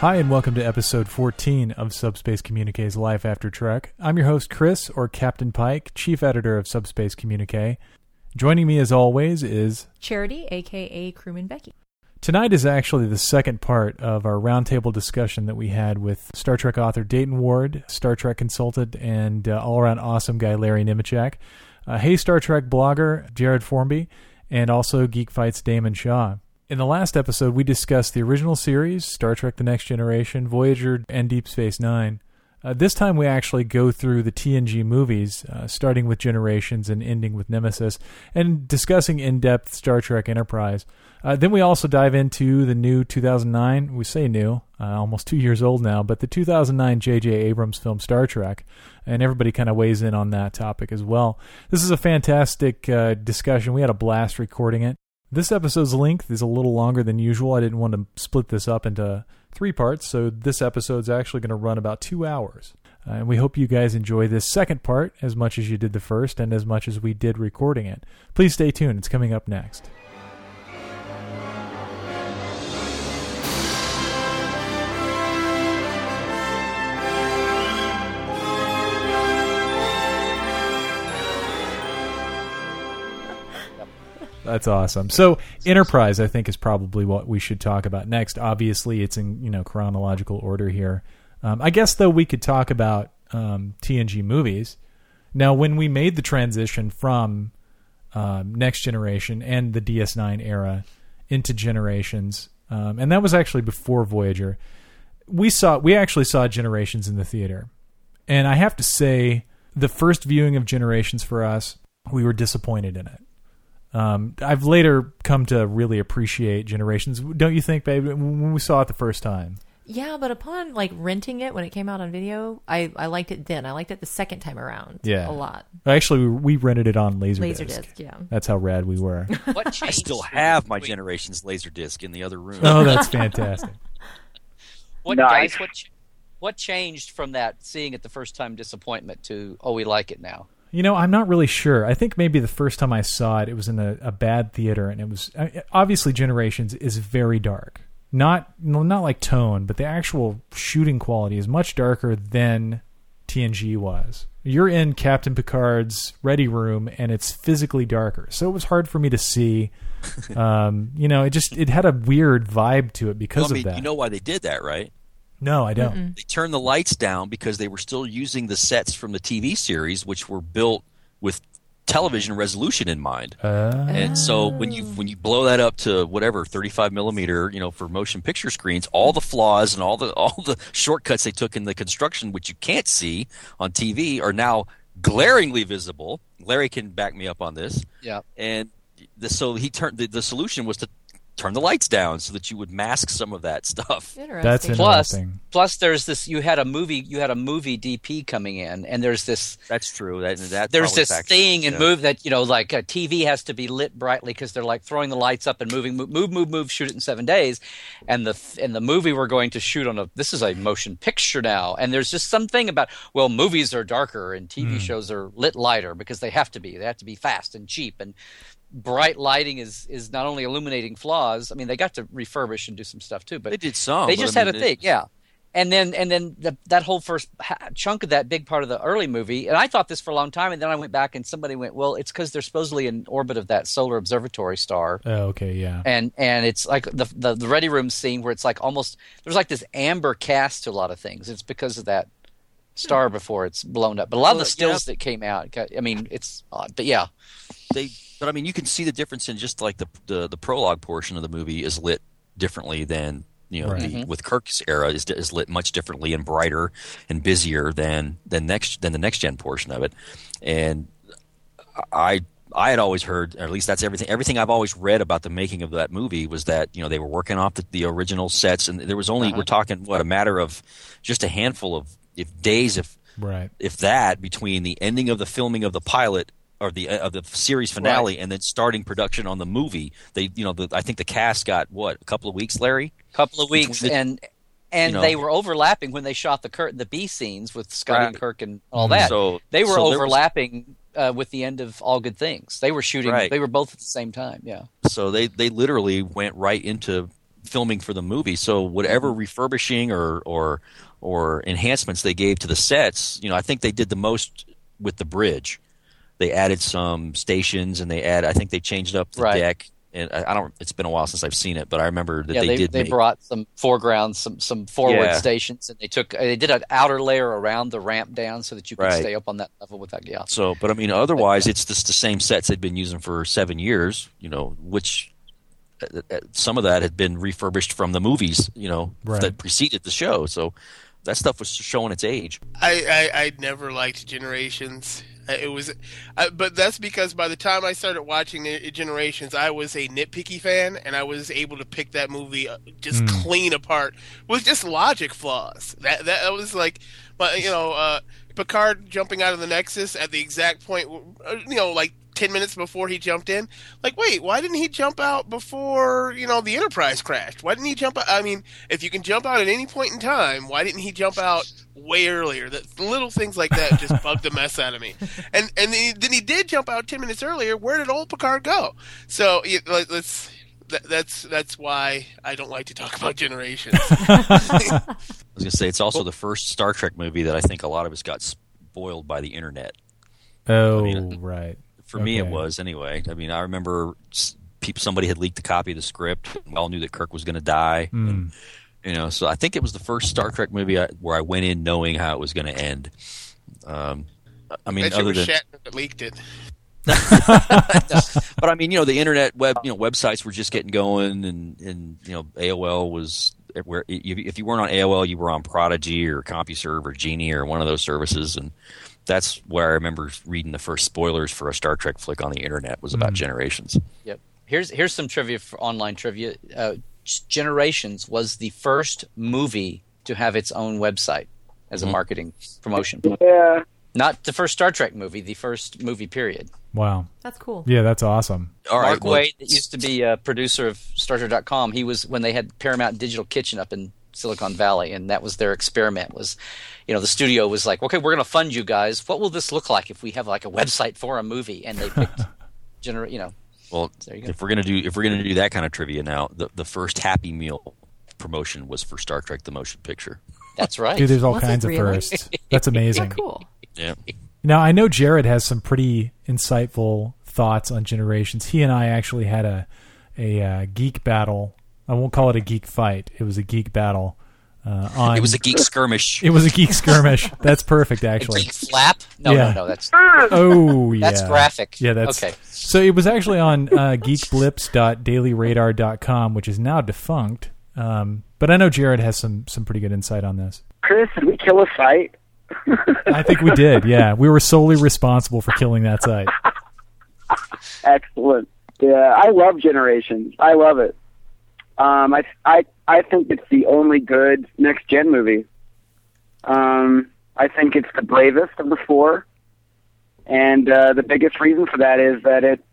Hi, and welcome to episode 14 of Subspace Communique's Life After Trek. I'm your host, Chris, or Captain Pike, chief editor of Subspace Communique. Joining me, as always, is Charity, aka Crewman Becky. Tonight is actually the second part of our roundtable discussion that we had with Star Trek author Dayton Ward, Star Trek consultant, and uh, all around awesome guy Larry Nemecek, uh, Hey Star Trek blogger Jared Formby, and also Geek Fights Damon Shaw. In the last episode, we discussed the original series, Star Trek The Next Generation, Voyager, and Deep Space Nine. Uh, this time, we actually go through the TNG movies, uh, starting with Generations and ending with Nemesis, and discussing in depth Star Trek Enterprise. Uh, then we also dive into the new 2009, we say new, uh, almost two years old now, but the 2009 J.J. Abrams film Star Trek, and everybody kind of weighs in on that topic as well. This is a fantastic uh, discussion. We had a blast recording it. This episode's length is a little longer than usual. I didn't want to split this up into three parts, so this episode's actually going to run about two hours. Uh, and we hope you guys enjoy this second part as much as you did the first and as much as we did recording it. Please stay tuned, it's coming up next. That's awesome. So Enterprise, I think, is probably what we should talk about next. Obviously, it's in you know chronological order here. Um, I guess though we could talk about um, TNG movies. Now, when we made the transition from um, Next Generation and the DS9 era into Generations, um, and that was actually before Voyager, we saw we actually saw Generations in the theater, and I have to say, the first viewing of Generations for us, we were disappointed in it. Um, I've later come to really appreciate Generations. Don't you think, babe? When we saw it the first time, Yeah, but upon like renting it when it came out on video, I, I liked it then. I liked it the second time around. Yeah. a lot. actually, we rented it on Laserdisc. Laserdisc, yeah. That's how rad we were. What changed? I still have my Generations Laserdisc in the other room. oh, that's fantastic. What Nice. guys? What what changed from that seeing it the first time disappointment to oh we like it now? You know, I'm not really sure. I think maybe the first time I saw it, it was in a, a bad theater, and it was I- obviously Generations is very dark. Not not like tone, but the actual shooting quality is much darker than TNG was. You're in Captain Picard's ready room, and it's physically darker, so it was hard for me to see. Um, you know, it just it had a weird vibe to it because Well, I mean, of that. you know why they did that, right? No, I don't. They turned the lights down because they were still using the sets from the TV series, which were built with television resolution in mind. Uh, And so when you when you blow that up to whatever 35 millimeter, you know, for motion picture screens, all the flaws and all the all the shortcuts they took in the construction, which you can't see on TV, are now glaringly visible. Larry can back me up on this. Yeah. And the, so he turned the, the solution was to turn the lights down so that you would mask some of that stuff. Interesting. That's Plus, Interesting. plus there's this. You had a movie. You had a movie DP coming in, and there's this. That's true. That, that There's this factors thing in yeah. move that you know, like uh, a TV has to be lit brightly because they're like throwing the lights up and moving, move, move, move, move, shoot it in seven days, and the and the movie we're going to shoot on a. This is a motion picture now, and there's just something about well, movies are darker and TV hmm. shows are lit lighter because they have to be. They have to be fast and cheap and bright lighting is is not only illuminating flaws. I mean, they got to refurbish and do some stuff too, but They did some. they just I had a mean, thing, yeah. And then and then the, that whole first ha- chunk of that big part of the early movie, and I thought this for a long time, and then I went back and somebody went, well, it's because they're supposedly in orbit of that solar observatory star, oh, okay, yeah. and and it's like the, the the ready room scene where it's like almost there's like this amber cast to a lot of things. It's because of that star before it's blown up. But a lot of the stills that came out, I mean, it's odd, but yeah, they but I mean you can see the difference in just like the the, the prologue portion of the movie is lit differently than you know Right. the, with Kirk's era is, is lit much differently and brighter and busier than than next than the next gen portion of it and I I had always heard or at least that's everything everything I've always read about the making of that movie was that you know they were working off the, the original sets and there was only Uh-huh. we're talking what a matter of just a handful of if days if Right. if that between the ending of the filming of the pilot or the uh, of the series finale and then starting production on the movie they you know the, i think the cast got what a couple of weeks larry couple of weeks the- and and you know. they were overlapping when they shot the Kirk, the B scenes with Scotty and Kirk and all mm-hmm. that. So- they were so there was- overlapping uh, with the end of All Good Things. They were shooting. Right. They were both at the same time. Yeah. so they they literally went right into filming for the movie. So whatever mm-hmm. refurbishing or or or enhancements they gave to the sets, you know, I think they did the most with the bridge. They added some stations and they add. I think they changed up the Right. deck. And I I don't. It's been a while since I've seen it, but I remember that yeah, they, they, did. they make, brought some foreground, some some forward Yeah. stations, and they took they did an outer layer around the ramp down so that you could Right. stay up on that level with that. Yeah, So, but I mean, otherwise, it's just the same sets they'd been using for seven years. You know, which uh, uh, some of that had been refurbished from the movies. You know, Right. that preceded the show. So that stuff was showing its age. I, I I never liked Generations. Uh, It was, I, but that's because by the time I started watching Generations, I was a nitpicky fan, and I was able to pick that movie uh, just Mm. clean apart with just logic flaws. That that, was like, but you know, uh, Picard jumping out of the Nexus at the exact point, uh, you know, like. 10 minutes before he jumped in like wait why didn't he jump out before you know the enterprise crashed why didn't he jump out i mean if you can jump out at any point in time why didn't he jump out way earlier that little things like that just bugged the mess out of me and and then he, then he did jump out 10 minutes earlier where did old picard go so yeah, let, let's that, that's that's why i don't like to talk about generations I was going to say it's also the first Star Trek movie that I think a lot of us got spoiled by the internet. Oh, mean, right. For me, it was anyway. I mean, I remember somebody had leaked a copy of the script. and We all knew that Kirk was going to die. Hmm. And, you know, so I think it was the first Star Trek movie I, where I went in knowing how it was going to end. Um, I mean, that shit other was than Shatner that leaked it but I mean, you know, the internet web, you know, websites were just getting going, and and you know, AOL was where if you weren't on AOL, you were on Prodigy or CompuServe or Genie or one of those services, and that's where I remember reading the first spoilers for a Star Trek flick on the internet was about Generations. Yep. Here's here's some trivia for online trivia. Uh, Generations was the first movie to have its own website as a mm-hmm. marketing promotion. Yeah. Not the first Star Trek movie, the first movie period. Wow. That's cool. Yeah, that's awesome. All right, Mark well, Wade, that used to be a producer of StarTrek.com, he was when they had Paramount Digital Kitchen up in Silicon Valley, and that was their experiment. Was, you know, the studio was like, okay, we're going to fund you guys. What will this look like if we have like a website for a movie? And they picked, gener- you know, well, There you go. if we're gonna do if we're gonna do that kind of trivia now, the the first Happy Meal promotion was for Star Trek: The Motion Picture. that's right. Dude, there's all Was it kinds of really? firsts. That's Yeah, amazing. cool. Yeah. Now I know Jared has some pretty insightful thoughts on generations. He and I actually had a a uh, geek battle. I won't call it a geek fight. It was a geek battle. Uh, on It was a geek skirmish. it was a geek skirmish. That's perfect, actually. Geek flap? No, Yeah. no, no. That's Oh yeah, That's graphic. Yeah, that's Okay. So it was actually on uh, geekblips.dailyradar.com, which is now defunct. Um, but I know Jared has some some pretty good insight on this. Chris, did we kill a site? I think we did. Yeah, we were solely responsible for killing that site. Excellent. Yeah, I love Generations. I love it. Um, I I I think it's the only good next gen movie. Um, I think it's the bravest of the four, and uh, the biggest reason for that is that it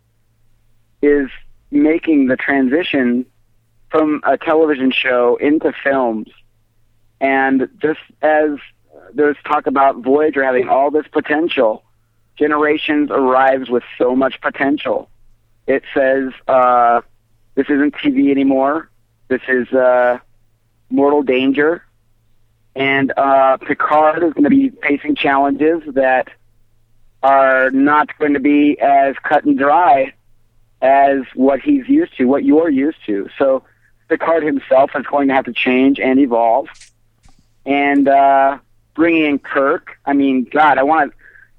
is making the transition from a television show into films. And just as there's talk about Voyager having all this potential, Generations arrives with so much potential. It says, uh, this isn't TV anymore. This is uh, mortal danger. And uh, Picard is going to be facing challenges that are not going to be as cut and dry as what he's used to, what you're used to. So Picard himself is going to have to change and evolve. And uh, bringing in Kirk, I mean, God, I want.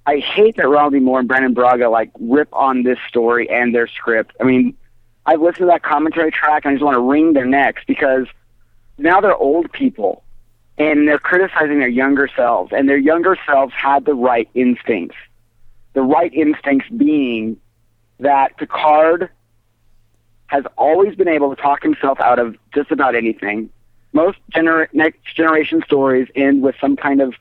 I hate that Ronald D. Moore and Brannon Braga like rip on this story and their script. I mean, I've listened to that commentary track and I just want to wring their necks because now they're old people and they're criticizing their younger selves, and their younger selves had the right instincts. The right instincts being that Picard has always been able to talk himself out of just about anything. Most gener- next generation stories end with some kind of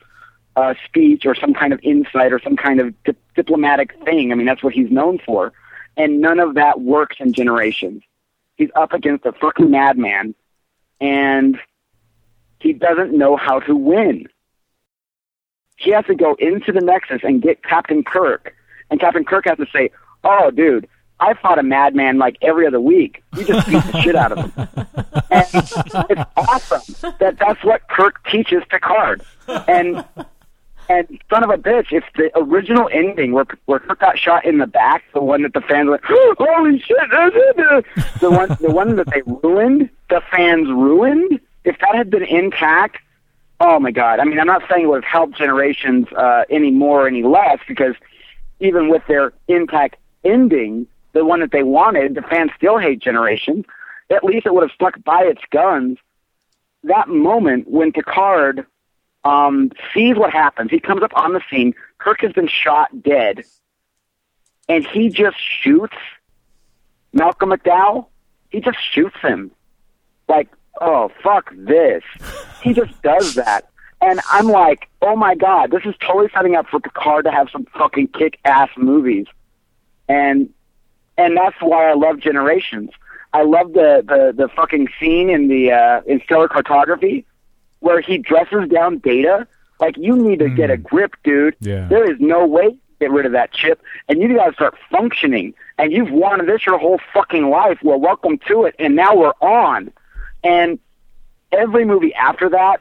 uh, speech or some kind of insight or some kind of di- diplomatic thing. I mean, that's what he's known for. And none of that works in generations. He's up against a fucking madman, and he doesn't know how to win. He has to go into the Nexus and get Captain Kirk, and Captain Kirk has to say, "Oh, dude, I fought a madman like every other week. You just beat the shit out of him. And it's awesome that that's what Kirk teaches Picard. And and son of a bitch, if the original ending where where Kirk got shot in the back, the one that the fans went, holy shit, the one the one that they ruined, the fans ruined. If that had been intact, oh my god! I mean, I'm not saying it would have helped generations uh, any more or any less because even with their intact ending, the one that they wanted, the fans still hate generations. At least it would have stuck by its guns. That moment when Picard um, sees what happens. He comes up on the scene. Kirk has been shot dead, and he just shoots Malcolm McDowell. He just shoots him. Like, oh, fuck this. He just does that. And I'm like, oh my god, this is totally setting up for Picard to have some fucking kick ass movies. And and that's why I love Generations. I love the, the, the fucking scene in the uh, in stellar cartography where he dresses down Data. Like you need to get a hmm. grip, dude. Yeah. There is no way to get rid of that chip, and you got to start functioning. And you've wanted this your whole fucking life. Well, welcome to it. And now we're on. And every movie after that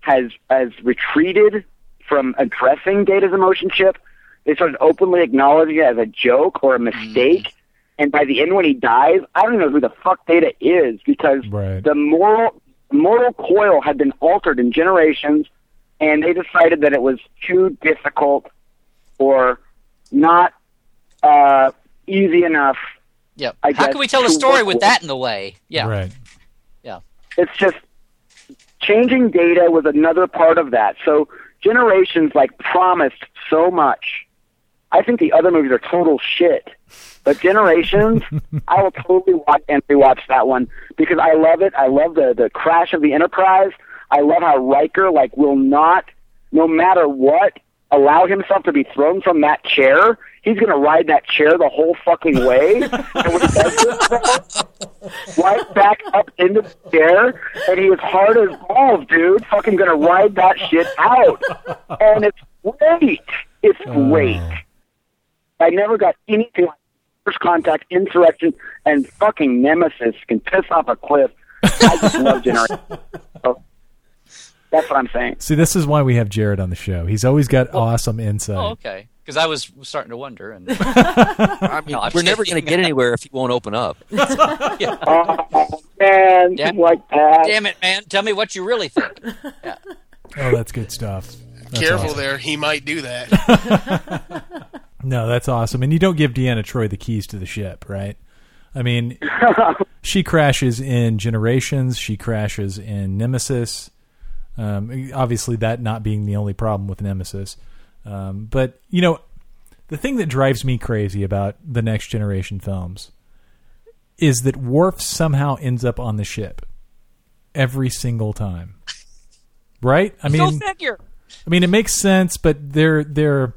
has has retreated from addressing Data's emotion chip. They started openly acknowledging it as a joke or a mistake. Mm. And by the end, when he dies, I don't know who the fuck Data is because Right. the moral moral coil had been altered in generations, and they decided that it was too difficult or not uh, easy enough. Yep. I How guess can we tell a story with with- that in the way? Yeah. Right. Yeah. It's just changing data was another part of that. So generations like promised so much. I think the other movies are total shit. But Generations, I will totally watch and rewatch that one because I love it. I love the the crash of the Enterprise. I love how Riker like will not, no matter what, allow himself to be thrown from that chair. He's gonna ride that chair the whole fucking way. and when he does this, right back up into the chair, and he was hard as balls, dude. Fucking gonna ride that shit out, and it's great. It's uh. great. I never got anything like First Contact, Insurrection, and fucking Nemesis can piss off a cliff. I just love Generation. So, that's what I'm saying. See, this is why we have Jared on the show. He's always got oh. awesome insight. Oh, okay. Because I was starting to wonder, and I mean, No, we're never going to get anywhere if you won't open up. Oh man, Yeah. like that. damn it, man, tell me what you really think. Oh, that's good stuff. That's Careful awesome. there, he might do that. No, that's awesome. And you don't give Deanna Troi the keys to the ship, right? I mean, she crashes in Generations. She crashes in Nemesis. Um, obviously, that not being the only problem with Nemesis. Um, but, you know, the thing that drives me crazy about the next generation films is that Worf somehow ends up on the ship every single time. Right? I Go mean, figure. I mean, it makes sense, but they're they're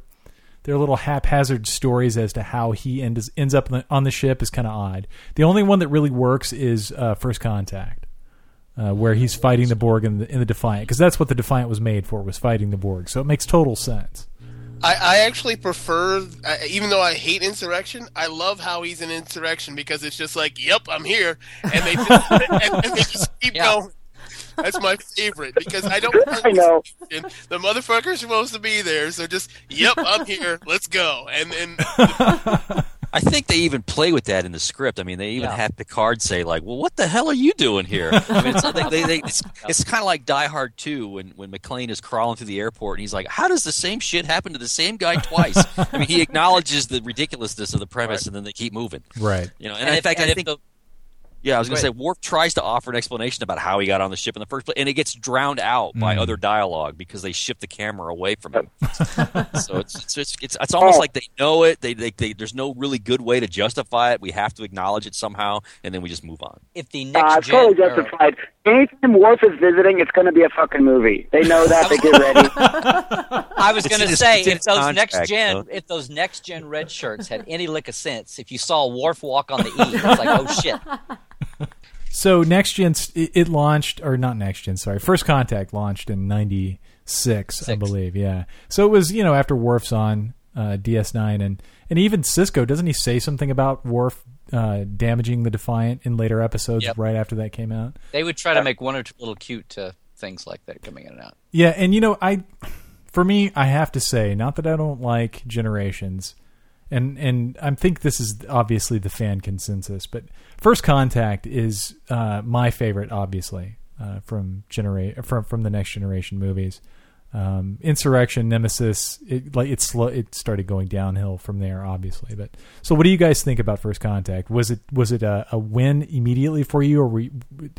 they're little haphazard stories as to how he ends ends up on the, ship is kind of odd. The only one that really works is uh, First Contact, uh, where he's fighting the Borg in the, in the Defiant, because that's what the Defiant was made for, was fighting the Borg. So it makes total sense. I, I actually prefer, uh, even though I hate insurrection, I love how he's in insurrection because it's just like, yep, I'm here, and they just, and, and they just keep Yeah. going. That's my favorite because I don't. I know. The motherfucker's supposed to be there, so just, yep, I'm here. Let's go. And and I think they even play with that in the script. I mean, they even Yeah. have Picard say like, "Well, what the hell are you doing here?" I mean, it's, they, they, they, it's, it's kind of like Die Hard 2 when when McClane is crawling through the airport and he's like, "How does the same shit happen to the same guy twice?" I mean, he acknowledges the ridiculousness of the premise and then they keep moving. Right. You know, and, And in fact, and I think. the- yeah, I was going to say, ahead. Worf tries to offer an explanation about how he got on the ship in the first place, and it gets drowned out by other dialogue because they shift the camera away from him. so it's it's, it's it's it's almost Oh. like they know it. They, they they there's no really good way to justify it. We have to acknowledge it somehow, and then we just move on. If the Uh, next it's totally gen, or- justified. Anytime Worf is visiting, it's going to be a fucking movie. They know that. They get ready. I was going to say it's if those contract, next gen, though. if those next gen red shirts had any lick of sense, if you saw Worf walk on the E, it's like, oh shit. So next gen, it it launched or not next gen. Sorry, First Contact launched in '96, I believe. Yeah. So it was you know after Worf's on uh, DS9, and and even Sisko doesn't he say something about Worf uh, damaging the Defiant in later episodes Yep. right after that came out? They would try to make one or two little cute uh, things like that coming in and out. Yeah, and you know, I for me, I have to say, not that I don't like Generations, and and I think this is obviously the fan consensus, but First Contact is uh, my favorite, obviously, uh, from genera- from from the Next Generation movies. Um, Insurrection, Nemesis, it like it slow, it started going downhill from there, obviously. But so, what do you guys think about First Contact? Was it was it a, a win immediately for you, or were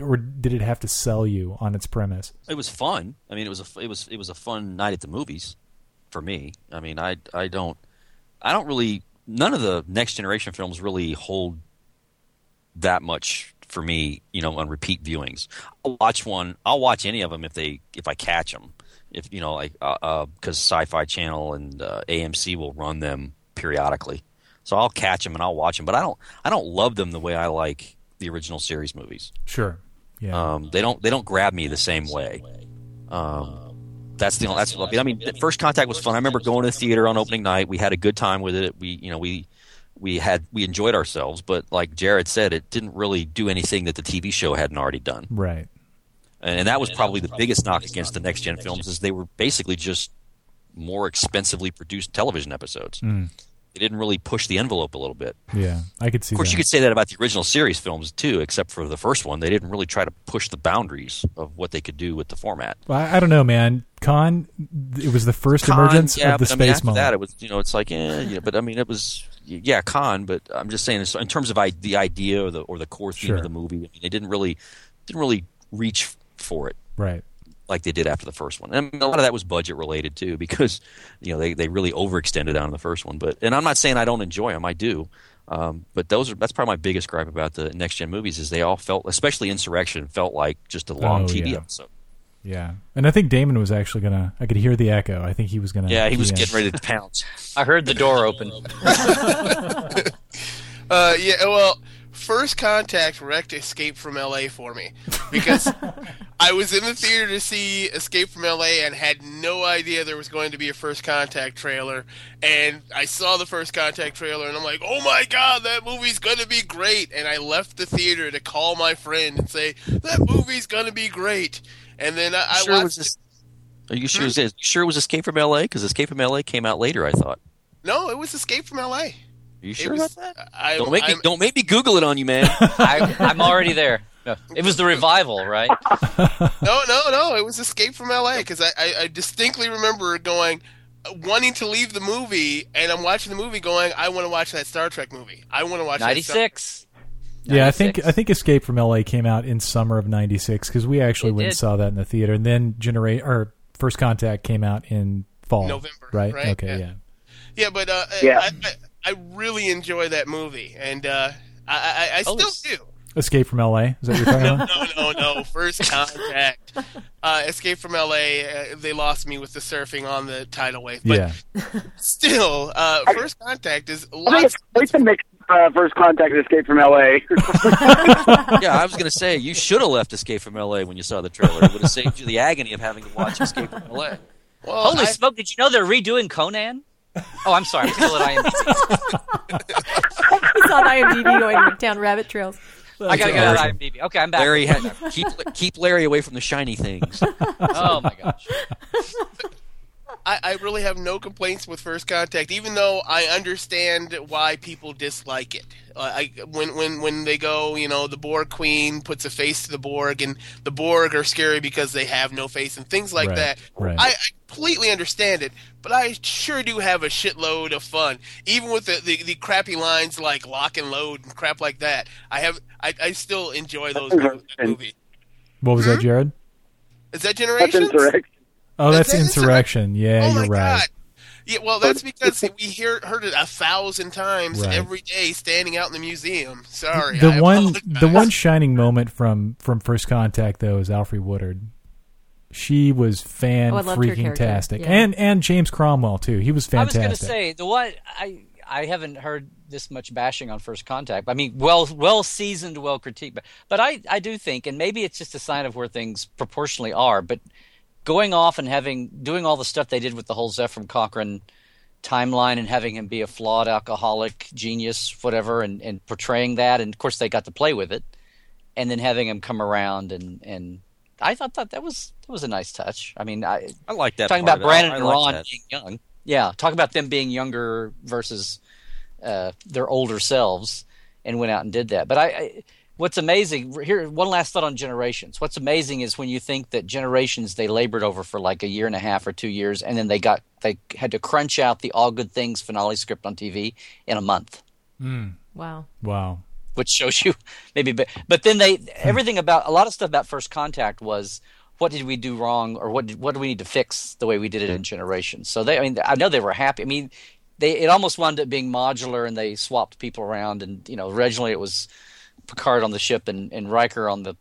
or did it have to sell you on its premise? It was fun. I mean, it was a it was it was a fun night at the movies for me. I mean, I I don't I don't really none of the next generation films really hold that much for me. You know, on repeat viewings. I'll watch one. I'll watch any of them if they if I catch them. If you know, like because uh, because Sci-Fi Channel and uh, AMC will run them periodically, so I'll catch them and I'll watch them. But I don't I don't love them the way I like the original series movies. Sure, yeah. Um, they don't they don't grab me the same way. Um, that's the that's what I mean. First Contact was fun. I remember going to the theater on opening night. We had a good time with it. We you know we we had we enjoyed ourselves. But like Jared said, it didn't really do anything that the TV show hadn't already done. right. And that was probably the biggest knock against the next gen films is they were basically just more expensively produced television episodes. Mm. They didn't really push the envelope a little bit. Yeah, I could see. Of course, that. you could say that about the original series films too, except for the first one. They didn't really try to push the boundaries of what they could do with the format. Well, I, I don't know, man. Con, it was the first Con, emergence yeah, of the but I mean, space after moment. that, it was you know, it's like, eh, you know, but I mean, it was yeah, con. But I'm just saying, in terms of I, the idea or the or the core theme Sure. of the movie, I mean, they didn't really didn't really reach for it right. Like they did after the first one. And a lot of that was budget related too, because you know they, they really overextended on the first one. But and I'm not saying I don't enjoy them, I do. Um, but those are that's probably my biggest gripe about the next gen movies is they all felt, especially Insurrection, felt like just a long Oh, TV yeah. episode. Yeah, and I think Damon was actually gonna. I could hear the echo. I think he was gonna. Yeah, he was key in. getting ready to pounce. I heard the door open. Uh, yeah, well, First Contact wrecked Escape from LA for me because I was in the theater to see Escape from LA and had no idea there was going to be a First Contact trailer. And I saw the First Contact trailer and I'm like, oh my god, that movie's going to be great. And I left the theater to call my friend and say, that movie's going to be great. And then I, I sure watched was. Are you sure? Hmm? it was- You sure it was Escape from L.A.? Because Escape from L.A. came out later. I thought. No, it was Escape from LA. Are you sure was, about that? I, Don't make me I'm- don't make me Google it on you, man. I, I'm already there. No, it was the revival, right? No, no, no. It was Escape from LA because I, I, I distinctly remember going, wanting to leave the movie, and I'm watching the movie going, I want to watch that Star Trek movie. I want to watch that Ninety Star- six. Yeah, I think I think Escape from L.A. came out in summer of '96 because we actually It went and saw that in the theater, and then Generate or First Contact came out in fall, November, right? right? Okay, Yeah. yeah. Yeah, but uh, Yeah. I, I, I really enjoy that movie, and uh, I, I, I still Oh, do. Escape from L.A. Is that what you're talking about? No, no, no. First Contact. Uh, Escape from LA, uh, they lost me with the surfing on the tidal wave. But yeah, still, uh, First Contact is I think lots. it's great to mix uh, First Contact Escape from L.A. yeah, I was going to say you should have left Escape from L.A. when you saw the trailer. It would have saved you the agony of having to watch Escape from L.A. Well, Holy I- smoke! Did you know they're redoing Conan? Oh, I'm sorry. I'm still at IMDb. He's on IMDb going down rabbit trails. I gotta get out of IMDb. Okay, I'm back. Larry, had, keep keep Larry away from the shiny things. Oh my gosh. I, I really have no complaints with First Contact, even though I understand why people dislike it. Uh, I, when when when they go, you know, the Borg Queen puts a face to the Borg, and the Borg are scary because they have no face, and things like Right, that. right. I, I completely understand it, but I sure do have a shitload of fun, even with the, the, the crappy lines like lock and load and crap like that. I have I, I still enjoy those That's that interesting. movie. what was that, Hmm? Jared? Is that Generation? That's Generations? insurrection. Oh, that's That's Insurrection. Yeah, oh you're my right. god. Yeah, well, that's because we hear heard it a thousand times Right. every day, standing out in the museum. Sorry, The I one, apologize. the one shining moment from from First Contact though is Alfre Woodard. She was fan Oh, I loved her freaking character. tastic, Yeah. and and James Cromwell too. He was fantastic. I was going to say the one I I haven't heard this much bashing on First Contact. I mean, well well seasoned, well critiqued, but but I I do think, and maybe it's just a sign of where things proportionally are. But going off and having doing all the stuff they did with the whole Zefram Cochrane timeline and having him be a flawed alcoholic genius, whatever, and, and portraying that. And of course, they got to play with it, and then having him come around and and I thought that that was that was a nice touch. I mean, I I like that. talking about of it. I- Brannon and Ron that. being young. Yeah, talk about them being younger versus uh, their older selves, and went out and did that. But I, I, what's amazing here, one last thought on generations. What's amazing is when you think that generations they labored over for like a year and a half or two years, and then they got they had to crunch out the All Good Things finale script on TV in a month hmm. Wow. Wow. which shows you maybe but, but then they hmm. everything about a lot of stuff about first contact was what did we do wrong or what did, what do we need to fix the way we did it in generations so they i mean i know they were happy i mean they it almost wound up being modular and they swapped people around and you know originally it was picard on the ship and, and Riker on the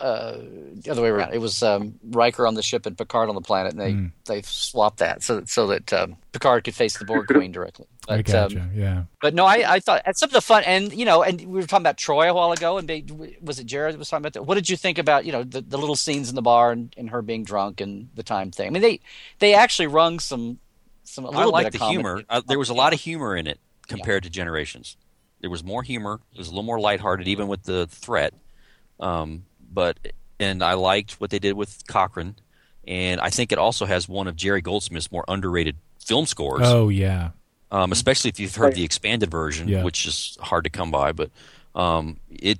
uh, the other way around. It was um, Riker on the ship and Picard on the planet, and they they swapped that so so that um, Picard could face the Borg Queen directly. But, I gotcha. um, yeah. but no, I, I thought and some of the fun, and you know, and we were talking about Troi a while ago, and they, was it Jared that was talking about that? What did you think about you know the, the little scenes in the bar and, and her being drunk and the time thing? I mean, they they actually rung some some a I little like the of comedy. humor. Uh, there was a lot of humor in it compared to Generations. There was more humor. It was a little more lighthearted, even with the threat. Um, but and I liked what they did with Cochrane, and I think it also has one of Jerry Goldsmith's more underrated film scores. Oh yeah. um, especially if you've heard the expanded version, Yeah. which is hard to come by. But um, it,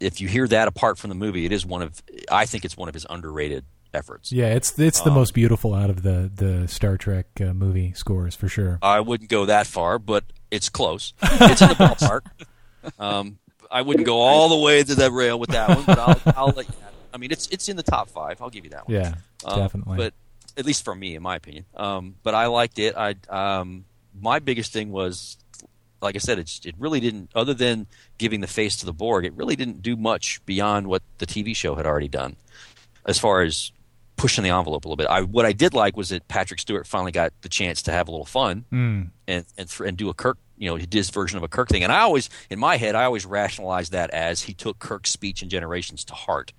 if you hear that apart from the movie, it is one of I think it's one of his underrated efforts. Yeah, it's it's Um, the most beautiful out of the the Star Trek uh, movie scores for sure. I wouldn't go that far, but it's close. It's in the ballpark. Um, I wouldn't go all the way to that rail with that one, but I'll, I'll let you it. I mean, it's it's in the top five. I'll give you that one. Yeah, Um, definitely. But at least for me, in my opinion. Um, but I liked it. I um, my biggest thing was, like I said, it's, it really didn't. Other than giving the face to the Borg, it really didn't do much beyond what the TV show had already done, as far as pushing the envelope a little bit. I what I did like was that Patrick Stewart finally got the chance to have a little fun Mm. and and, th- and do a Kirk. You know, his version of a Kirk thing, and I always, in my head, I always rationalized that as he took Kirk's speech in Generations to heart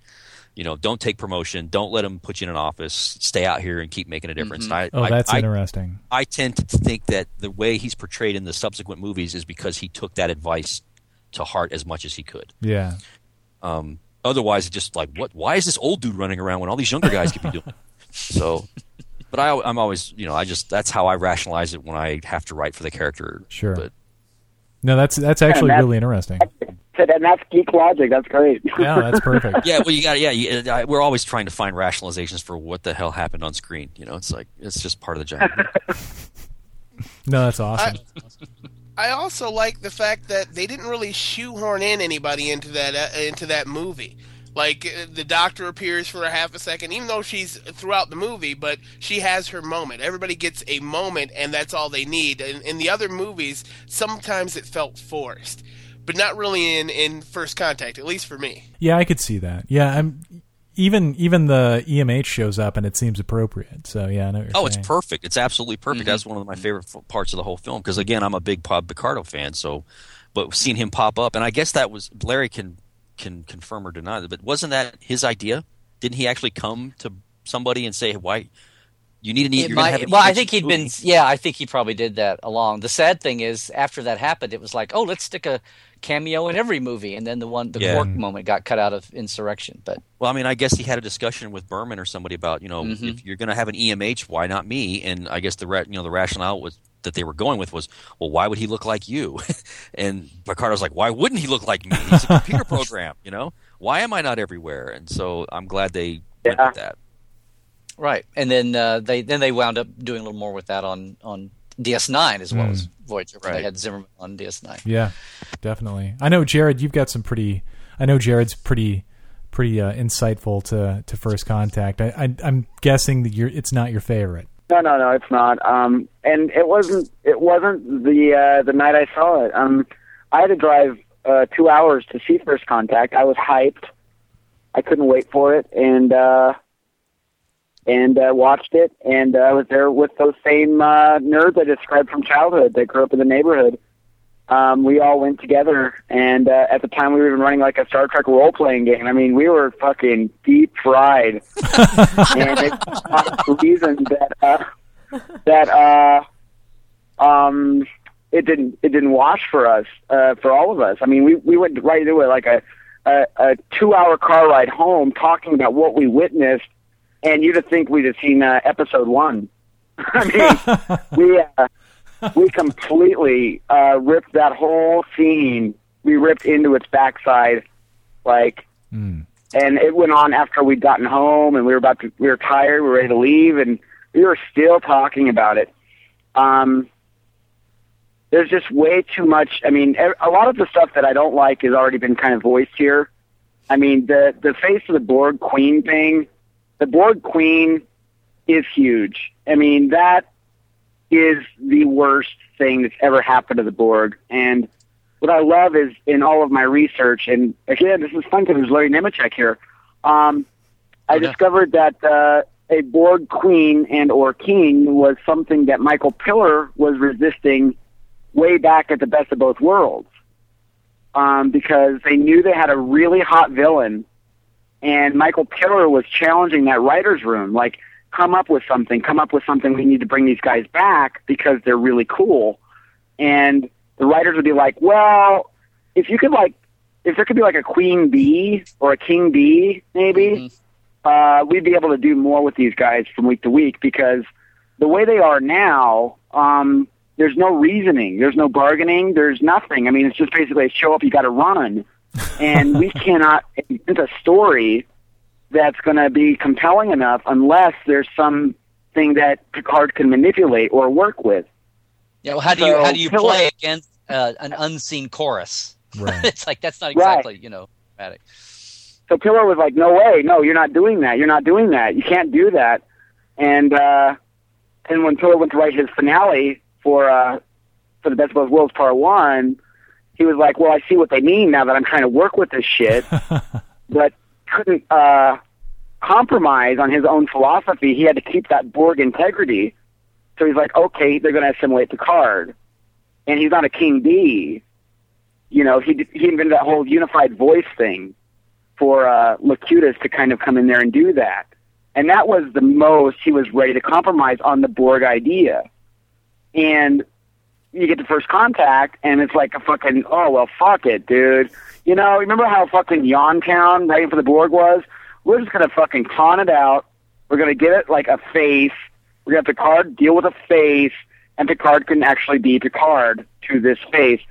you know, don't take promotion, don't let them put you in an office, stay out here and keep making a difference. And I, Oh, I- that's I, interesting. I tend to think that the way he's portrayed in the subsequent movies is because he took that advice to heart as much as he could. Yeah. Um, otherwise, it's just like, what? Why is this old dude running around when all these younger guys could be doing? it? So, but I, I'm always, you know, I just that's how I rationalize it when I have to write for the character. Sure. But No, that's that's actually that's- really interesting. And that's geek logic. That's great. Yeah, that's perfect. yeah, well, you got, yeah, you, uh, I, we're always trying to find rationalizations for what the hell happened on screen. You know, it's like it's just part of the job. No, that's awesome. I also like the fact that they didn't really shoehorn in anybody into that uh, into that movie. Like uh, the doctor appears for a half a second, even though she's throughout the movie, but she has her moment. Everybody gets a moment, and that's all they need. In, in the other movies, sometimes it felt forced, but not really in in First Contact, at least for me. Yeah, I could see that. Yeah, I'm even even the EMH shows up and it seems appropriate. So yeah, I know what you're Oh, it's perfect. It's absolutely perfect. Mm-hmm. That's one of my favorite f- parts of the whole film because again, I'm a big Bob Picardo fan. So, but seeing him pop up, and I guess that was Larry can can confirm or deny that. But wasn't that his idea? Didn't he actually come to somebody and say, "Why you need an E? You're might- have an well, I think he'd been. Yeah, I think he probably did that along. The sad thing is, after that happened, it was like, oh, let's stick a cameo in every movie, and then the one, the Yeah. Quark moment, got cut out of Insurrection. But Well, I mean, I guess he had a discussion with Berman or somebody about, you know, Mm-hmm. if you're going to have an EMH, why not me? And I guess the ra- you know the rationale was that they were going with was, well, why would he look like you? and Picardo's like, why wouldn't he look like me? He's a computer program, you know. Why am I not everywhere? And so I'm glad they went with that. right, and then uh, they then they wound up doing a little more with that on on DS9 as well as Voyager. where They had Zimmerman on DS9. Yeah, definitely. I know Jared. You've got some pretty. I know Jared's pretty pretty uh, insightful to to First Contact. I, I, I'm guessing that you're. It's not your favorite. No, no, no, it's not. Um, and it wasn't. It wasn't the uh, the night I saw it. Um, I had to drive uh, two hours to see First Contact. I was hyped. I couldn't wait for it, and uh, and uh, watched it. And uh, I was there with those same uh, nerds I described from childhood that grew up in the neighborhood. Um, we all went together, and uh, at the time we were even running like a Star Trek role playing game. I mean, we were fucking deep fried, and it's the reason that uh, that uh, um, it didn't it didn't wash for us uh, for all of us. I mean, we we went right into it like a a, a two hour car ride home talking about what we witnessed, and you'd have think we'd have seen uh, episode one. I mean, we uh, we completely uh, ripped that whole scene. We ripped into its backside, like, and it went on after we'd gotten home, and we were about to, we were tired, we were ready to leave, and we were still talking about it. Um, there's just way too much. I mean, a lot of the stuff that I don't like has already been kind of voiced here. I mean, the the face of the Borg Queen thing, the Borg Queen is huge. I mean, that is the worst thing that's ever happened to the Borg. And what I love is in all of my research, and again, this is fun because there's Larry Nemecek here. Um, I discovered that uh, a Borg queen and or king was something that Michael Piller was resisting way back at the Best of Both Worlds, um, because they knew they had a really hot villain, and Michael Piller was challenging that writers' room, like, come up with something, come up with something. We need to bring these guys back because they're really cool, and the writers would be like, well, if you could like, if there could be like a queen bee or a king bee, maybe uh, we'd be able to do more with these guys from week to week because the way they are now, um, there's no reasoning, there's no bargaining, there's nothing. I mean, it's just basically show up, you got to run, and we cannot invent a story that's going to be compelling enough unless there's something that Picard can manipulate or work with. Yeah, well, how do you how do you Piller- play against uh, an unseen chorus? Right. it's like that's not Right. exactly you know dramatic. So Piller was like, "No way, no, you're not doing that. You're not doing that. You can't do that." And uh, and when Piller went to write his finale for uh, for the Best of Both Worlds Part One, he was like, "Well, I see what they mean now that I'm trying to work with this shit," but couldn't uh, compromise on his own philosophy. He had to keep that Borg integrity. So he's like, "Okay, they're going to assimilate Picard," and he's not a king bee. You know, he he invented that whole unified voice thing for uh, Locutus to kind of come in there and do that. And that was the most he was ready to compromise on the Borg idea. And you get the first contact, and it's like a fucking, oh, well, fuck it, dude. You know, remember how fucking Town writing for the Borg was? We're just to fucking con it out. We're to get it like a face. We're to have Picard deal with a face, and Picard can actually be Picard to this face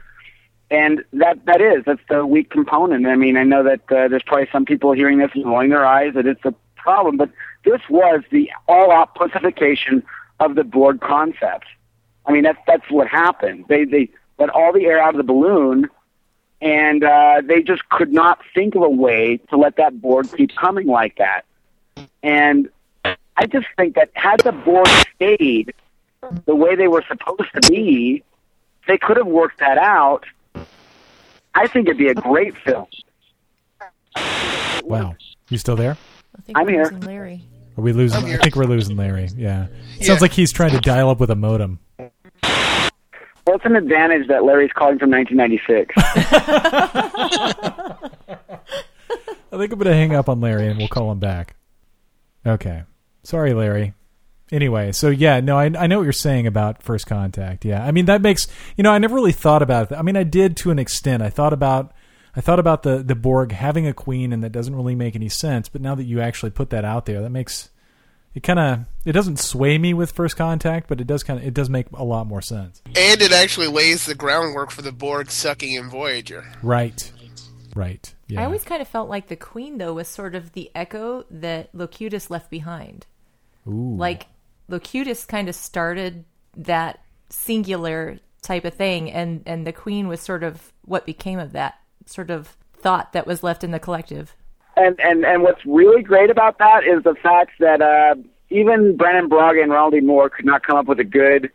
and that that is that's the weak component. I mean, I know that uh, there's probably some people hearing this and rolling their eyes that it's a problem, but this was the all-out pussification of the Borg concept. I mean, that's that's what happened. They they let all the air out of the balloon, and uh, they just could not think of a way to let that Borg keep coming like that. And I just think that had the Borg stayed the way they were supposed to be, they could have worked that out. I think it'd be a great film. Wow. You still there? I think I'm we're here. losing Larry. Are we losing? I'm I here. think we're losing Larry. Yeah. It Yeah. Sounds like he's trying to dial up with a modem. Well, it's an advantage that Larry's calling from 1996. I think I'm going to hang up on Larry and we'll call him back. Okay. Sorry, Larry. Anyway, so yeah, no, I, I know what you're saying about first contact. Yeah, I mean that makes you know I never really thought about it. I mean I did to an extent. I thought about I thought about the the Borg having a queen, and that doesn't really make any sense. But now that you actually put that out there, that makes it kind of it doesn't sway me with first contact, but it does kind of it does make a lot more sense. And it actually lays the groundwork for the Borg sucking in Voyager. Right, right. Yeah. I always kind of felt like the Queen, though, was sort of the echo that Locutus left behind. Ooh. Like, Locutus kind of started that singular type of thing, and, and the Queen was sort of what became of that sort of thought that was left in the collective. And and and what's really great about that is the fact that uh, even Brannon Braga and Ronald D. Moore could not come up with a good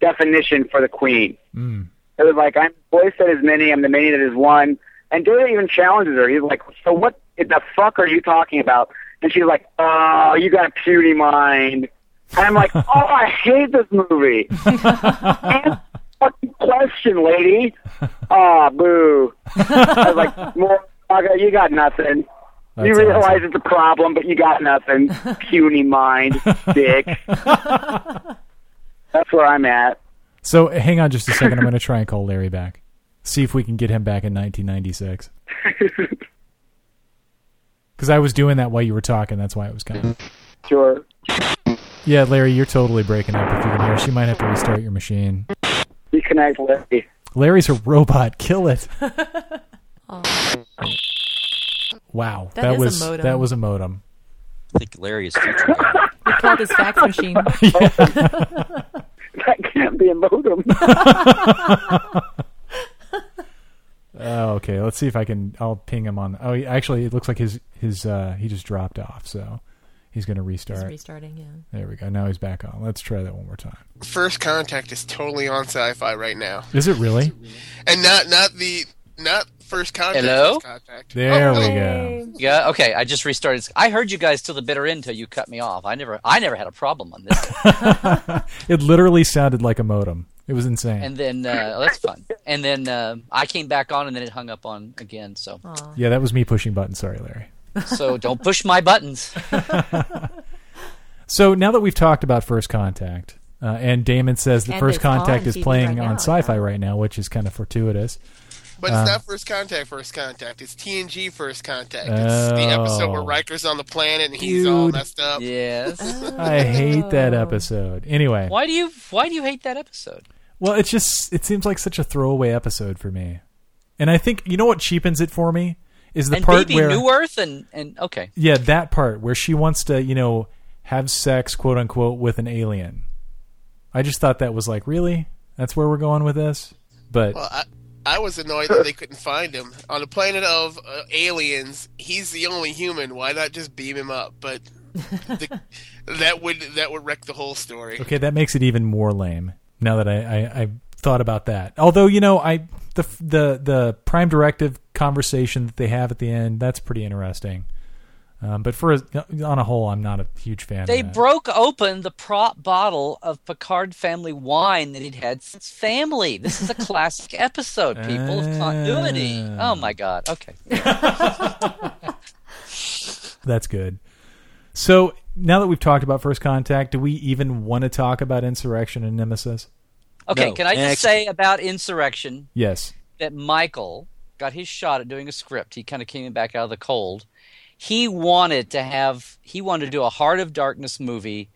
definition for the Queen. Mm. It was like I'm the voice that is many, I'm the many that is one. And Data even challenges her. He's like, "So what the fuck are you talking about?" And she's like, "Oh, you got a puny mind." And I'm like, "Oh, I hate this movie." The fucking question, lady. Ah, boo. I was like, "More, Braga, you got nothing." you realize awesome. it's a problem, but you got nothing. Puny mind, dick. That's where I'm at. So hang on just a second. I'm going to try and call Larry back. See if we can get him back in 1996. Because I was doing that while you were talking. That's why it was kind of. Sure. Yeah, Larry, you're totally breaking up. If you can hear, she might have to restart your machine. Reconnect Larry. Larry's a robot. Kill it. Wow, That that, is a was modem. that was a modem. I think Larry is future. We called his fax machine. That can't be a modem. Oh, okay. Let's see if I can. I'll ping him on. Oh, he- actually, it looks like his his uh, he just dropped off. So he's going to He's restart. restarting, yeah. there we go. Now he's back on. Let's try that one more time. First Contact is totally on Sci-Fi right now, Is it really? and not not the not First Contact. Hello? First Contact. There Oh, we hello. go. Yeah. Okay. I just restarted. I heard you guys till the bitter end till you cut me off. I never. I never had a problem on this. It literally sounded like a modem. It was insane. and then uh, oh, that's fun. And then uh, I came back on, and then it hung up on again. So Aw. yeah, that was me pushing buttons. Sorry, Larry. so don't push my buttons. So now that we've talked about First Contact, uh, and Damon says that And First Contact is playing right on now, Sci-Fi yeah. right now, which is kind of fortuitous. But Uh, it's not First Contact. First Contact. It's TNG First Contact. It's the episode where Oh. Riker's on the planet and he's all messed up. Yes. I hate that episode. Anyway, Why do you Why do you hate that episode? well, it's just it seems like such a throwaway episode for me, and I think you know what cheapens it for me is the and part Bebe Neuwirth and and okay. yeah that part where she wants to you know have sex quote unquote with an alien. I just thought that was like really that's where we're going with this, but Well, I, I was annoyed that they couldn't find him on a planet of uh, aliens. He's the only human. Why not just beam him up? But the, that would that would wreck the whole story. Okay, that makes it even more lame. Now that I, I, I thought about that, although you know, I the the the Prime Directive conversation that they have at the end that's pretty interesting. Um, but for a, on a whole, I'm not a huge fan. They of that. broke open the prop bottle of Picard family wine that he'd had since family. This is a classic episode, people, of continuity. Ah. Oh my god. Okay. That's good. So now that we've talked about First Contact, do we even want to talk about Insurrection and Nemesis? Okay, No. can I just Next. say about Insurrection Yes. that Michael got his shot at doing a script. He kind of came back out of the cold. He wanted to have he wanted to do a Heart of Darkness movie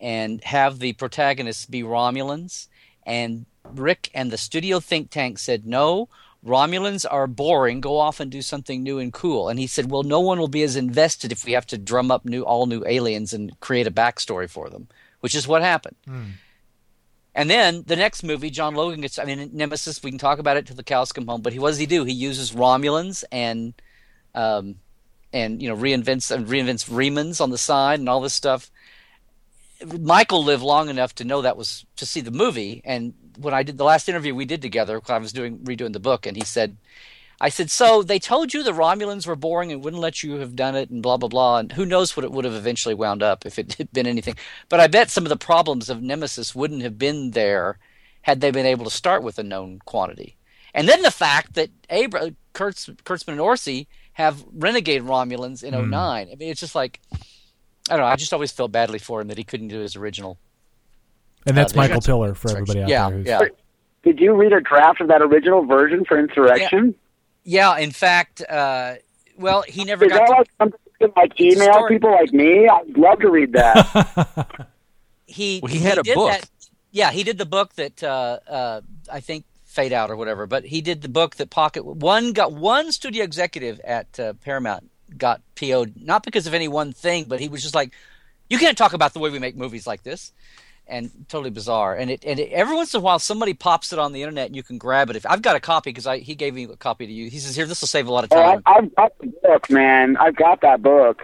and have the protagonists be Romulans and Rick and the studio think tank said no Romulans are boring go off and do something new and cool and he said well no one will be as invested if we have to drum up new all new aliens and create a backstory for them which is what happened and then the next movie, John Logan gets. I mean, Nemesis. We can talk about it till the cows come home. But he, what does he do? He uses Romulans and, um, and you know, reinvents and reinvents Remans on the side and all this stuff. Michael lived long enough to know that was to see the movie. And when I did the last interview we did together, I was doing redoing the book, and he said, I said, so they told you the Romulans were boring and wouldn't let you have done it and blah, blah, blah. And who knows what it would have eventually wound up if it had been anything. But I bet some of the problems of Nemesis wouldn't have been there had they been able to start with a known quantity. And then the fact that Abra- Kurtz, Kurtzman and Orsi have renegade Romulans in 09. I mean, it's just like, I don't know. I just always felt badly for him that he couldn't do his original. And that's Uh, Michael that's- Piller for everybody out yeah, there. Who's, yeah. Did you read a draft of that original version for Insurrection? Yeah, in fact, uh, well, he never Is got that to like something like email story. people like me? I'd love to read that. he Well, he had a book. That, yeah, he did the book that uh, uh, I think Fade Out or whatever. But he did the book that Pocket one got one studio executive at uh, Paramount got PO'd not because of any one thing, but he was just like, you can't talk about the way we make movies like this. And totally bizarre, and it and it, every once in a while somebody pops it on the internet and you can grab it. If I've got a copy because I he gave me a copy to you. He says here this will save a lot of oh, I, time. I've got the book, man. I've got that book.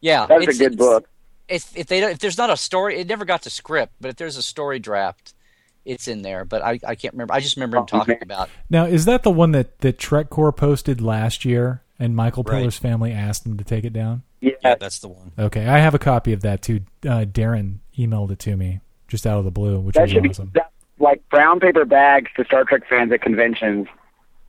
yeah, That's a good book. if if they don't, if there's not a story, it never got to script, but if there's a story draft, it's in there. But I, I can't remember. I just remember him Oh, talking man. about. Now, is that the one that that TrekCore posted last year, and Michael Right. Piller's family asked him to take it down? Yeah. Yeah, that's the one. Okay, I have a copy of that too. Uh, Darren emailed it to me just out of the blue, which that was should awesome. be that, like brown paper bags to Star Trek fans at conventions.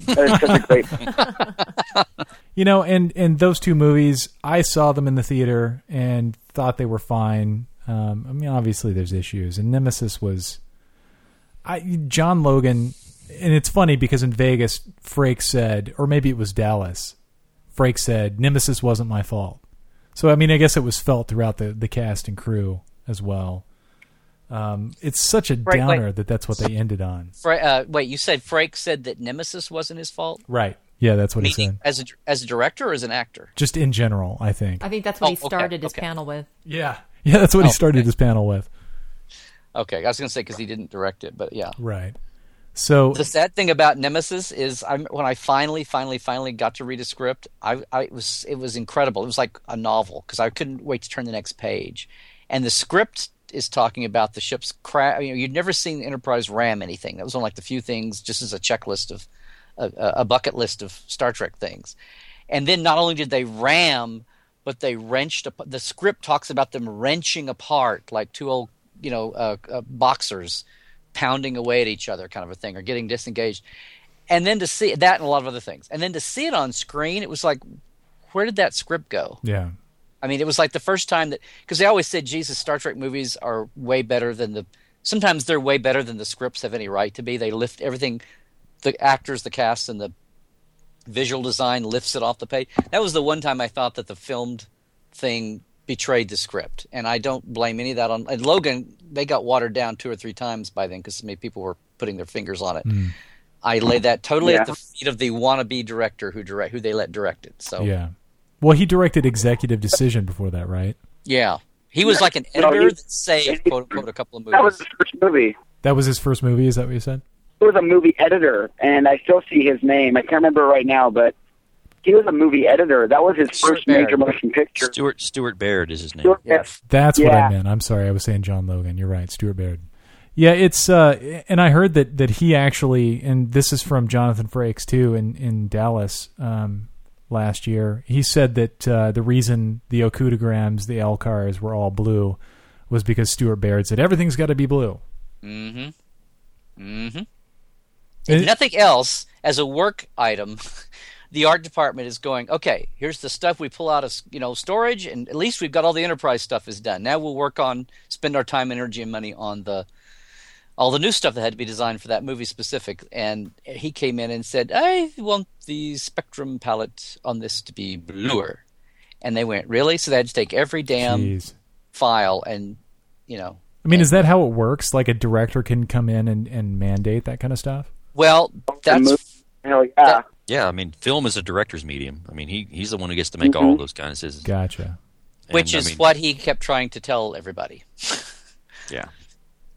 That is such a great. You know, and and those two movies, I saw them in the theater and thought they were fine. Um, I mean, obviously there's issues, and Nemesis was. I, John Logan, and it's funny because in Vegas, Frake said, or maybe it was Dallas, Frake said, Nemesis wasn't my fault. So, I mean, I guess it was felt throughout the, the cast and crew as well. Um, it's such a Right, downer wait. that that's what they ended on. Fra- uh, wait, you said Frake said that Nemesis wasn't his fault? Right. Yeah, that's what he said. as a as a director or as an actor? Just in general, I think. I think that's what Oh, he okay, started his okay. panel with. Yeah. Yeah, that's what he Oh, started okay. his panel with. Okay, I was going to say because he didn't direct it, but yeah. Right. So, The sad thing about Nemesis is, I'm, when I finally, finally, finally got to read a script, I, I it was it was incredible. It was like a novel because I couldn't wait to turn the next page, and the script is talking about the ship's crash. You know, you'd never seen the Enterprise ram anything. That was one like the few things, just as a checklist of a, a bucket list of Star Trek things. And then not only did they ram, but they wrenched. The script talks about them wrenching apart like two old, you know, uh, uh, boxers pounding away at each other, kind of a thing, or getting disengaged. And then to see that and a lot of other things, and then to see it on screen, it was like, where did that script go? yeah. I mean, it was like the first time that because they always said, Jesus, Star Trek movies are way better than the. Sometimes they're way better than the scripts have any right to be. They lift everything, the actors, the cast, and the visual design lifts it off the page. That was the one time I thought that the filmed thing betrayed the script, and I don't blame any of that on. And Logan, they got watered down two or three times by then because so many people were putting their fingers on it. Hmm. I lay that totally Yeah. at the feet of the wannabe director who direct who they let direct it. So Yeah. Well, he directed Executive Decision before that, right? Yeah. He was like an No, editor he- that saved, quote unquote, a couple of movies. That was movies. his first movie. That was his first movie. Is that what you said? He was a movie editor, and I still see his name. I can't remember right now, but he was a movie editor. That was his Stuart first major motion picture. Stuart Stuart Baird is his name. Stuart- Yes. That's what I meant. I'm sorry. I was saying John Logan. You're right. Stuart Baird. Yeah, it's uh, and I heard that that he actually, and this is from Jonathan Frakes too, in in Dallas um, last year. He said that uh, the reason the Okudograms, the LCARS, were all blue was because Stuart Baird said everything's got to be blue. Mm-hmm. Mm-hmm. If nothing else, as a work item, the art department is going, okay, here's the stuff we pull out of you know storage, and at least we've got all the enterprise stuff is done. Now we'll work on spend our time, energy, and money on the all the new stuff that had to be designed for that movie specific. And he came in and said, I want the spectrum palette on this to be bluer. And they went, really? So they had to take every damn Jeez. file and, you know, I mean, is that how it works? Like a director can come in and, and mandate that kind of stuff? well, that's Hell yeah. that- Yeah, I mean, film is a director's medium. I mean, he he's the one who gets to make mm-hmm. all those kind of decisions. Gotcha. which And, I is mean, what he kept trying to tell everybody. Yeah.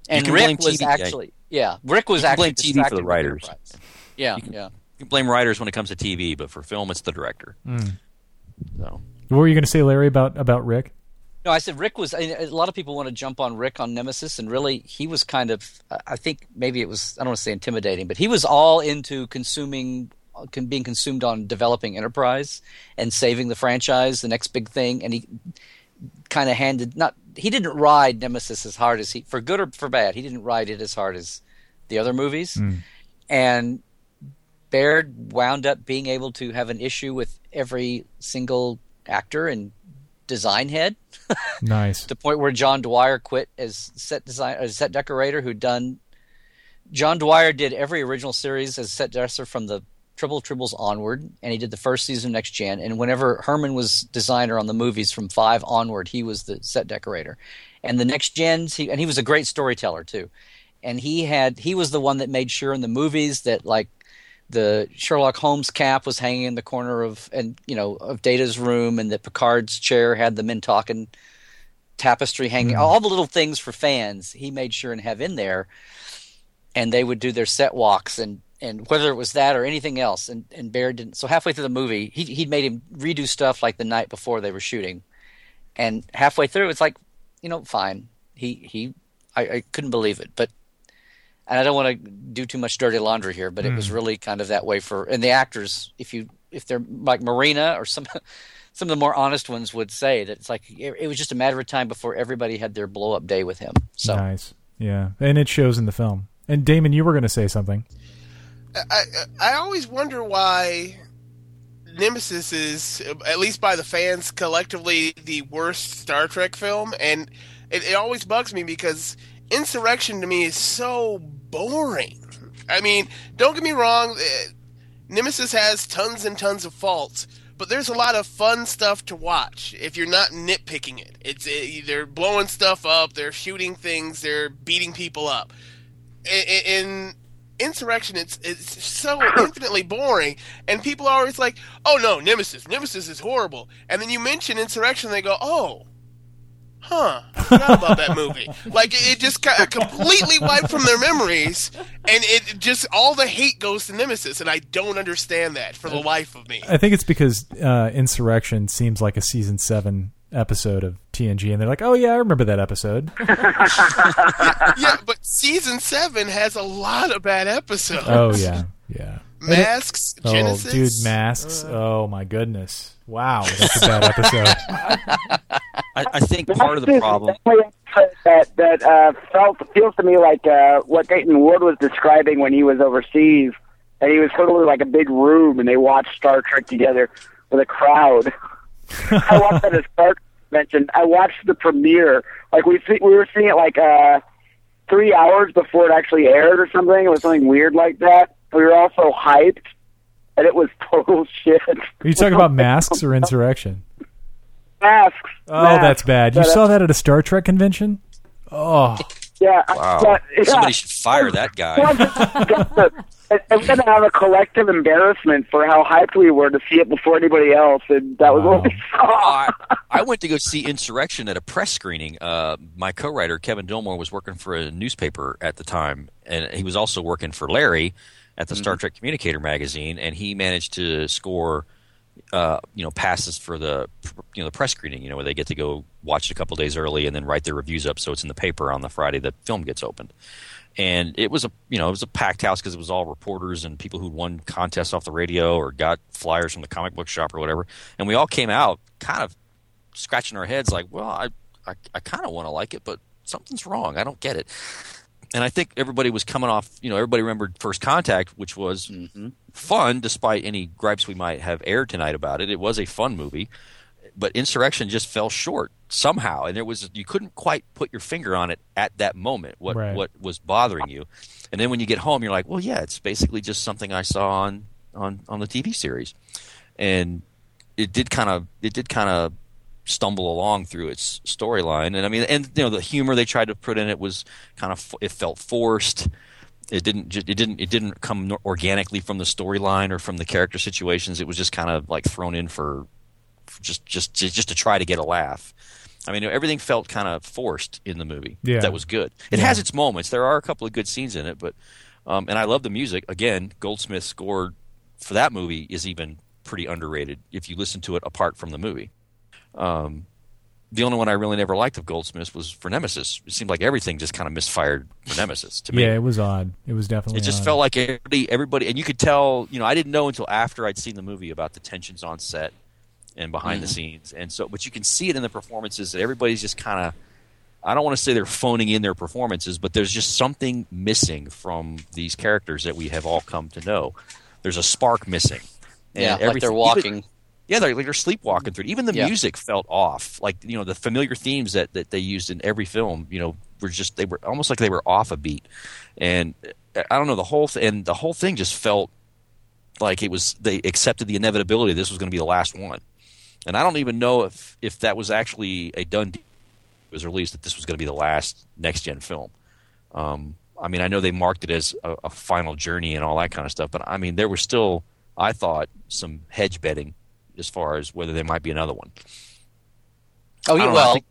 And Rick was TV, actually, yeah, Rick was You can actually blame TV for the distracted with writers. Enterprise. Yeah, yeah. You can blame writers when it comes to TV, but for film, it's the director. Hmm. So What were you going to say, Larry, about about Rick? No, I said Rick was. A lot of people want to jump on Rick on Nemesis, and really, he was kind of. I think maybe it was. I don't want to say intimidating, but he was all into consuming, con- being consumed on developing Enterprise and saving the franchise, the next big thing, and he kind of handed not. He didn't ride Nemesis as hard as he, for good or for bad, he didn't ride it as hard as the other movies, mm. and Baird wound up being able to have an issue with every single actor and design head Nice. the point where John Dwyer quit as set design as set decorator who'd done John Dwyer did every original series as set dresser from the Triple Tribbles onward, and he did the first season of Next Gen. And whenever Herman was designer on the movies from five onward, he was the set decorator. And the Next Gens, he, and he was a great storyteller too. And he had he was the one that made sure in the movies that like the Sherlock Holmes cap was hanging in the corner of and you know of Data's room, and that Picard's chair had the Mintakan tapestry hanging. Mm-hmm. All the little things for fans, he made sure and have in there. And they would do their set walks and and whether it was that or anything else. And and Baird didn't. So halfway through the movie, he he'd made him redo stuff like the night before they were shooting. And halfway through, it's like, you know, fine. He he, I, I couldn't believe it, but and I don't want to do too much dirty laundry here, but it was hmm. really kind of that way for and the actors. If you if they're like Marina or some some of the more honest ones would say that it's like it, it was just a matter of time before everybody had their blow up day with him. So Nice. Yeah, and it shows in the film. And Damon, you were going to say something. I, I always wonder why Nemesis is, at least by the fans collectively, the worst Star Trek film, and it, it always bugs me because Insurrection to me is so boring. I mean, don't get me wrong, eh, Nemesis has tons and tons of faults, but there's a lot of fun stuff to watch if you're not nitpicking it. It's it, they're blowing stuff up, they're shooting things, they're beating people up. In Insurrection, it's it's so infinitely boring, and people are always like, "Oh no, Nemesis, Nemesis is horrible," and then you mention Insurrection, they go, "Oh." Huh? I forgot about that movie. Like it, just of completely wiped from their memories, and it just all the hate goes to Nemesis, and I don't understand that for the life of me. I think it's because uh, Insurrection seems like a season seven episode of TNG, and they're like, "Oh yeah, I remember that episode." yeah, but season seven has a lot of bad episodes. Oh yeah, yeah. Masks, Genesis. Oh, dude, masks. oh my goodness. Wow, that's a bad episode. I, I think part of the problem. that that uh, felt feels to me like uh, what Dayton Ward was describing when he was overseas, and he was totally like a big room, and they watched Star Trek together with a crowd. I watched that at Star Trek convention. I watched the premiere. Like we see, we were seeing it like uh, three hours before it actually aired or something. It was something weird like that. We were all so hyped, and it was total shit. Are you talking about masks or insurrection? Masks. Oh, masks. that's bad. You Yeah, saw that at a Star Trek convention? Oh, Yeah. Wow. but- yeah. Somebody should fire that guy. And we're gonna have a collective embarrassment for how hyped we were to see it before anybody else, and that was what we saw. I, I went to go see Insurrection at a press screening. Uh, my co-writer Kevin Dilmore was working for a newspaper at the time, and he was also working for Larry at the Star Trek Communicator magazine, and he managed to score, uh, you know, passes for the you know the press screening. You know, where they get to go watch it a couple days early and then write their reviews up, so it's in the paper on the Friday the film gets opened. And it was a you know it was a packed house because it was all reporters and people who'd won contests off the radio or got flyers from the comic book shop or whatever. And we all came out kind of scratching our heads like, well, I I, I kind of want to like it, but something's wrong. I don't get it. And I think everybody was coming off. You know, everybody remembered First Contact, which was mm-hmm. fun, despite any gripes we might have aired tonight about it. It was a fun movie, but Insurrection just fell short somehow, and there was you couldn't quite put your finger on it at that moment. What Right. what was bothering you? And then when you get home, you're like, well, yeah, it's basically just something I saw on on on the TV series, and it did kind of it did kind of stumble along through its storyline and i mean and you know the humor they tried to put in it was kind of it felt forced it didn't it didn't it didn't come organically from the storyline or from the character situations it was just kind of like thrown in for just just just to try to get a laugh i mean everything felt kind of forced in the movie Yeah. that was good it has its moments there are a couple of good scenes in it but um, and i love the music again goldsmith scored for that movie is even pretty underrated if you listen to it apart from the movie um, the only one I really never liked of Goldsmiths was for Nemesis. It seemed like everything just kind of misfired for Nemesis to me. yeah, it was odd. It was definitely. It just odd. felt like everybody, everybody, and you could tell. You know, I didn't know until after I'd seen the movie about the tensions on set and behind the scenes, and so. But you can see it in the performances that everybody's just kind of. I don't want to say they're phoning in their performances, but there's just something missing from these characters that we have all come to know. There's a spark missing. And yeah, like they're even- walking. yeah, they're like they're sleepwalking through it. Even the Yeah. music felt off. Like you know, the familiar themes that, that they used in every film, you know, were just they were almost like they were off a beat. And uh, I don't know the whole th- and the whole thing just felt like it was they accepted the inevitability this was going to be the last one. And I don't even know if if that was actually a done deal. It was released that this was going to be the last next gen film. Um, I mean, I know they marked it as a, a final journey and all that kind of stuff, but I mean, there was still, I thought, some hedge betting as far as whether there might be another one. Oh, yeah, don't know, I well, think-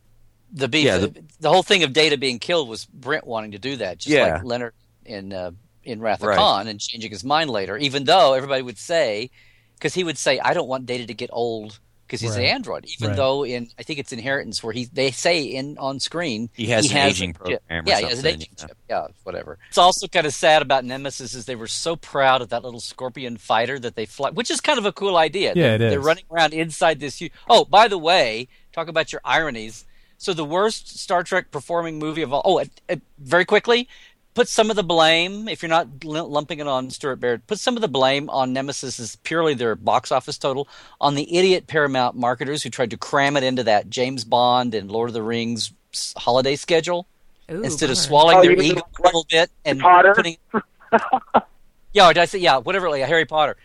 the beef, Yeah, the, the- whole thing of Data being killed was Brent wanting to do that, just Yeah. like Leonard in uh, in Wrath of Right. Khan, and changing his mind later. Even though everybody would say, because he would say, "I don't want Data to get old." Because he's Right. an android, even Right. though in I think it's Inheritance where he they say in on screen He has an a aging chip. program or Yeah, he has an aging yeah. chip. Yeah, whatever. It's also kind of sad about Nemesis is they were so proud of that little scorpion fighter that they fly, which is kind of a cool idea. Yeah, they're, it They're running around inside this. hu- Oh, by the way, talk about your ironies. So the worst Star Trek performing movie of all. Oh, uh, uh, very quickly, put some of the blame. If you're not l- lumping it on Stuart Baird, put some of the blame on Nemesis is purely their box office total on the idiot Paramount marketers who tried to cram it into that James Bond and Lord of the Rings holiday schedule. Ooh, instead of swallowing Oh, their you mean ego a little bit and Potter? putting. yeah, or did I say yeah? Whatever, like Harry Potter.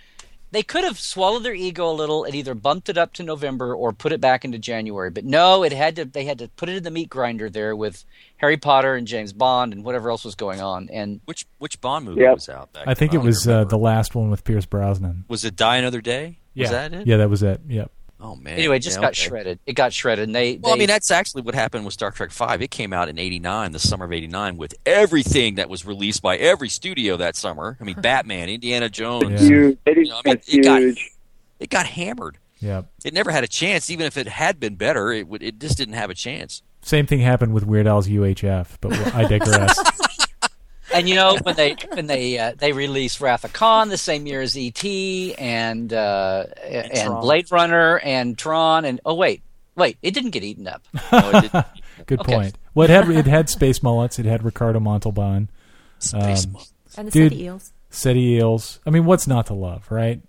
They could have swallowed their ego a little and either bumped it up to November or put it back into January. But no, it had to. They had to put it in the meat grinder there with Harry Potter and James Bond and whatever else was going on. And Which which Bond movie Yep. was out back? I think it don't was uh, the last one with Pierce Brosnan. Was it Die Another Day? Yeah, Was that it? yeah, that was it. Yep. Oh man. anyway, it just Yeah, got okay. shredded. It got shredded, and they. Well, I mean, that's actually what happened with Star Trek Five. It came out in '89, the summer of '89, with everything that was released by every studio that summer. I mean, Batman, Indiana Jones. Yeah. Huge. It is You know, I mean, it got- huge. It got hammered. Yeah. It never had a chance. Even if it had been better, it would. It just didn't have a chance. Same thing happened with Weird Al's UHF, but I digress. and you know when they when they uh, they released Wrath of Khan the same year as ET and uh, and, Tron. Blade Runner and Tron and oh wait wait it didn't get eaten up. No, it didn't. Good Okay. point. Well, it had it had Space Mullets. It had Ricardo Montalban, Space Um, Mo- And the Dude. Ceti eels. Ceti Eels. I mean, what's not to love, right?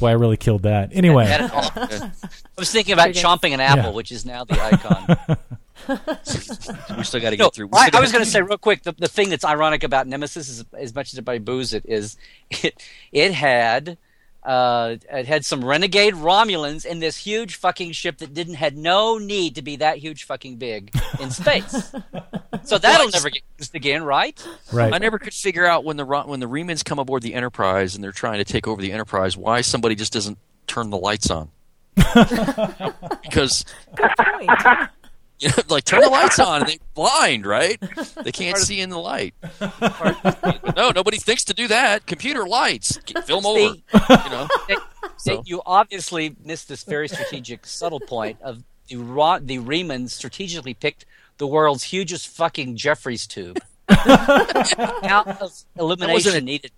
Boy, I really killed that. Anyway, Had it all. I was thinking about chomping an apple, Yeah. which is now the icon. we still got to get No, through. we I, I was going to say real quick the, the thing that's ironic about Nemesis, is, as much as everybody boos it, is it it had uh, it had some renegade Romulans in this huge fucking ship that didn't had no need to be that huge fucking big in space. so that'll never get used again, right? right. I never could figure out when the Ro- when the Remans come aboard the Enterprise and they're trying to take over the Enterprise, why somebody just doesn't turn the lights on. because Point. You know, like turn the lights on and they blind, right? They can't see in the light. No, nobody thinks to do that. Computer lights, Get- film over. You know, So- you obviously missed this very strategic, subtle point of the Ro- the Reman strategically picked the world's hugest fucking Jefferies tube. Out of illumination needed.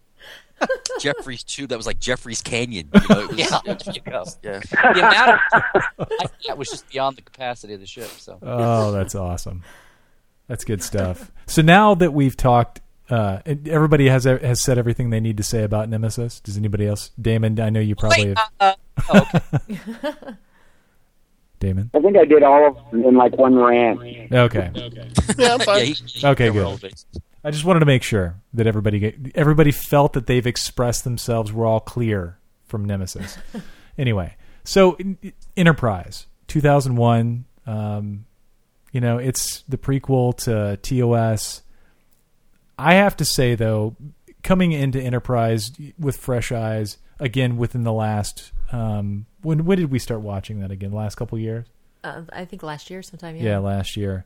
Jefferies tube. That was like Jeffrey's Canyon. You know, was, Yeah, it- there you go. yeah. The amount of I, that was just beyond the capacity of the ship. So Oh, that's awesome. That's good stuff. So now that we've talked, uh, everybody has has said everything they need to say about Nemesis. Does anybody else? Damon, I know you probably Wait, have. uh, oh, okay. Damon. I think I did all of them in like one rant. Okay. Yeah, fine. Yeah, he- he Okay, good. The. I just wanted to make sure that everybody get, everybody felt that they've expressed themselves. We're all clear from Nemesis. anyway, so Enterprise, 2001. Um, you know, it's the prequel to TOS. I have to say though, coming into Enterprise with fresh eyes again within the last um, when when did we start watching that again? Last couple years. Uh, I think last year sometime. Yeah, Yeah. last year.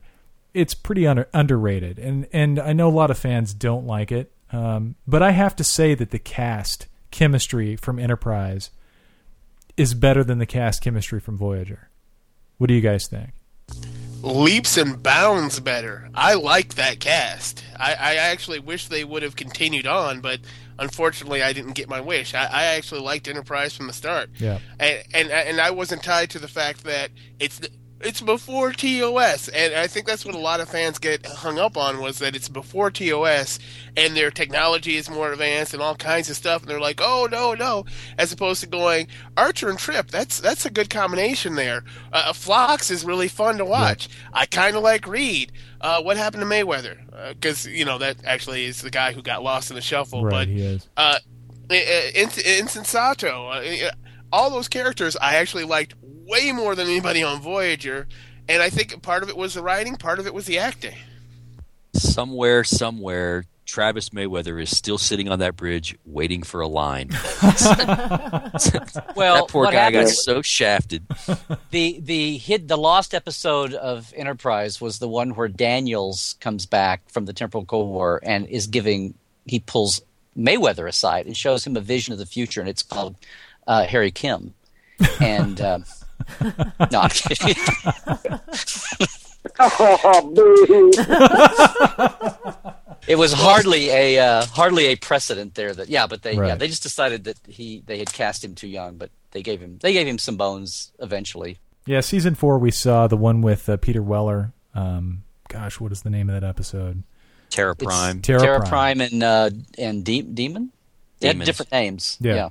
It's pretty under, underrated, and and I know a lot of fans don't like it, um, but I have to say that the cast chemistry from Enterprise is better than the cast chemistry from Voyager. What do you guys think? leaps and bounds better. I like that cast. I, I actually wish they would have continued on, but unfortunately, I didn't get my wish. I, I actually liked Enterprise from the start, Yeah, and, and and I wasn't tied to the fact that it's it's before TOS, and I think that's what a lot of fans get hung up on was that it's before TOS, and their technology is more advanced and all kinds of stuff, and they're like, oh no no, as opposed to going Archer and Trip. That's that's a good combination there. Uh, Phlox is really fun to watch. I kind of like Reed. Uh, what happened to Mayweather? Because you know that actually is the guy who got lost in the shuffle, right. but he is. uh, In- Ensign Sato, uh, all those characters I actually liked way more than anybody on Voyager, and I think part of it was the writing, part of it was the acting. Somewhere, somewhere, Travis Mayweather is still sitting on that bridge waiting for a line. Well, that poor guy got so shafted. the the hit the lost episode of Enterprise was the one where Daniels comes back from the temporal Cold War and is giving he pulls Mayweather aside and shows him a vision of the future, and it's called uh, Harry Kim. And um, no, I'm kidding. Oh, boo. it was hardly a uh, hardly a precedent there. That yeah, but they yeah they just decided that he they had cast him too young, but they gave him they gave him some bones eventually. Yeah, season four we saw the one with uh, Peter Weller. Um, gosh, what is the name of that episode? Terra Prime. Terra, Terra Prime. Prime and uh, and De- Demon. They had different names. Yeah. yeah.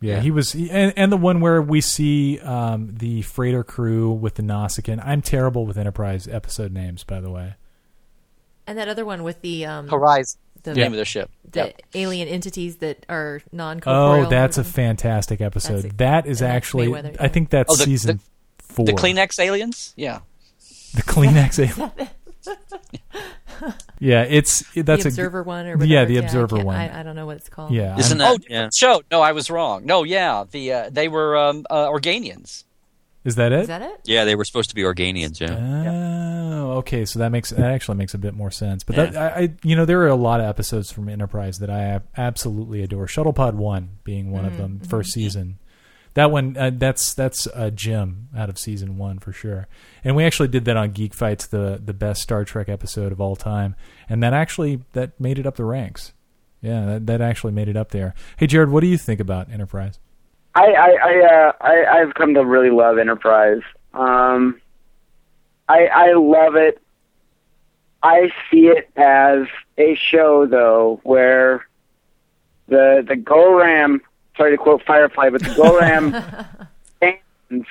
Yeah, he was, he- and, and the one where we see um, the freighter crew with the Nausicaan. I'm terrible with Enterprise episode names, by the way. And that other one with the um, Horizon, the, the name of the ship. the Yep. alien entities that are non-corporeal. Oh, that's a fantastic episode. That's a- that is actually, Mayweather, I think that's Oh, the- season the- four. The Kleenex aliens? Yeah. The Kleenex. alien. yeah, it's that's the a observer one or yeah, the I Observer can't- one. I, I don't know what it's called. yeah. Isn't I'm- that? Oh, yeah. show. No, I was wrong. No, yeah, the uh, they were um, uh, Organians. is that it? Is that it? Yeah, they were supposed to be Organians. Yeah. Oh, okay. So that makes that actually makes a bit more sense. But that, I, I, you know, there are a lot of episodes from Enterprise that I absolutely adore. Shuttlepod One being one of them, first season. That one, uh, that's that's a gem out of season one for sure. And we actually did that on Geek Fights, the the best Star Trek episode of all time, and that actually that made it up the ranks. Yeah, that, that actually made it up there. Hey, Jared, what do you think about Enterprise? I I I, uh, I I've come to really love Enterprise. Um, I I love it. I see it as a show though where the the Gorram sorry to quote Firefly, but the Gorram fans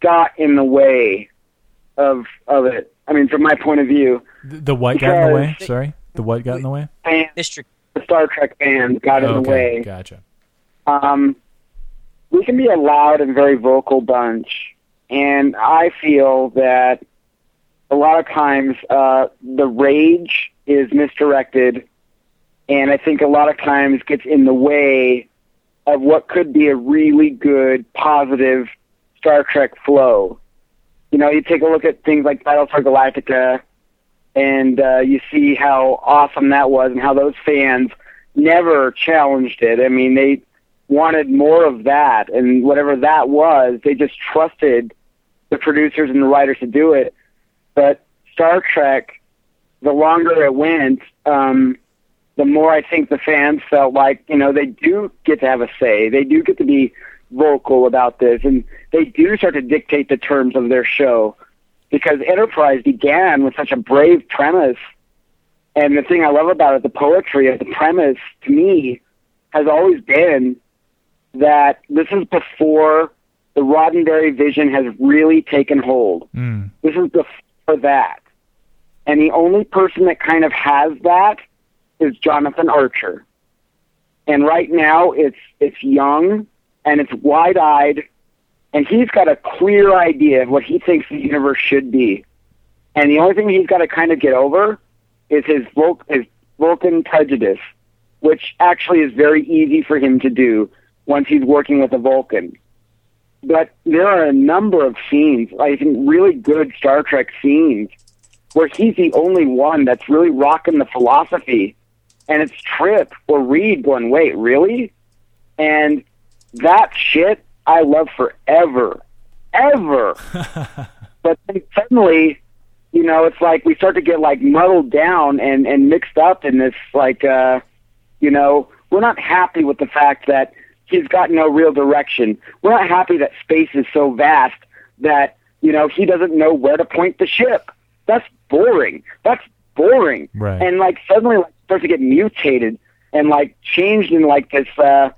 got in the way of of it. I mean, from my point of view, The, the white got in the way. Sorry, the white got in the way. fans, the Star Trek fans got in the way. gotcha. um, we can be a loud and very vocal bunch, and I feel that a lot of times uh, the rage is misdirected, and I think a lot of times gets in the way of what could be a really good, positive Star Trek flow. You know, you take a look at things like Battlestar Galactica, and uh, you see how awesome that was, and how those fans never challenged it. I mean, they wanted more of that, and whatever that was, they just trusted the producers and the writers to do it. But Star Trek, the longer it went, um, the more I think the fans felt like you know they do get to have a say. They do get to be vocal about this, and they do start to dictate the terms of their show. Because Enterprise began with such a brave premise, and the thing I love about it, the poetry of the premise, to me, has always been that this is before the Roddenberry vision has really taken hold. Mm. This is before that. And the only person that kind of has that is Jonathan Archer. And right now it's it's young and it's wide eyed and he's got a clear idea of what he thinks the universe should be. And the only thing he's got to kind of get over is his Vul- his Vulcan prejudice, which actually is very easy for him to do once he's working with a Vulcan. But there are a number of scenes, I think really good Star Trek scenes, where he's the only one that's really rocking the philosophy. And it's Trip or Reed going, wait, really? And that shit I love forever. Ever. but then suddenly, you know, it's like we start to get like muddled down and, and mixed up in this like uh you know, we're not happy with the fact that he's got no real direction. We're not happy that space is so vast that, you know, he doesn't know where to point the ship. That's boring. That's boring. Right. And like suddenly like starts to get mutated and like changed in like this uh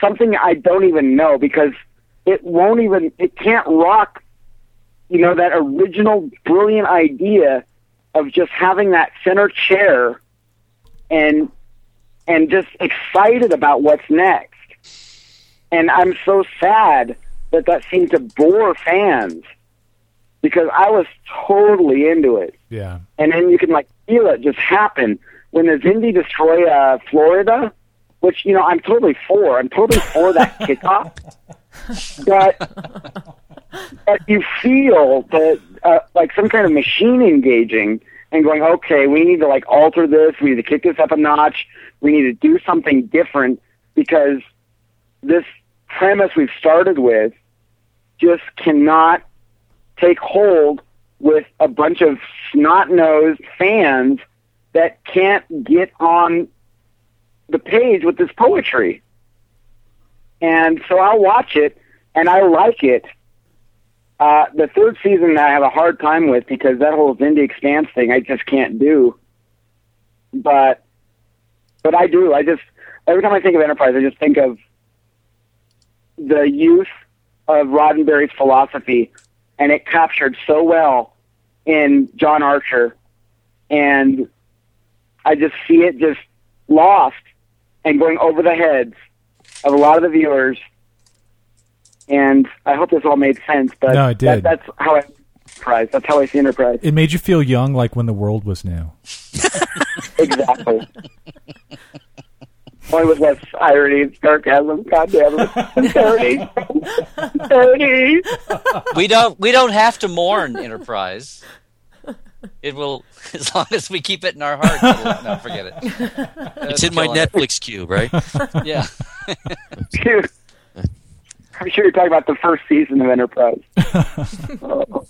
something I don't even know because it won't even it can't rock you know that original brilliant idea of just having that center chair and and just excited about what's next. And I'm so sad that that seemed to bore fans because I was totally into it. Yeah. And then you can like feel it just happen when the Xindi destroy uh, Florida, which you know I'm totally for. I'm totally for that kickoff. But but you feel that uh, like some kind of machine engaging and going, okay, we need to like alter this. We need to kick this up a notch. We need to do something different because this premise we've started with just cannot take hold with a bunch of snot-nosed fans that can't get on the page with this poetry. And so I'll watch it, and I like it. Uh, the third season I have a hard time with because that whole Xindi Expanse thing I just can't do. But, but I do. I just every time I think of Enterprise, I just think of the youth of Roddenberry's philosophy, and it captured so well in John Archer, and I just see it just lost and going over the heads of a lot of the viewers. And I hope this all made sense, but No, it did. That, that's how I Enterprise. That's how I see Enterprise. It made you feel young, like when the world was new. Exactly. Only with less irony, sarcasm, goddamn it, parody, parody. we don't we don't have to mourn Enterprise. It will as long as we keep it in our hearts. it'll- No, forget it. It's in my Netflix queue, right? Yeah. Dude, I'm sure you're talking about the first season of Enterprise. Oh.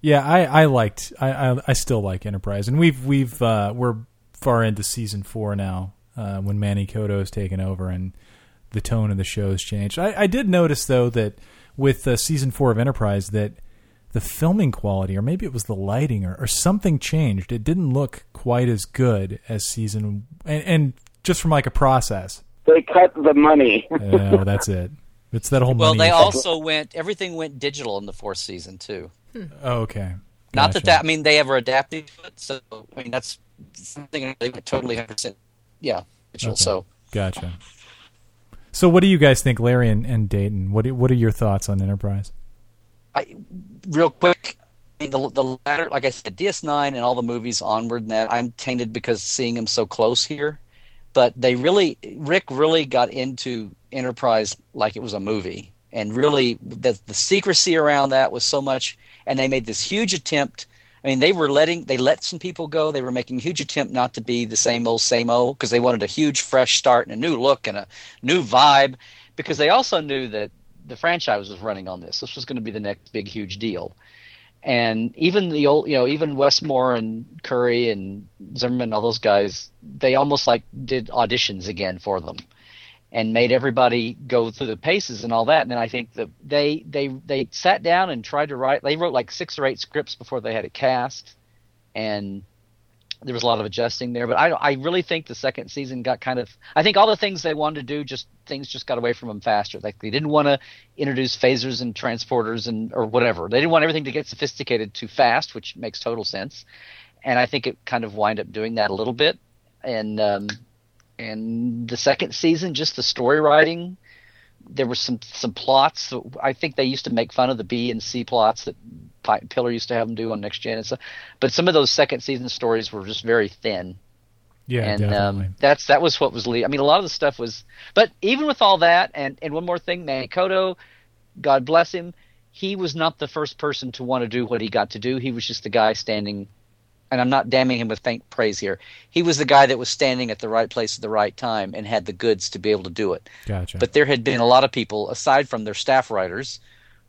Yeah, I, I liked I, I I still like Enterprise, and we've we've uh, we're far into season four now uh, when Manny Coto has taken over, and the tone of the show has changed. I, I did notice though that with uh, season four of Enterprise that the filming quality, or maybe it was the lighting, or, or something changed. It didn't look quite as good as season, and, and just from like a process. They cut the money. Oh, that's it. It's that whole Well, money they issue. also went. Everything went digital in the fourth season too. Hmm. Oh, okay. Not Gotcha. that that. I mean, they ever adapted to it. So I mean, that's something they went totally hundred percent. Yeah, digital. Okay. So Gotcha. So, what do you guys think, Larry and, and Dayton? What do, what are your thoughts on Enterprise? I, real quick, the the latter, like I said, DS9 and all the movies onward and that I'm tainted because seeing them so close here. But they really, Rick really got into Enterprise like it was a movie, and really the the secrecy around that was so much. And they made this huge attempt. I mean, they were letting they let some people go. They were making a huge attempt not to be the same old, same old, because they wanted a huge, fresh start and a new look and a new vibe. Because they also knew that the franchise was running on this. This was going to be the next big, huge deal. And even the old, you know, even Westmore and Curry and Zimmerman, all those guys, they almost like did auditions again for them, and made everybody go through the paces and all that. And then I think that they they they sat down and tried to write. They wrote like six or eight scripts before they had it cast, and there was a lot of adjusting there. But I I really think the second season got kind of. I think all the things they wanted to do, just things just got away from them faster. Like they didn't want to introduce phasers and transporters and or whatever. They didn't want everything to get sophisticated too fast, which makes total sense. And I think it kind of wind up doing that a little bit. And um, and the second season, just the story writing. There were some some plots. I think they used to make fun of the B and C plots that Piller used to have them do on Next Gen and stuff. But some of those second season stories were just very thin Yeah, and definitely. um, that's that was what was le- I mean, a lot of the stuff was. But even with all that, and and one more thing, Manny Coto, God bless him, he was not the first person to want to do what he got to do. He was just the guy standing. And I'm not damning him with faint praise here. He was the guy that was standing at the right place at the right time and had the goods to be able to do it. gotcha. But there had been a lot of people, aside from their staff writers,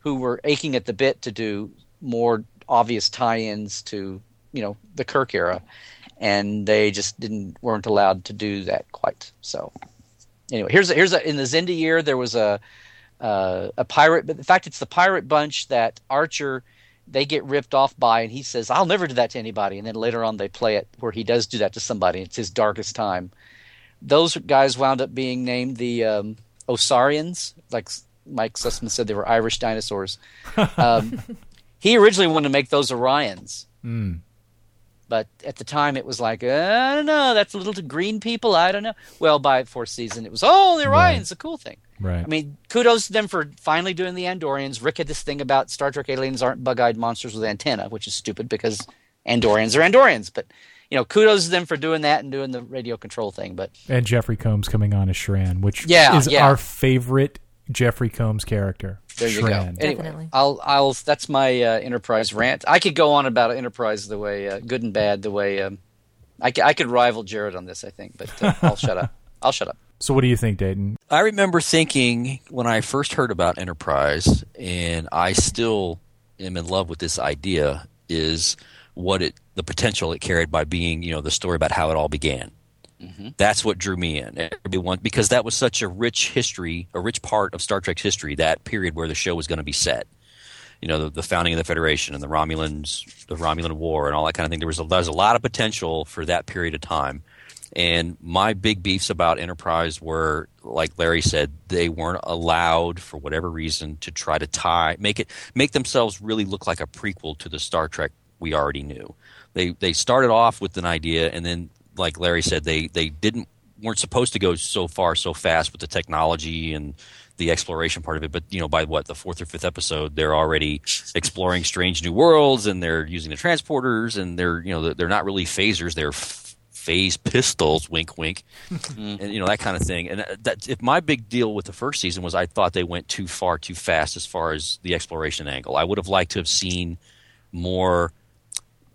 who were aching at the bit to do more obvious tie-ins to you know the Kirk era, and they just didn't weren't allowed to do that quite. So anyway, here's a, here's a, in the Xindi year there was a uh, a pirate, but in fact it's the pirate bunch that Archer they get ripped off by, and he says I'll never do that to anybody, and then later on they play it where he does do that to somebody. It's his darkest time. Those guys wound up being named the um, Osaarians, like Mike Sussman said, they were Irish dinosaurs. Um, he originally wanted to make those Orions, Mm. but at the time it was like, I don't know, that's a little to green people. I don't know. Well, by fourth season, it was, oh, the Right. Orions, a cool thing. Right. I mean, kudos to them for finally doing the Andorians. Rick had this thing about Star Trek aliens aren't bug-eyed monsters with antenna, which is stupid because Andorians are Andorians. But you know, kudos to them for doing that and doing the radio control thing. But and Jeffrey Combs coming on as Shran, which Yeah, is yeah. our favorite Jeffrey Combs character. there you Shran. go. Anyway, Definitely. I'll I'll that's my uh, Enterprise rant. I could go on about Enterprise the way uh, good and bad, the way um, I, c- I could rival Jared on this. I think, but uh, I'll shut up. I'll shut up. So, what do you think, Dayton? I remember thinking when I first heard about Enterprise, and I still am in love with this idea, is what it the potential it carried by being, you know, the story about how it all began. Mm-hmm. That's what drew me in. Because that was such a rich history, a rich part of Star Trek's history, that period where the show was going to be set. You know, the, the founding of the Federation and the Romulans, the Romulan War, and all that kind of thing. There was a, there was a lot of potential for that period of time And my big beefs about Enterprise were, like Larry said, they weren't allowed for whatever reason to try to tie make it make themselves really look like a prequel to the Star Trek we already knew. They they started off with an idea, and then, like Larry said, they they didn't weren't supposed to go so far so fast with the technology and the exploration part of it. But you know, by what the fourth or fifth episode, they're already exploring strange new worlds, and they're using the transporters, and they're you know they're not really phasers, they're phase pistols, wink, wink, mm-hmm. and you know that kind of thing. And that if my big deal with the first season was I thought they went too far too fast as far as the exploration angle. I would have liked to have seen more.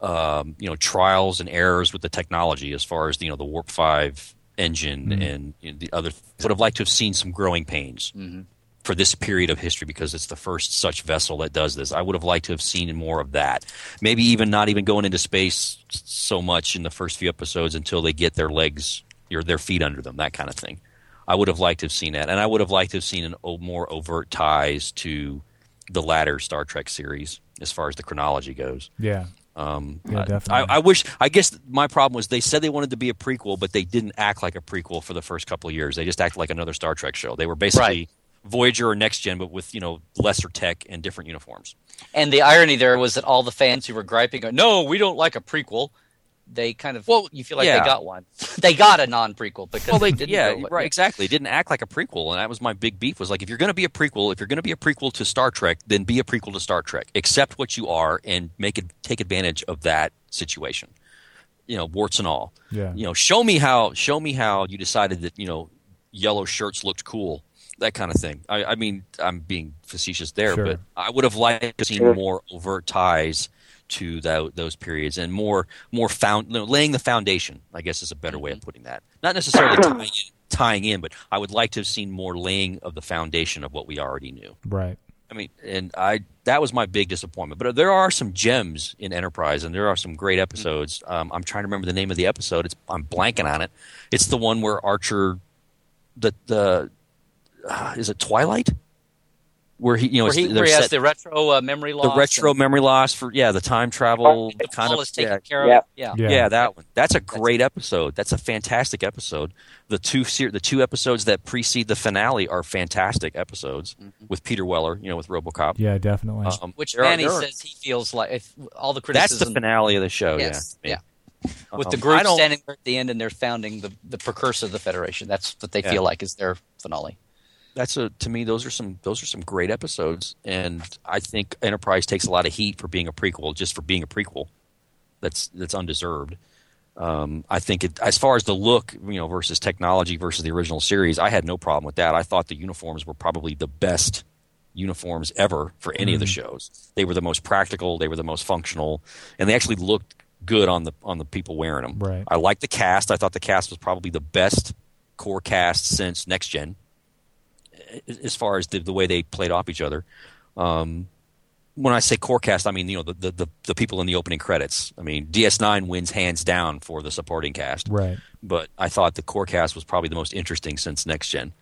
Um, you know, trials and errors with the technology as far as you know the warp five engine mm-hmm. and you know, the other. Would have liked to have seen some growing pains mm-hmm. for this period of history because it's the first such vessel that does this. I would have liked to have seen more of that. Maybe even not even going into space so much in the first few episodes until they get their legs or their feet under them, that kind of thing. I would have liked to have seen that, and I would have liked to have seen an more overt ties to the latter Star Trek series as far as the chronology goes. Yeah. Um, yeah, definitely. I, I, wish. I guess my problem was they said they wanted to be a prequel, but they didn't act like a prequel for the first couple of years. They just acted like another Star Trek show. They were basically right. Voyager or Next Gen, but with you know lesser tech and different uniforms. And the irony there was that all the fans who were griping, "No, we don't like a prequel," they kind of well, you feel like yeah. they got one. they got a non prequel because well, they, yeah, right, exactly. It didn't act like a prequel, and that was my big beef. Was like if you're going to be a prequel, if you're going to be a prequel to Star Trek, then be a prequel to Star Trek. Accept what you are and make it take advantage of that situation. You know, warts and all. Yeah. You know, show me how show me how you decided that you know yellow shirts looked cool that kind of thing. I, I, mean, I'm being facetious there, sure. but I would have liked to see more overt ties to that, those periods and more more found you know, laying the foundation. I guess is a better way of mm-hmm. putting that. Not necessarily tying in, tying in, but I would like to have seen more laying of the foundation of what we already knew. Right. I mean, and I that was my big disappointment. But there are some gems in Enterprise, and there are some great episodes. Um, I'm trying to remember the name of the episode. It's I'm blanking on it. It's the one where Archer, the the uh, is it Twilight? Where he you know where he, where he has the retro uh, memory loss the retro and, memory loss for yeah the time travel oh, kind of yeah, care yeah. Of, yeah. yeah. yeah. That one. That's a great episode. That's a fantastic episode. The two the two episodes that precede the finale are fantastic episodes mm-hmm. with Peter Weller you know with RoboCop. Yeah definitely. Um, which Manny are, says he feels like if all the criticism that's the finale of the show yes, yeah yeah. With the um, group standing there at the end and they're founding the, the precursor of the Federation. That's what they feel like is their finale that's a to me those are some those are some great episodes, and I think Enterprise takes a lot of heat for being a prequel, just for being a prequel. That's that's undeserved. Um, I think it, as far as the look, you know, versus technology versus the original series, I had no problem with that. I thought the uniforms were probably the best uniforms ever for any mm-hmm. of the mm-hmm. shows. They were the most practical, they were the most functional, and they actually looked good on the on the people wearing them. Right. I liked the cast. I thought the cast was probably the best core cast since Next Gen as far as the, the way they played off each other. Um, when I say core cast, I mean you know the, the, the, people in the opening credits. I mean DS9 wins hands down for the supporting cast. Right. But I thought the core cast was probably the most interesting since Next Gen.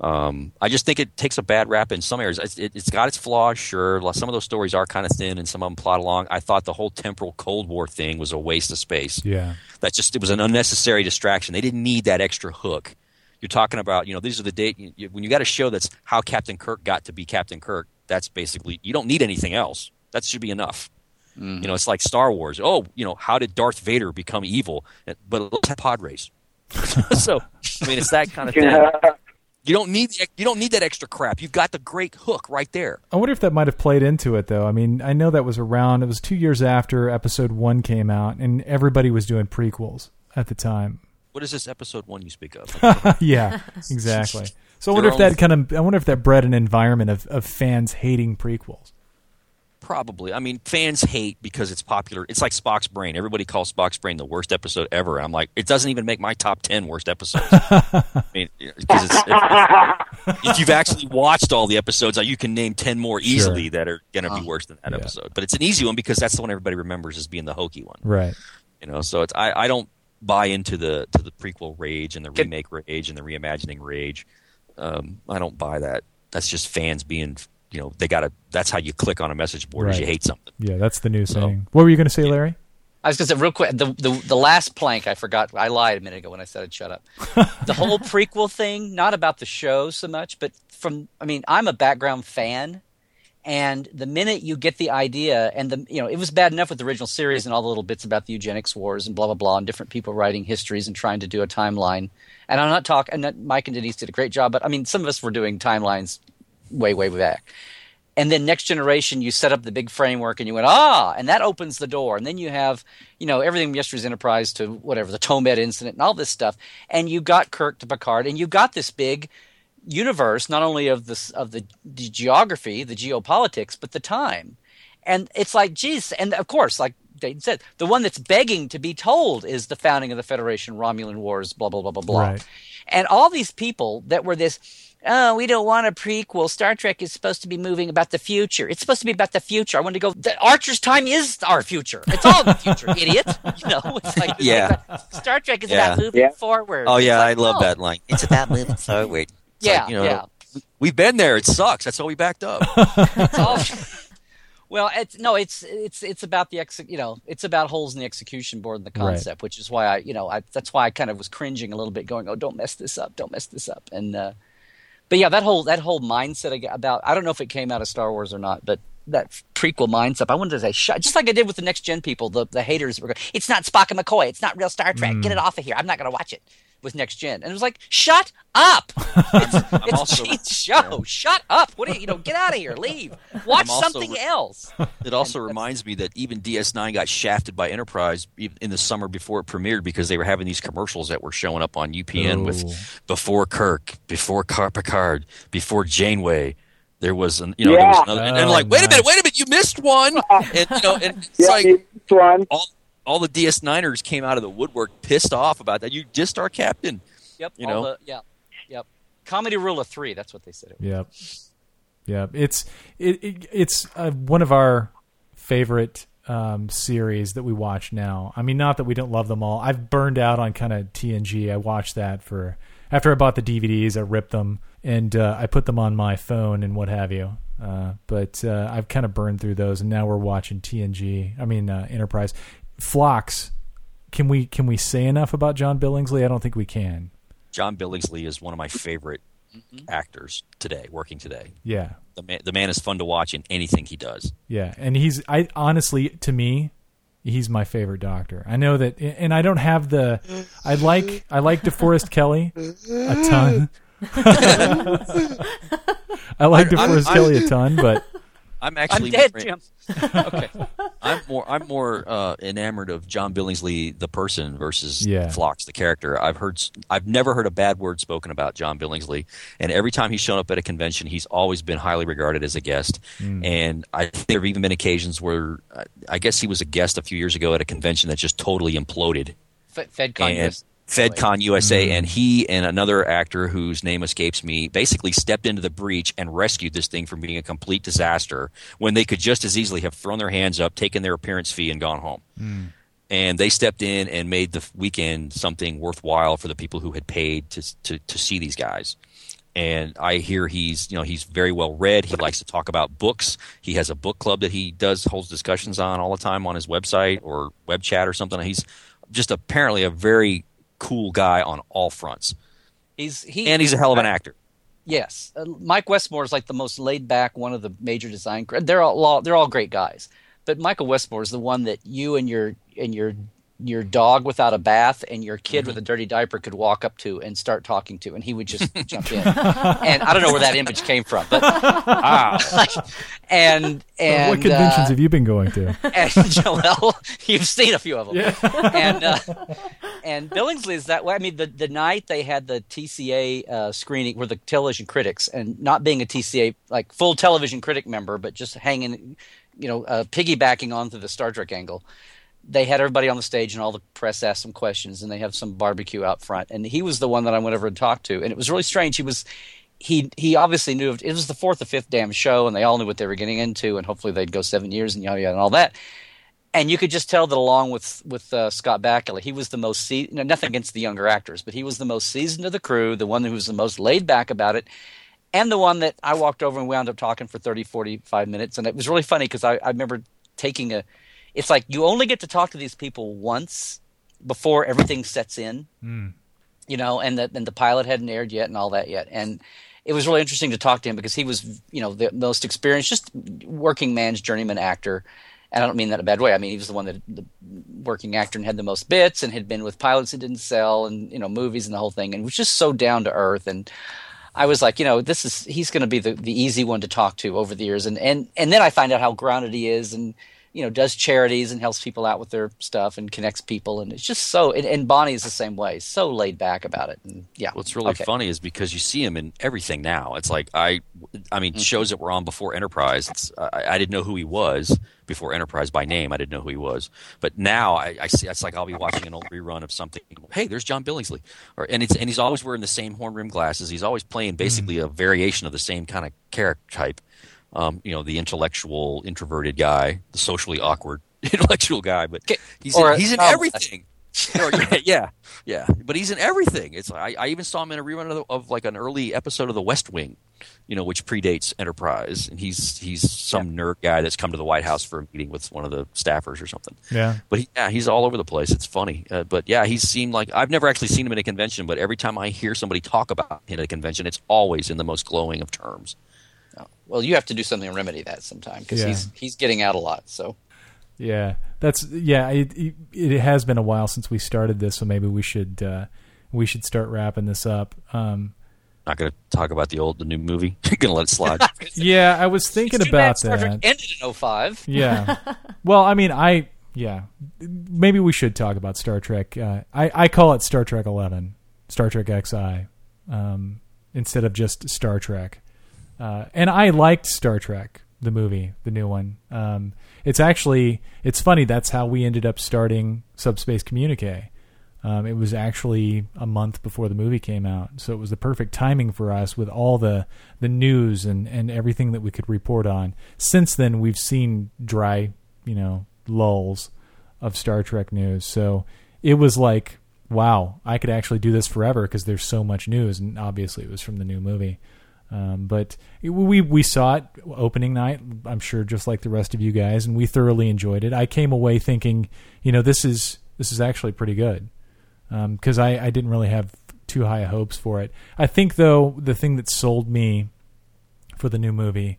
Um, I just think it takes a bad rap in some areas. It's, it, has got its flaws, sure. Some of those stories are kind of thin, and some of them plot along. I thought the whole temporal Cold War thing was a waste of space. Yeah, that just it was an unnecessary distraction. They didn't need that extra hook you're talking about, you know, these are the date you, when you got a show that's how Captain Kirk got to be Captain Kirk. That's basically you don't need anything else. That should be enough. Mm-hmm. You know, it's like Star Wars. Oh, you know, how did Darth Vader become evil? But let's have pod race. so, I mean, it's that kind of thing. You don't need you don't need that extra crap. You've got the great hook right there. I wonder if that might have played into it, though. I mean, I know that was around. It was two years after Episode One came out, and everybody was doing prequels at the time. What is this episode one you speak of? yeah, exactly. So I wonder if that kind of I wonder if that bred an environment of, of fans hating prequels. Probably. I mean, fans hate because it's popular. It's like Spock's Brain. Everybody calls Spock's Brain the worst episode ever. I'm like, it doesn't even make my top ten worst episodes. I mean, because it's, if, if, you've actually watched all the episodes, you can name ten more easily sure. that are going to be uh-huh. worse than that yeah. episode. But it's an easy one because that's the one everybody remembers as being the hokey one. Right. You know, so it's I, I don't buy into the to the prequel rage and the remake rage and the reimagining rage. Um, I don't buy that. That's just fans being, you know, they got to. That's how you click on a message board right. is you hate something. Yeah, that's the new so, saying. What were you going to say, yeah. Larry? I was going to say real quick the, the the last plank I forgot. I lied a minute ago when I said I'd shut up. the whole prequel thing, not about the show so much, but from I mean, I'm a background fan, and the minute you get the idea, and the you know, it was bad enough with the original series and all the little bits about the eugenics wars and blah blah blah, and different people writing histories and trying to do a timeline. And I'm not talking. And Mike and Denise did a great job, but I mean, some of us were doing timelines way way back and then next generation you set up the big framework and you went ah and that opens the door and then you have you know everything from yesterday's enterprise to whatever the tomed incident and all this stuff and you got kirk to picard and you got this big universe not only of this of the, the geography the geopolitics but the time and it's like geez and of course like Dayton said, the one that's begging to be told is the founding of the Federation, Romulan Wars, blah blah blah blah blah, Right. and all these people that were this oh, we don't want a prequel. Star Trek is supposed to be moving about the future. It's supposed to be about the future. I want to go. The Archer's time is our future. It's all the future, idiot. You know, it's like it's Yeah. like, Star Trek is Yeah. about moving Yeah. forward. Oh yeah, like, I love no. that line. It's about moving forward. It's Yeah, like, you know, yeah. We've been there. It sucks. That's why we backed up. It's all. Well, it's no, it's it's it's about the ex, you know, it's about holes in the execution board and the Right. concept, which is why I, you know, I that's why I kind of was cringing a little bit, going, "Oh, don't mess this up, don't mess this up," and uh, but yeah, that whole that whole mindset about I don't know if it came out of Star Wars or not, but that prequel mindset, I wanted to say, just like I did with the next gen people, the the haters were going, it's not Spock and McCoy, it's not real Star Trek, get it off of here, I'm not going to watch it with next gen, and it was like, shut up, it's, it's also- Gene's show, shut up, what do you, you know, get out of here, leave, watch also something else. It also reminds me that even DS9 got shafted by Enterprise in the summer before it premiered because they were having these commercials that were showing up on UPN Oh. with before Kirk, before Car- Picard, before Janeway. There was, an, you know, there was another, and, and Oh, like, wait a minute, wait a minute, you missed one, and you know, and it's Yeah, like it's one. all all the DS9ers came out of the woodwork pissed off about that. You dissed our captain. Yep, You know? the, yeah, yep, comedy rule of three, that's what they said. It was. Yep. Yep. It's it, it it's uh, one of our favorite um, series that we watch now. I mean, not that we don't love them all. I've burned out on kind of TNG. I watched that for after I bought the DVDs. I ripped them and uh, I put them on my phone and what have you. Uh, but uh, I've kind of burned through those, and now we're watching TNG. I mean, uh, Enterprise. Phlox. Can we can we say enough about John Billingsley? I don't think we can. John Billingsley is one of my favorite mm-hmm. actors today, working today. Yeah. The man, the man is fun to watch in anything he does. Yeah, and he's I honestly to me, he's my favorite doctor. I know that, and I don't have the. I like I like DeForest Kelley a ton. I like DeForest I'm- Kelley a ton, but I'm actually I'm actually dead, more- Jim. okay. I'm more I'm more uh, enamored of John Billingsley the person versus Yeah. Phlox the character. I've heard s- I've never heard a bad word spoken about John Billingsley, and every time he's shown up at a convention, he's always been highly regarded as a guest. And I think there have even been occasions where uh, I guess he was a guest a few years ago at a convention that just totally imploded. Fe- FedCon. and yes. FedCon USA, and mm. he and another actor whose name escapes me basically stepped into the breach and rescued this thing from being a complete disaster when they could just as easily have thrown their hands up, taken their appearance fee, and gone home. Mm. And they stepped in and made the weekend something worthwhile for the people who had paid to to, to see these guys. And I hear he's you know he's very well read. He likes to talk about books. He has a book club that he does holds discussions on all the time on his website or web chat or something. He's just apparently a very cool guy on all fronts, He's he and he's a hell of an actor. Yes, uh, Mike Westmore is like the most laid back one of the major design. They're all they're all great guys, but Michael Westmore is the one that you and your and your your dog without a bath and your kid with a dirty diaper could walk up to and start talking to, and he would just jump in. And I don't know where that image came from, but ah, and and what conventions uh, have you been going to? and Joel, you've seen a few of them. And uh, and Billingsley is that way. I mean, the the night they had the TCA uh, screening, were the television critics, and not being a TCA like full television critic member, but just hanging, you know, uh, piggybacking onto the Star Trek angle. They had everybody on the stage, and all the press asked some questions, and they have some barbecue out front. And he was the one that I went over and talked to, and it was really strange. He was he he obviously knew it was the fourth or fifth damn show, and they all knew what they were getting into, and hopefully they'd go seven years and yada yada and all that. And you could just tell that along with with uh, Scott Bakula, he was the most se- you know, nothing against the younger actors, but he was the most seasoned of the crew, the one who was the most laid back about it, and the one that I walked over and wound up talking for 30, 45 minutes, and it was really funny because I, I remember taking a it's like you only get to talk to these people once before everything sets in. Hmm. You know, and the and the pilot hadn't aired yet and all that yet. And it was really interesting to talk to him because he was, you know, the most experienced, just working man's journeyman actor. And I don't mean that in a bad way. I mean, he was the one that the working actor and had the most bits and had been with pilots that didn't sell and, you know, movies and the whole thing and was just so down to earth. And I was like, you know, this is, he's going to be the, the easy one to talk to over the years. And, and, and then I find out how grounded he is and, you know, does charities and helps people out with their stuff and connects people. And it's just so, and, and Bonnie is the same way, so laid back about it. And yeah. What's really Okay. funny is because you see him in everything now. It's like I, I mean, mm-hmm. shows that were on before Enterprise. It's, I, I didn't know who he was before Enterprise by name. I didn't know who he was, but now I, I see. It's like I'll be watching an old rerun of something. Hey, there's John Billingsley, or and it's and he's always wearing the same horn rim glasses. He's always playing basically mm-hmm. a variation of the same kind of character type. Um, you know, the intellectual, introverted guy, the socially awkward intellectual guy, but he's or in, he's in a- everything. Or, yeah, yeah, yeah. But he's in everything. It's I, I even saw him in a rerun of, the, of like an early episode of The West Wing, you know, which predates Enterprise, and he's he's some nerd guy that's come to the White House for a meeting with one of the staffers or something. Yeah. But he, yeah, he's all over the place. It's funny, uh, but yeah, he's seemed like I've never actually seen him in a convention, but every time I hear somebody talk about him at a convention, it's always in the most glowing of terms. Well, you have to do something to remedy that sometime because Yeah. he's, he's getting out a lot. So Yeah, that's yeah. It, it, it has been a while since we started this, so maybe we should uh, we should start wrapping this up. Um, Not going to talk about the old, the new movie. going to let it slide. yeah, I was thinking It's too bad about Star Trek that. ended in 05. Yeah. well, I mean, I yeah. Maybe we should talk about Star Trek. Uh, I I call it Star Trek Eleven, Star Trek XI, um, instead of just Star Trek. Uh, and I liked Star Trek, the movie, the new one. Um, it's actually it's funny. That's how we ended up starting Subspace Communique. Um, it was actually a month before the movie came out, so it was the perfect timing for us with all the the news and and everything that we could report on. Since then, we've seen dry, you know, lulls of Star Trek news. So it was like, wow, I could actually do this forever because there's so much news, and obviously it was from the new movie. Um, but we we saw it opening night. I'm sure just like the rest of you guys, and we thoroughly enjoyed it. I came away thinking, you know, this is this is actually pretty good because I, I didn't really have too high hopes for it. I think though the thing that sold me for the new movie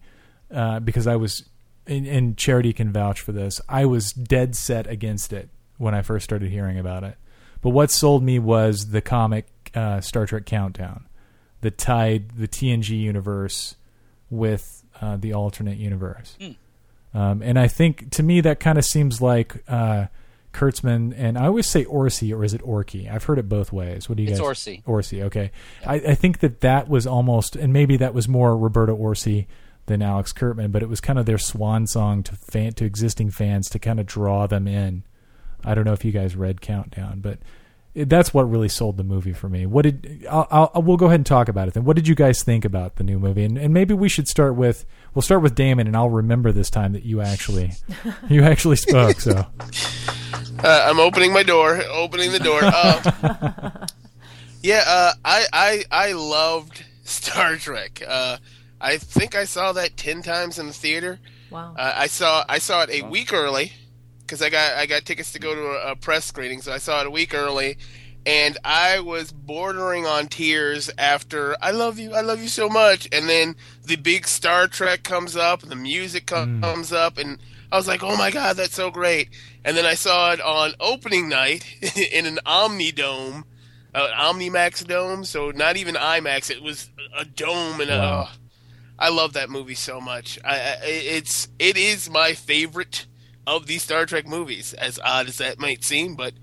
uh, because I was and, and Charity can vouch for this. I was dead set against it when I first started hearing about it. But what sold me was the comic uh, Star Trek Countdown that tied the TNG universe with uh, the alternate universe. Um, and I think to me that kind of seems like uh, Kurtzman and I always say Orci or is it Orky? I've heard it both ways. What do you It's guys? Orci. Orci. Okay. I, I think that that was almost, and maybe that was more Roberto Orci than Alex Kurtzman, but it was kind of their swan song to fan to existing fans to kind of draw them in. I don't know if you guys read Countdown, but that's what really sold the movie for me. What did I'll, I'll we'll go ahead and talk about it then. What did you guys think about the new movie? And, and maybe we should start with we'll start with Damon, and I'll remember this time that you actually you actually spoke. So Uh, I'm opening my door. Opening the door. Uh, yeah, uh, I, I I loved Star Trek. Uh, I think I saw that ten times in the theater. Wow. Uh, I saw I saw it a week early because I got I got tickets to go to a, a press screening, so I saw it a week early, and I was bordering on tears after I love you, I love you so much, and then the big Star Trek comes up, and the music co- comes up, and I was like, oh my god, that's so great, and then I saw it on opening night in an Omni Dome. Uh, Omnimax dome, so not even IMAX. It was a dome, and Wow. uh, I love that movie so much. I, I, it's it is my favorite of these Star Trek movies, as odd as that might seem, but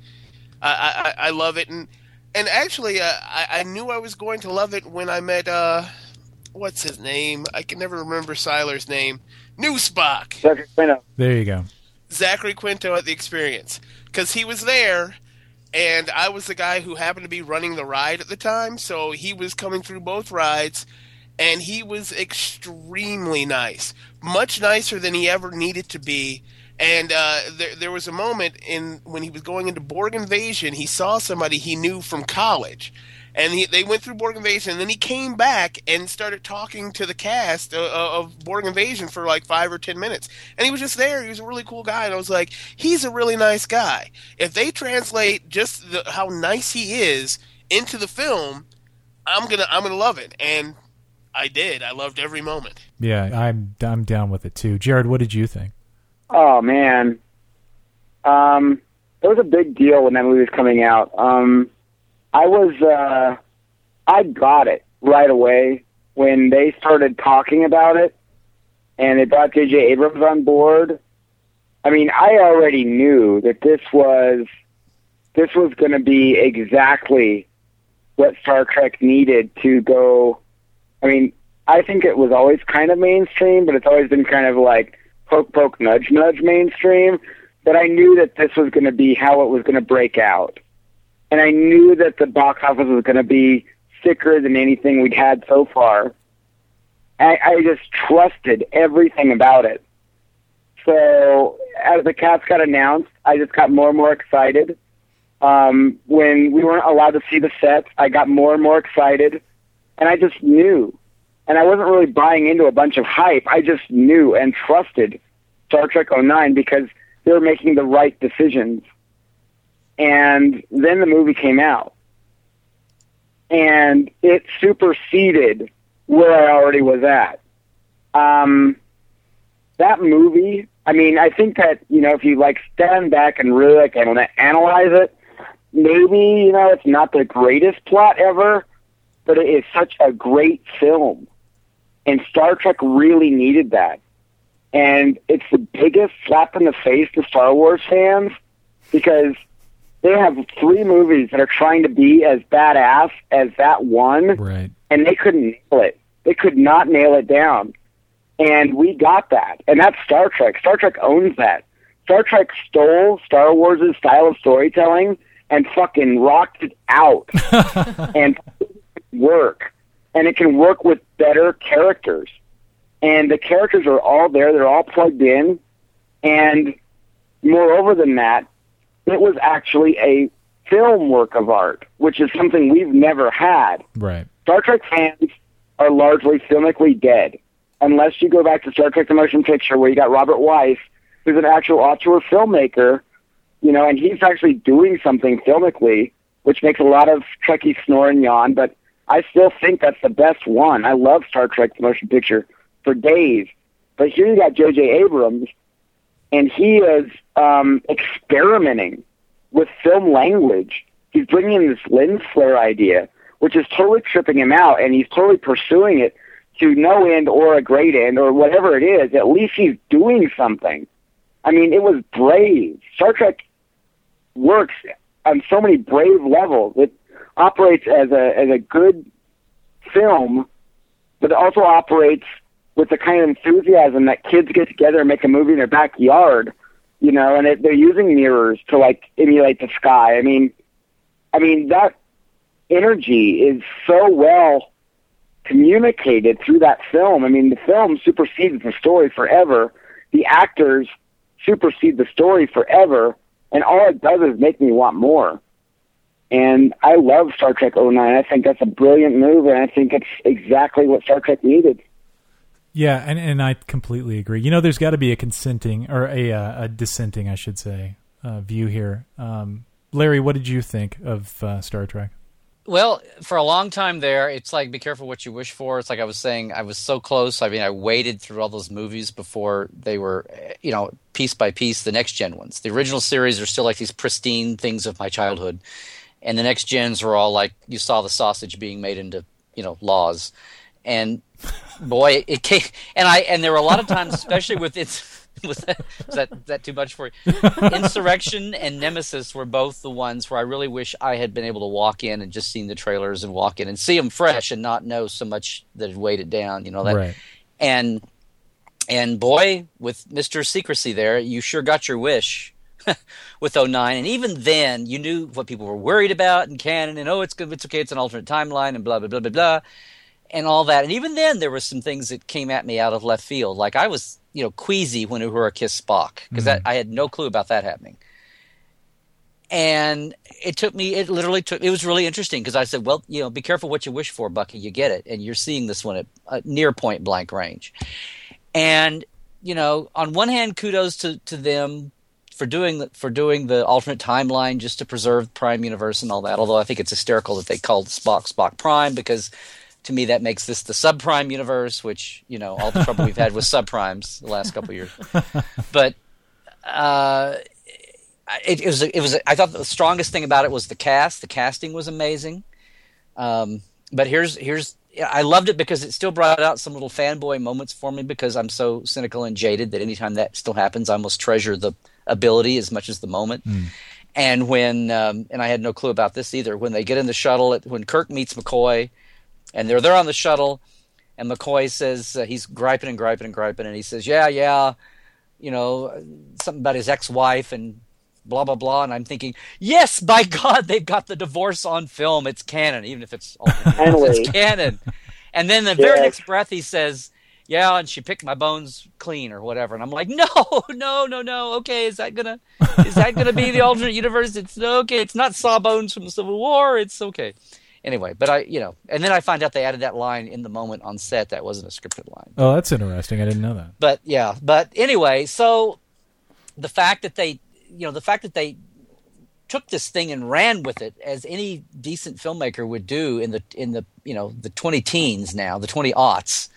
I I, I love it, and and actually, uh, I, I knew I was going to love it when I met uh, what's his name? I can never remember Sylar's name. New Spock, Zachary Quinto. there you go. Zachary Quinto at the Experience, because he was there. And I was the guy who happened to be running the ride at the time, so he was coming through both rides, and he was extremely nice, much nicer than he ever needed to be. And uh, there, there was a moment in when he was going into Borg Invasion, he saw somebody he knew from college, and he, they went through Borg Invasion. And then he came back and started talking to the cast uh, of Borg Invasion for like five or ten minutes, and he was just there. He was a really cool guy, and I was like, he's a really nice guy. If they translate just the, how nice he is into the film, I'm gonna I'm gonna love it, and I did. I loved every moment. Yeah, I'm I'm down with it too. Jared, what did you think? Oh man, um, it was a big deal when that movie was coming out. Um, I was, uh, I got it right away when they started talking about it, and they brought J.J. Abrams on board. I mean, I already knew that this was, this was going to be exactly what Star Trek needed to go. I mean, I think it was always kind of mainstream, but it's always been kind of like poke, poke, nudge, nudge mainstream. But I knew that this was going to be how it was going to break out. And I knew that the box office was going to be thicker than anything we'd had so far. I, I just trusted everything about it. So as the cast got announced, I just got more and more excited. Um, when we weren't allowed to see the sets, I got more and more excited, and I just knew. And I wasn't really buying into a bunch of hype. I just knew and trusted Star Trek 09 because they were making the right decisions. And then the movie came out. And it superseded where I already was at. Um, that movie, I mean, I think that, you know, if you like stand back and really like analyze it, maybe, you know, it's not the greatest plot ever, but it is such a great film. And Star Trek really needed that. And it's the biggest slap in the face to Star Wars fans because they have three movies that are trying to be as badass as that one, Right. and they couldn't nail it. They could not nail it down. And we got that. And that's Star Trek. Star Trek owns that. Star Trek stole Star Wars' style of storytelling and fucking rocked it out and work. And it can work with better characters. And the characters are all there, they're all plugged in. And moreover than that, it was actually a film work of art, which is something we've never had. Right. Star Trek fans are largely filmically dead, unless you go back to Star Trek: The Motion Picture, where you got Robert Wise, who's an actual auteur filmmaker, you know, and he's actually doing something filmically, which makes a lot of Trekkies snore and yawn. But I still think that's the best one. I love Star Trek: The Motion Picture for days, but here you got J.J. Abrams, and he is um, experimenting with film language. He's bringing in this lens flare idea, which is totally tripping him out, and he's totally pursuing it to no end or a great end or whatever it is. At least he's doing something. I mean, it was brave. Star Trek works on so many brave levels. It operates as a as a good film, but it also operates with the kind of enthusiasm that kids get together and make a movie in their backyard, you know, and it, they're using mirrors to like emulate the sky. I mean, I mean that energy is so well communicated through that film. I mean, the film supersedes the story forever. The actors supersede the story forever, and all it does is make me want more. And I love Star Trek 09. I think that's a brilliant move, and I think it's exactly what Star Trek needed. Yeah, and, and I completely agree. You know, there's got to be a consenting or a uh, a dissenting, I should say, uh, view here. Um, Larry, what did you think of uh, Star Trek? Well, for a long time there, it's like be careful what you wish for. It's like I was saying, I was so close. I mean, I waited through all those movies before they were, you know, piece by piece, the next gen ones. The original series are still like these pristine things of my childhood, and the next gens were all like you saw the sausage being made into, you know, laws, and boy, it came. And I and there were a lot of times, especially with its. Was that, was that was that too much for you? Insurrection and Nemesis were both the ones where I really wish I had been able to walk in and just seen the trailers and walk in and see them fresh and not know so much that had weighed it down. You know that, Right. and and boy, with Mister Secrecy there, you sure got your wish with 09. And even then, you knew what people were worried about in canon, and oh, it's good, it's okay, it's an alternate timeline, and blah blah blah blah blah, and all that. And even then, there were some things that came at me out of left field. Like I was, you know, queasy when Uhura kissed Spock because that mm-hmm. I had no clue about that happening. and it took me it literally took it was really interesting because i said well you know be careful what you wish for bucky you get it and you're seeing this one at, at near point blank range and you know on one hand kudos to, to them for doing the, for doing the alternate timeline just to preserve the prime universe and all that although i think it's hysterical that they called spock spock prime because to me that makes this the subprime universe which you know all the trouble we've had with subprimes the last couple of years but uh it, it, was it was I thought the strongest thing about it was the cast. The casting was amazing. Um, but here's here's I loved it because it still brought out some little fanboy moments for me because I'm so cynical and jaded that anytime that still happens, I almost treasure the ability as much as the moment. Mm. And when um, and I had no clue about this either. When they get in the shuttle, when Kirk meets McCoy, and they're there on the shuttle, and McCoy says uh, he's griping and griping and griping, and he says, "Yeah, yeah." You know, something about his ex-wife, and blah blah blah and i'm thinking yes by god they've got the divorce on film it's canon even if it's it's canon and then the yes. very next breath he says yeah and she picked my bones clean or whatever. And i'm like no no no no. Okay is that gonna is that gonna be the alternate universe? It's okay. It's not sawbones from the civil war. It's okay. Anyway but i you know and then i find out they added that line in the moment on set that wasn't a scripted line. Oh that's interesting. I didn't know that. But yeah but anyway so the fact that they you know the fact that they took this thing and ran with it as any decent filmmaker would do in the in the you know the 20 teens now the 20 aughts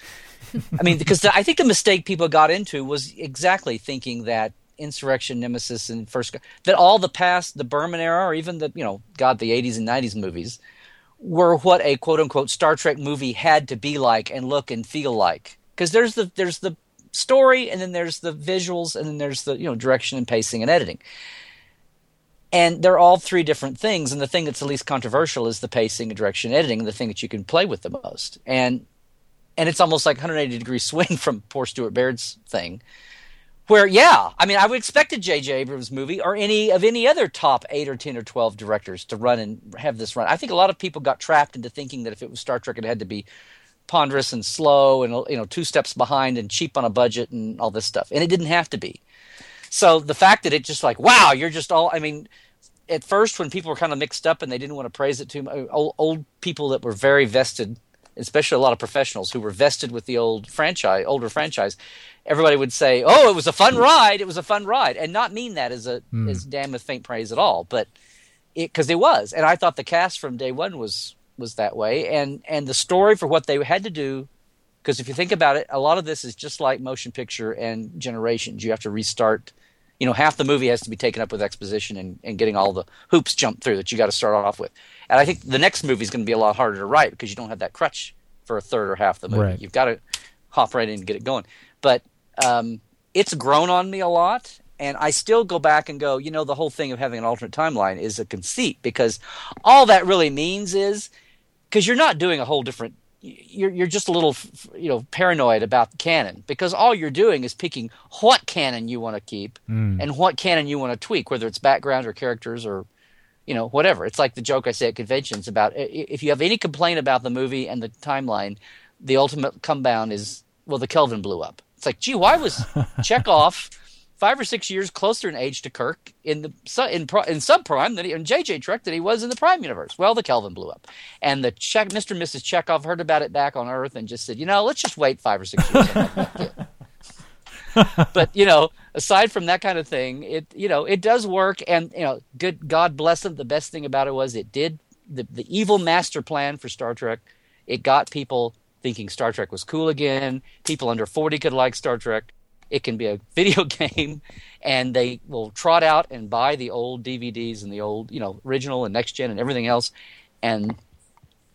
i mean because the, i think the mistake people got into was exactly thinking that insurrection nemesis and first that all the past the berman era or even the you know god the 80s and 90s movies were what a quote unquote star trek movie had to be like and look and feel like. Because there's the there's the story and then there's the visuals and then there's the you know direction and pacing and editing. And they're all three different things. And the thing that's the least controversial is the pacing and direction and editing the thing that you can play with the most. And and it's almost like 180 degree swing from poor stuart baird's thing where yeah i mean i would expect a jj abrams movie or any of any other top 8 or 10 or 12 directors to run and have this run. I think a lot of people got trapped into thinking that if it was star trek it had to be ponderous and slow and you know two steps behind and cheap on a budget and all this stuff. And it didn't have to be. So the fact that it just like wow you're just all i mean at first when people were kind of mixed up and they didn't want to praise it too much old, old people that were very vested especially a lot of professionals who were vested with the old franchise older franchise everybody would say oh it was a fun ride it was a fun ride and not mean that as a mm. as damn with faint praise at all but it because it was and i thought the cast from day one was was that way, and and the story for what they had to do. Because if you think about it, a lot of this is just like motion picture and generations. You have to restart. You know, half the movie has to be taken up with exposition and, and getting all the hoops jumped through that you got to start off with. And I think the next movie is going to be a lot harder to write because you don't have that crutch for a third or half the movie. Right. You've got to hop right in and get it going. But um, it's grown on me a lot, and I still go back and go, you know, the whole thing of having an alternate timeline is a conceit because all that really means is because you're not doing a whole different you're you're just a little you know paranoid about the canon because all you're doing is picking what canon you want to keep mm. and what canon you want to tweak whether it's background or characters or you know whatever it's like the joke I say at conventions about if you have any complaint about the movie and the timeline the ultimate come down is well the Kelvin blew up it's like gee why was Chekov five or six years closer in age to Kirk in the in in subprime than he, in JJ Trek than he was in the Prime universe. Well, the Kelvin blew up, and the Czech, Mr. and Mrs. Chekov heard about it back on Earth and just said, you know, let's just wait five or six years. but you know, aside from that kind of thing, it you know it does work, and you know, good God bless them. The best thing about it was it did the the evil master plan for Star Trek. It got people thinking Star Trek was cool again. People under forty could like Star Trek it can be a video game, and they will trot out and buy the old DVDs and the old, you know, original and next gen and everything else. And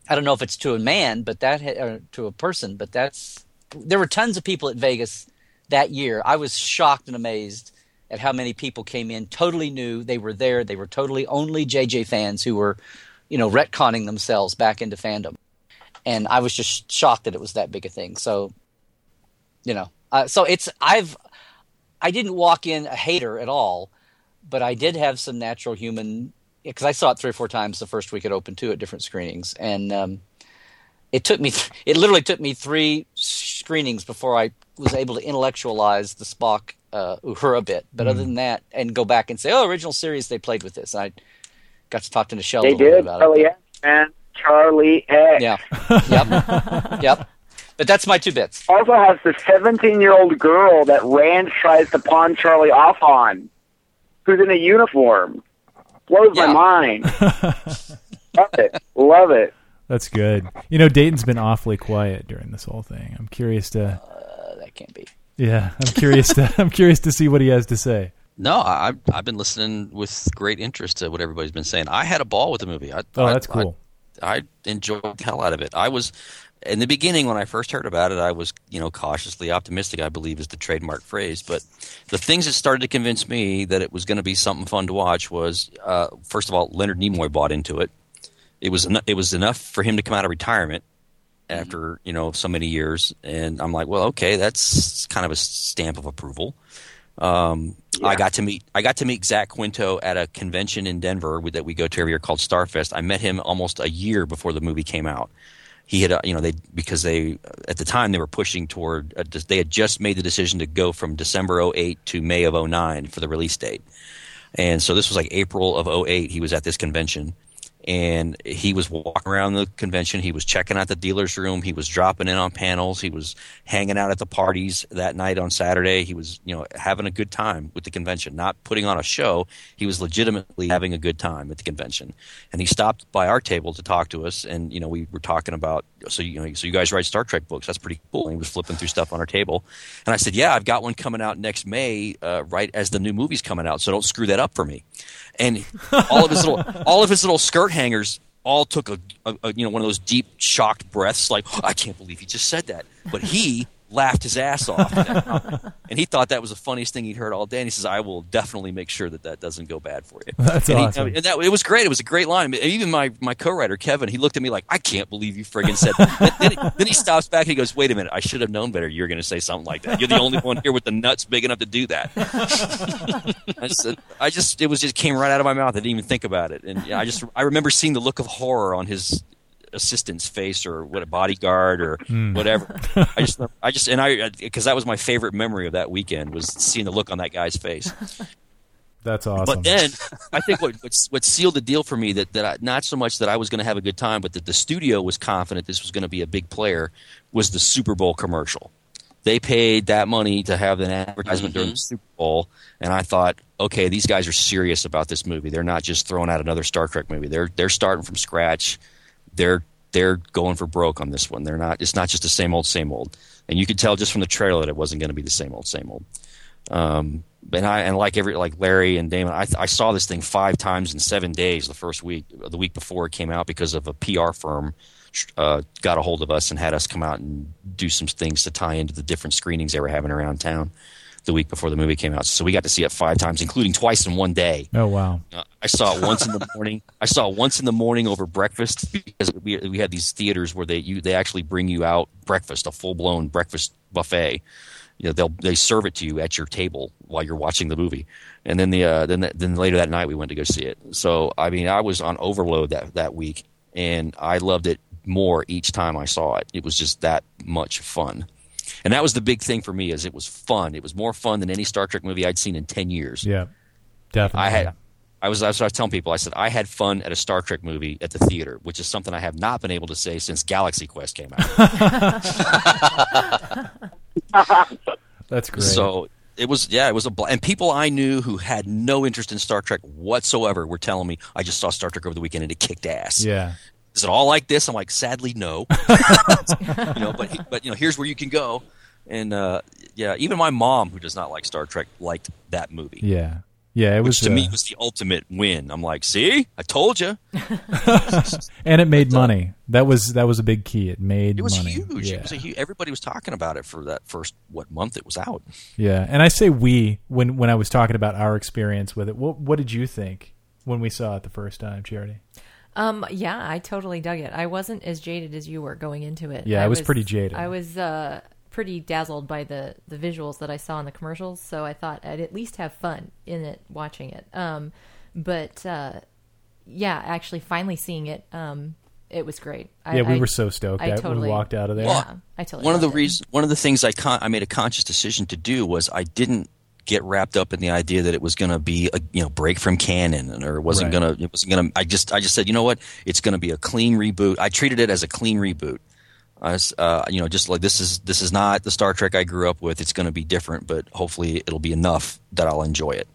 I don't know if it's to a man, but that to a person, but that's there were tons of people at Vegas that year. I was shocked and amazed at how many people came in totally new. They were there. They were totally only JJ fans who were, you know, retconning themselves back into fandom. And I was just shocked that it was that big a thing. So, you know, uh, so it's I've I didn't walk in a hater at all, but I did have some natural human because I saw it three or four times the first week it opened too at different screenings, and um, it took me it literally took me three screenings before I was able to intellectualize the Spock uh, Uhura bit, but Hmm. other than that, and go back and say, oh, original series they played with this. I got to talk to Nichelle They a little bit did. about Charlie it. X and Charlie X. Yeah, yep, yep. But that's my two bits. Also has the 17 year old girl that Rand tries to pawn Charlie off on, who's in a uniform. Blows Yeah. my mind. Love it. Love it. That's good. You know, Dayton's been awfully quiet during this whole thing. I'm curious to. Uh, that can't be. Yeah, I'm curious to. I'm curious to see what he has to say. No, I, I've been listening with great interest to what everybody's been saying. I had a ball with the movie. I, Oh, I- that's cool. I, I enjoyed the hell out of it. I was in the beginning when I first heard about it. I was, you know, cautiously optimistic. I believe is the trademark phrase. But the things that started to convince me that it was going to be something fun to watch was, uh, first of all, Leonard Nimoy bought into it. It was en- it was enough for him to come out of retirement after you know so many years, and I'm like, well, okay, that's kind of a stamp of approval. Um, I got to meet I got to meet Zach Quinto at a convention in Denver that we go to every year called Starfest. I met him almost a year before the movie came out. He had, uh, you know, they because they at the time they were pushing toward. They had just made the decision to go from December 08 to May of 09 for the release date, and so this was like April of 08. He was at this convention, and he was walking around the convention. He was checking out the dealer's room. He was dropping in on panels. He was hanging out at the parties that night on Saturday. He was, you know, having a good time with the convention, not putting on a show. He was legitimately having a good time at the convention. And he stopped by our table to talk to us. And you know, we were talking about so you know, so you guys write Star Trek books. That's pretty cool. And he was flipping through stuff on our table, and I said, "Yeah, I've got one coming out next May, uh, right as the new movie's coming out. So don't screw that up for me." And all of his little all of his little skirt hangers all took a, a, a you know one of those deep shocked breaths, like I can't believe he just said that. But he laughed his ass off, at that comment. and he thought that was the funniest thing he'd heard all day. And he says, "I will definitely make sure that that doesn't go bad for you." That's and he- awesome. and that, it was great. It was a great line. Even my, my co-writer Kevin, he looked at me like, "I can't believe you friggin' said." That. then, he, then he stops back and he goes, "Wait a minute! I should have known better. You're going to say something like that. You're the only one here with the nuts big enough to do that." I said, I just it was just came right out of my mouth. I didn't even think about it, and I just I remember seeing the look of horror on his assistant's face or what a bodyguard or hmm. whatever. I just I just and I uh, because that was my favorite memory of that weekend was seeing the look on that guy's face. That's awesome. But then I think what what, what sealed the deal for me that that I, not so much that I was going to have a good time, but that the studio was confident this was going to be a big player was the Super Bowl commercial. They paid that money to have an advertisement during mm-hmm. the Super Bowl, and I thought, okay, these guys are serious about this movie. They're not just throwing out another Star Trek movie. They're they're starting from scratch. They're they're going for broke on this one. They're not. It's not just the same old, same old. And you could tell just from the trailer that it wasn't going to be the same old, same old. Um, and I and like every like Larry and Damon, I, I saw this thing five times in seven days the first week, the week before it came out, because of a PR firm uh, got a hold of us and had us come out and do some things to tie into the different screenings they were having around town the week before the movie came out. So we got to see it five times, including twice in one day. oh wow. Uh, I saw it once in the morning. I saw it once in the morning over breakfast because we we had these theaters where they you they actually bring you out breakfast, a full blown breakfast buffet. You know, they'll they serve it to you at your table while you're watching the movie, and then the uh, then then later that night we went to go see it. So I mean, I was on overload that that week, and I loved it more each time I saw it. It was just that much fun. And that was the big thing for me is it was fun. It was more fun than any Star Trek movie I'd seen in 10 years. Yeah. Definitely. I had I was, I was I was telling people I said I had fun at a Star Trek movie at the theater, which is something I have not been able to say since Galaxy Quest came out. That's great. so it was yeah, it was a bl- and people I knew who had no interest in Star Trek whatsoever were telling me I just saw Star Trek over the weekend and it kicked ass. yeah. Is it all like this? I'm like, sadly, no. you know, but but you know, here's where you can go. And uh, yeah, even my mom, who does not like Star Trek, liked that movie. Yeah. Yeah. It was to uh, me was the ultimate win. I'm like, see, I told you. and it made money. That was that was a big key. It made It was money. huge. Yeah. It was a huge. Everybody was talking about it for that first what month it was out. Yeah, and I say we when when I was talking about our experience with it. What what did you think when we saw it the first time, Charity? Um, yeah, I totally dug it. I wasn't as jaded as you were going into it. Yeah, I was pretty jaded. I was uh, pretty dazzled by the the visuals that I saw in the commercials, so I thought I'd at least have fun in it watching it. Um, but uh, yeah, actually, finally seeing it, um, it was great. I, Yeah, we I- were so stoked I that when we walked out of there. Yeah, I totally. one of the reasons, one of the things I con- I made a conscious decision to do was I didn't get wrapped up in the idea that it was going to be a you know break from canon or it wasn't Right. going to it wasn't going to. I just I just said you know what it's going to be a clean reboot. I treated it as a clean reboot. Uh, you know, just like this is this is not the Star Trek I grew up with. It's going to be different, but hopefully it'll be enough that I'll enjoy it.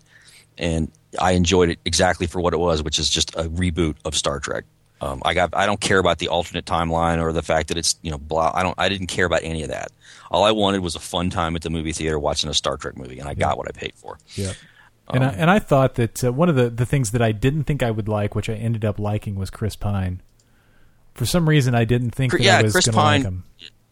And I enjoyed it exactly for what it was, which is just a reboot of Star Trek. Um, I got I don't care about the alternate timeline or the fact that it's you know blah. I don't I didn't care about any of that. All I wanted was a fun time at the movie theater watching a Star Trek movie, and I got what I paid for. Yeah. And I, Um, and I thought that uh, one of the, the things that I didn't think I would like, which I ended up liking, was Chris Pine. For some reason, I didn't think that yeah, I was Chris going to like Pine- him.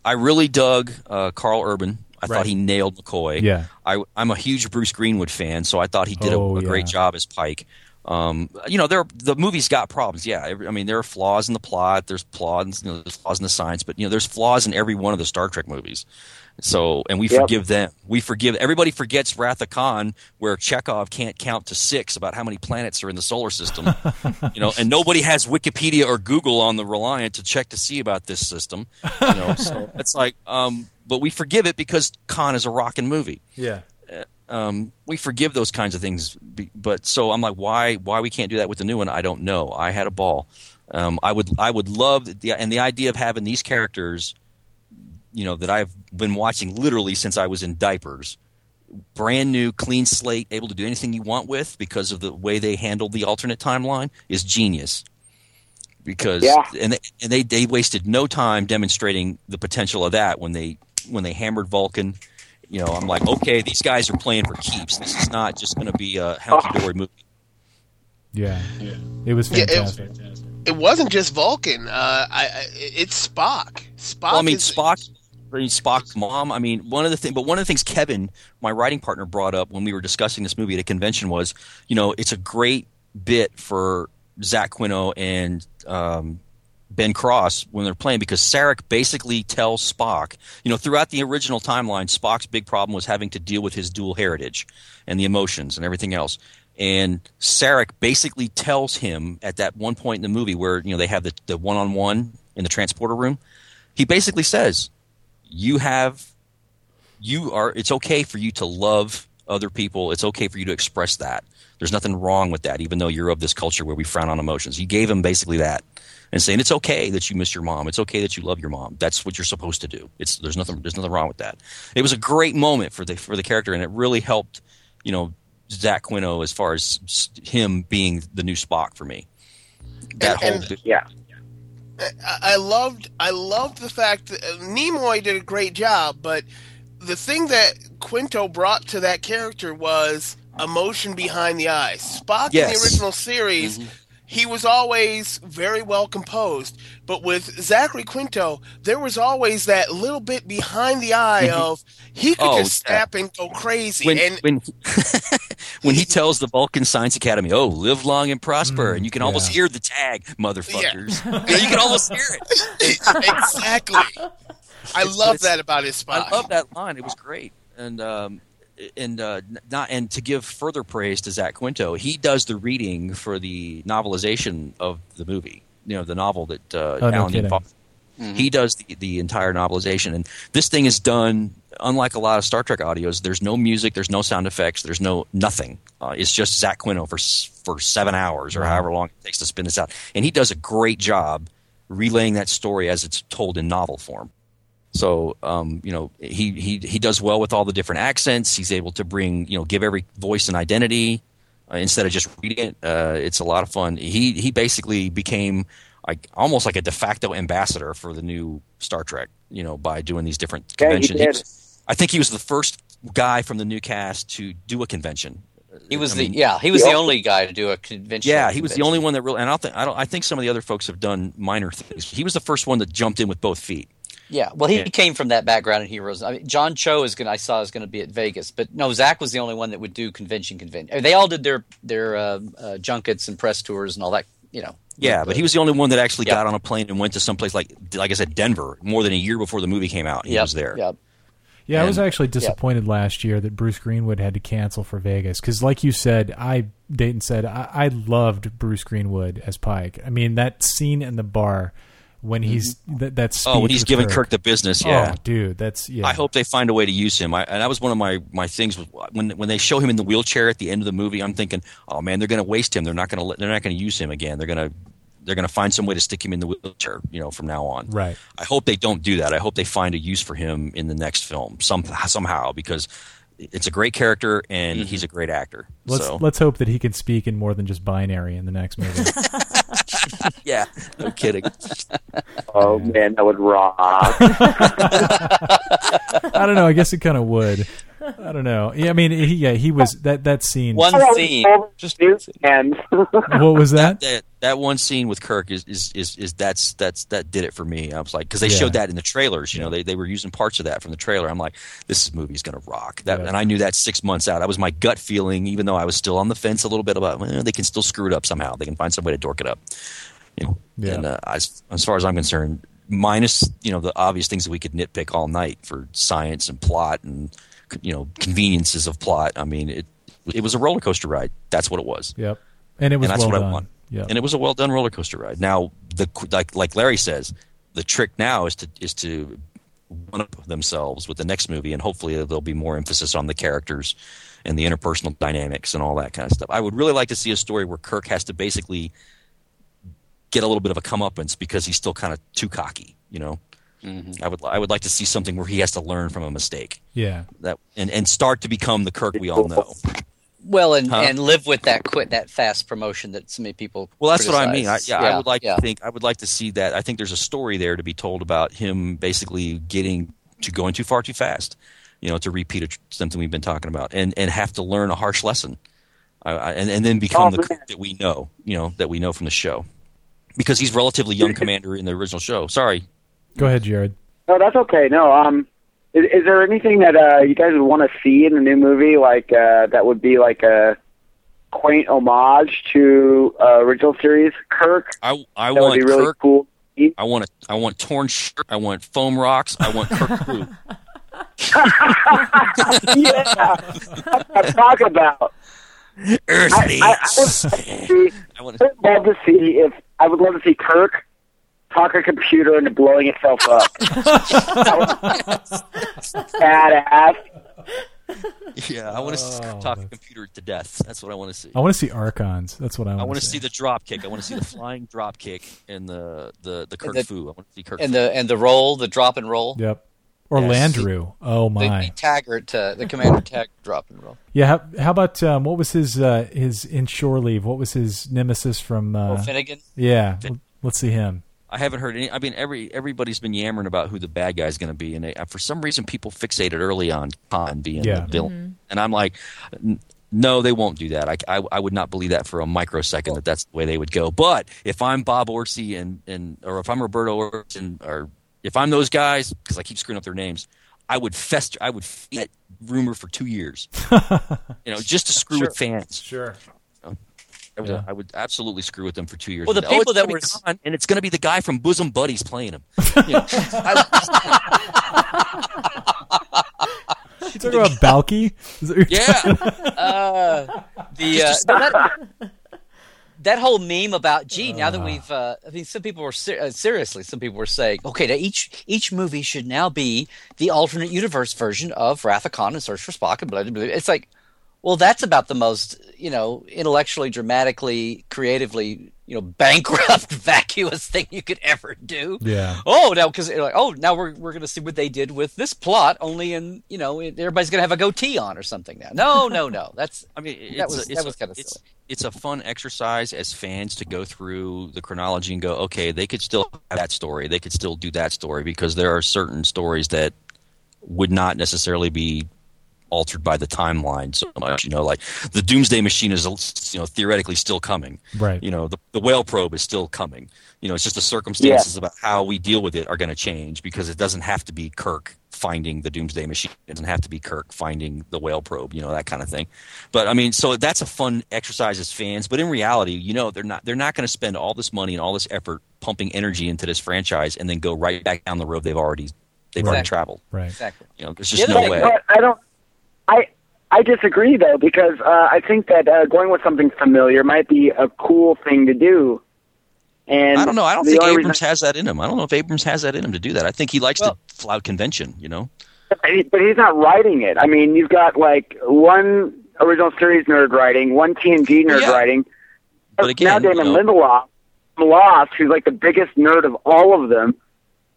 I really dug uh, Karl Urban. I Right. thought he nailed McCoy. Yeah. I, I'm a huge Bruce Greenwood fan, so I thought he did Oh, a, a great job as Pike. Um, you know, there the movie's got problems. Yeah, I mean, there are flaws in the plot. There's flaws, you know, there's flaws in the science, but you know, there's flaws in every one of the Star Trek movies. So, and we Yep. forgive them. We forgive everybody. Forgets Wrath of Khan, where Chekhov can't count to six about how many planets are in the solar system. you know, and nobody has Wikipedia or Google on the Reliant to check to see about this system. You know, so it's like, um, but we forgive it because Khan is a rockin' movie Yeah. Um, we forgive those kinds of things. But so I'm like, why why we can't do that with the new one? I don't know. I had a ball. Um, I would I would love the and the idea of having these characters, you know, that I've been watching literally since I was in diapers. Brand new, clean slate, able to do anything you want with because of the way they handled the alternate timeline is genius. Because Yeah. and they, and they they wasted no time demonstrating the potential of that when they when they hammered Vulcan. You know, I'm like, okay, these guys are playing for keeps. This is not just going to be a hunky dory movie. Yeah. It was Yeah, it- was fantastic. It wasn't just Vulcan. Uh, I, I it's Spock. Spock. Well, I mean, is, Spock, I mean, Spock's mom. I mean, one of the things, but one of the things Kevin, my writing partner, brought up when we were discussing this movie at a convention was, you know, it's a great bit for Zach Quinto and um, Ben Cross when they're playing because Sarek basically tells Spock, you know, throughout the original timeline, Spock's big problem was having to deal with his dual heritage and the emotions and everything else. And Sarek basically tells him at that one point in the movie where you know they have the the one on one in the transporter room. He basically says, "You have, you are. It's okay for you to love other people. It's okay for you to express that. There's nothing wrong with that, even though you're of this culture where we frown on emotions." He gave him basically that, and saying it's okay that you miss your mom. It's okay that you love your mom. That's what you're supposed to do. It's there's nothing there's nothing wrong with that. It was a great moment for the for the character, and it really helped. You know, Zach Quinto as far as him being the new Spock for me. That And- whole Yeah. I I loved I loved the fact that uh, Nimoy did a great job, but the thing that Quinto brought to that character was emotion behind the eyes. Spock in the original series, he was always very well composed, but with Zachary Quinto, there was always that little bit behind the eye of he could Oh, just yeah. snap and go crazy. when and when when he tells the Vulcan Science Academy, "Oh, live long and prosper," and you can almost hear the tag, motherfuckers. You, know, you can almost hear it. exactly. I It's- love it's- that about his Spock. I love that line. It was great, and um, and uh, not and to give further praise to Zach Quinto, he does the reading for the novelization of the movie. You know, the novel that uh, Oh, no Alan Dean kidding. Foster- He does the, the entire novelization, and this thing is done. Unlike a lot of Star Trek audios, there's no music, there's no sound effects, there's no nothing. Uh, it's just Zach Quinto for for seven hours or however long it takes to spin this out, and he does a great job relaying that story as it's told in novel form. So um, you know he, he he does well with all the different accents. He's able to bring you know give every voice an identity uh, instead of just reading it. Uh, it's a lot of fun. He he basically became like almost like a de facto ambassador for the new Star Trek. You know by doing these different Yeah, he conventions. did. was- I think he was the first guy from the new cast to do a convention. He was I the yeah he was He the only guy to do a convention. yeah, he was the only one that really. And I don't think I don't. I think some of the other folks have done minor things. He was the first one that jumped in with both feet. Yeah, well, he Yeah. came from that background in Heroes. I mean, John Cho is gonna. I saw is going to be at Vegas, but no, Zach was the only one that would do convention. Convention. They all did their their uh, uh, junkets and press tours and all that. You know. Yeah, but he was the only one that actually Yeah. got on a plane and went to someplace like, like I said, Denver. More than a year before the movie came out, he Yep, was there. Yep. Yeah, I was actually disappointed last year that Bruce Greenwood had to cancel for Vegas because, like you said, I Dayton said I, I loved Bruce Greenwood as Pike. I mean, that scene in the bar when he's mm-hmm. that that's Oh, when he's giving Kirk. the business, yeah. Oh, dude, that's yeah. I hope they find a way to use him. I, and that was one of my, my things was when when they show him in the wheelchair at the end of the movie. I'm thinking, oh man, they're going to waste him. They're not going to they're not going to use him again. They're going to they're going to find some way to stick him in the wheelchair, you know, from now on. Right. I hope they don't do that. I hope they find a use for him in the next film some somehow because it's a great character and mm-hmm. he's a great actor. Let's so let's hope that he can speak in more than just binary in the next movie. yeah, no kidding. Oh man, that would rock. I don't know. I guess it kind of would. I don't know. Yeah, I mean, he, yeah, he was that that scene. One scene, just and What was that? that that one scene with Kirk is is is, is that's that's that did it for me. I was like, because they Yeah. showed that in the trailers. You know, they they were using parts of that from the trailer. I'm like, this movie's gonna rock. That, Yeah. and I knew that six months out. That was my gut feeling, even though I was still on the fence a little bit about. Well, they can still screw it up somehow. They can find some way to dork it up. You know, Yeah. and uh, as as far as I'm concerned, minus you know the obvious things that we could nitpick all night for science and plot and you know conveniences of plot. I mean, it it was a roller coaster ride. That's what it was Yep. And it was and that's well what done. I want. Yep. And it was a well done roller coaster ride. Now, the like like Larry says, the trick now is to is to one up themselves with the next movie, and hopefully there'll be more emphasis on the characters and the interpersonal dynamics and all that kind of stuff. I would really like to see a story where Kirk has to basically get a little bit of a comeuppance because he's still kind of too cocky. You know, Mm-hmm. I would I would like to see something where he has to learn from a mistake yeah. that and and start to become the Kirk we all know. well, and Huh? and live with that quit that fast promotion that so many people. Well, that's what I mean. I, criticize. yeah, I would like yeah. to think. I would like to see that. I think there's a story there to be told about him basically getting to going too far too fast. You know, to repeat a, something we've been talking about, and and have to learn a harsh lesson, I, I, and and then become Oh, the man. Kirk that we know. You know that we know from the show, because he's relatively young commander in the original show. Sorry, Go ahead, Jared. no, that's okay. No, um, is, is there anything that uh you guys would want to see in the new movie, like uh that would be like a quaint homage to uh, original series Kirk? I I That would want be really Kirk. cool. I want a, I want torn shirt. I want foam rocks. I want Kirk blue. yeah, that's what I'm talking about. I, I, I would I want I would love to see if I would love to see Kirk talk a computer into blowing itself up. Badass. yeah. I want to Oh, talk a that's- computer to death. That's what I want to see. I want to see Archons. That's what I want. To see. I want to see see the drop kick. I want to see the flying drop kick and the the the Kirk the- Fu. I want to see Kirk. and Fu. the and the roll, the drop and roll. Yep. Or Yes. Landru. Oh my. the Taggart, uh, the Commander Taggart drop and roll. Yeah. How, how about um, what was his uh, his in shore leave? What was his nemesis from? Uh, oh, Finnegan. yeah. Let's see him. I haven't heard any. I mean, every everybody's been yammering about who the bad guy is going to be, and they, uh, for some reason, people fixated early on Khan being Yeah. the villain, and I'm like. n- No, they won't do that. I, I, I would not believe that for a microsecond that that's the way they would go. But if I'm Bob Orci and, and or if I'm Roberto Orci or if I'm those guys, because I keep screwing up their names, I would fester. I would feed that rumor for two years. you know, just to screw Sure. with fans. Sure. I would, Yeah. I would absolutely screw with them for two years. Well, the Oh, people it's that were be s- Khan, and it's going to be the guy from Bosom Buddies playing him. You know, You talking about Balky? That you're yeah, Uh, the uh, no, that, that whole meme about gee, now that we've, uh, I mean, some people were ser- uh, seriously, some people were saying, okay, now each each movie should now be the alternate universe version of Wrath of Khan and Search for Spock and blah blah blah. It's like, well, that's about the most, you know, intellectually, dramatically, creatively, you know, bankrupt, vacuous thing you could ever do. Yeah. Oh, now because like, oh, now we're we're going to see what they did with this plot. Only in you know, everybody's going to have a goatee on or something now. No, no, no. That's I mean, it's That was- it's that was kinda it's, silly. it's a fun exercise as fans to go through the chronology and go, okay, they could still have that story, they could still do that story because there are certain stories that would not necessarily be altered by the timeline so much. You know, like the Doomsday Machine is, you know, theoretically still coming. Right. You know, the, the whale probe is still coming. You know, it's just the circumstances about how we deal with it are going to change because it doesn't have to be Kirk finding the Doomsday Machine. It doesn't have to be Kirk finding the whale probe. You know, that kind of thing. But I mean, so that's a fun exercise as fans. But in reality, you know, they're not they're not going to spend all this money and all this effort pumping energy into this franchise and then go right back down the road they've already they've already traveled. Right. exactly. You know, there's just no way. I don't. I I disagree though because uh, I think that uh, going with something familiar might be a cool thing to do. And I don't know. I don't think Abrams has that in him. I don't know if Abrams has that in him to do that. I think he likes Well- to flout convention. You know. But but he's not writing it. I mean, you've got like one original series nerd writing, one TNG nerd Yeah. writing. But again, now Damon you know- Lindelof, Lindelof, who's like the biggest nerd of all of them,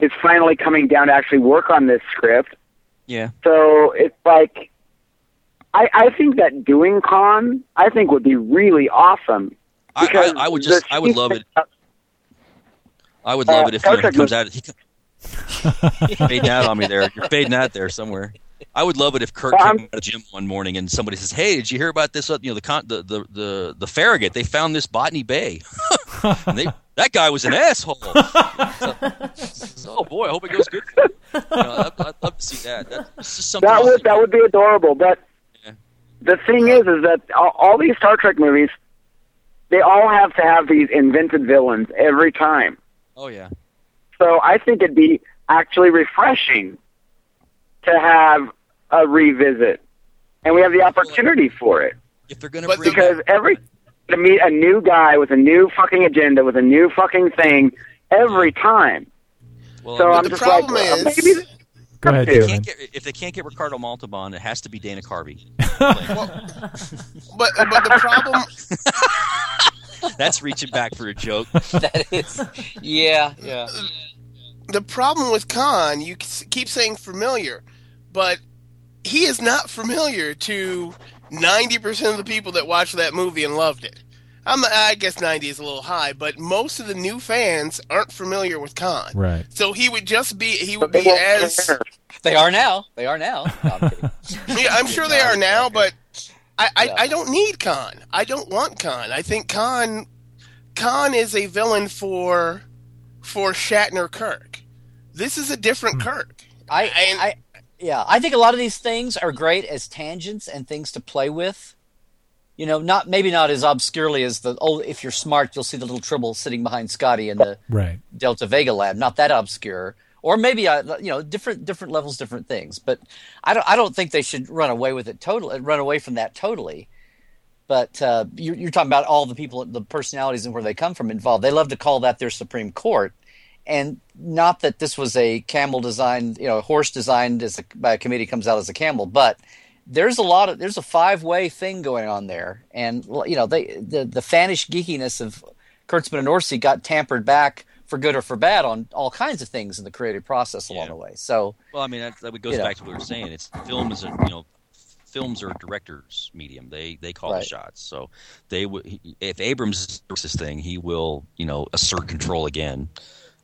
is finally coming down to actually work on this script. Yeah. So it's like, I I think that doing Khan, I think would be really awesome. I, Because I, I would just. I would love it. I would love Uh, it if know, he comes out. He, fading out on me there. You're fading out there somewhere. I would love it if Kirk came out of the gym one morning and somebody says, "Hey, did you hear about this? uh, You know, the con- the, the the the Farragut. They found this Botany Bay. and they, that guy was an asshole. So- oh boy, I hope it goes good. You know, I'd, I'd love to see that. That's just something. That would that would be adorable. But. The thing is, is that all, all these Star Trek movies, they all have to have these invented villains every time. Oh yeah. So I think it'd be actually refreshing to have a revisit, and we have the opportunity for it If they're gonna But bring because every to meet a new guy with a new fucking agenda with a new fucking thing every time. well, So I mean, I'm the just like, problem well, is- maybe they Go ahead, have to. they can't get, if they can't get Ricardo Montalban, it has to be Dana Carvey. But uh, but the problem That's reaching back for a joke. that is, yeah, yeah. the problem with Khan, you keep saying familiar, but he is not familiar to ninety percent of the people that watched that movie and loved it. I'm, I guess ninety is a little high, but most of the new fans aren't familiar with Khan. Right. So he would just be he would be as. They are now. They are now. No, I'm yeah, I'm sure they are now, but I, I, Yeah. I don't need Khan. I don't want Khan. I think Khan Khan is a villain for for Shatner Kirk. This is a different hmm. Kirk. I, And- I, yeah, I think a lot of these things are great as tangents and things to play with. You know, not maybe not as obscurely as the oh, if you're smart, you'll see the little tribble sitting behind Scotty in the Right. Delta Vega lab. Not that obscure, or maybe uh, you know, different different levels, different things. But I don't I don't think they should run away with it totally. Run away from that totally. But uh, you're, you're talking about all the people, the personalities, and where they come from involved. They love to call that their Supreme Court, and not that this was a camel designed, you know, horse designed as a, by a committee comes out as a camel, but there's a lot of there's a five way thing going on there, and you know, they the the fanish geekiness of Kurtzman and Orci got tampered back for good or for bad on all kinds of things in the creative process along Yeah. the way. So Well, I mean, that, that goes You know. back to what we were saying. It's film is a you know, films are a director's medium. They they call Right. the shots. So they would if Abrams does this thing, he will you know assert control again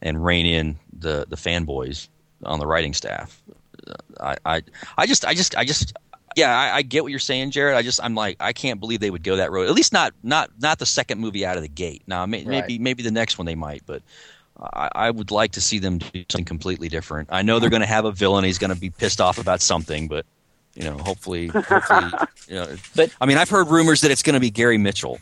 and rein in the the fanboys on the writing staff. Uh, I I I just I just I just. Yeah, I, I get what you're saying, Jared. I just, I'm like, I can't believe they would go that road. At least not, not, not the second movie out of the gate. Now, may, maybe, maybe the next one they might, but I, I would like to see them do something completely different. I know they're going to have a villain; he's going to be pissed off about something, but you know, hopefully, hopefully, you know. But- I mean, I've heard rumors that it's going to be Gary Mitchell.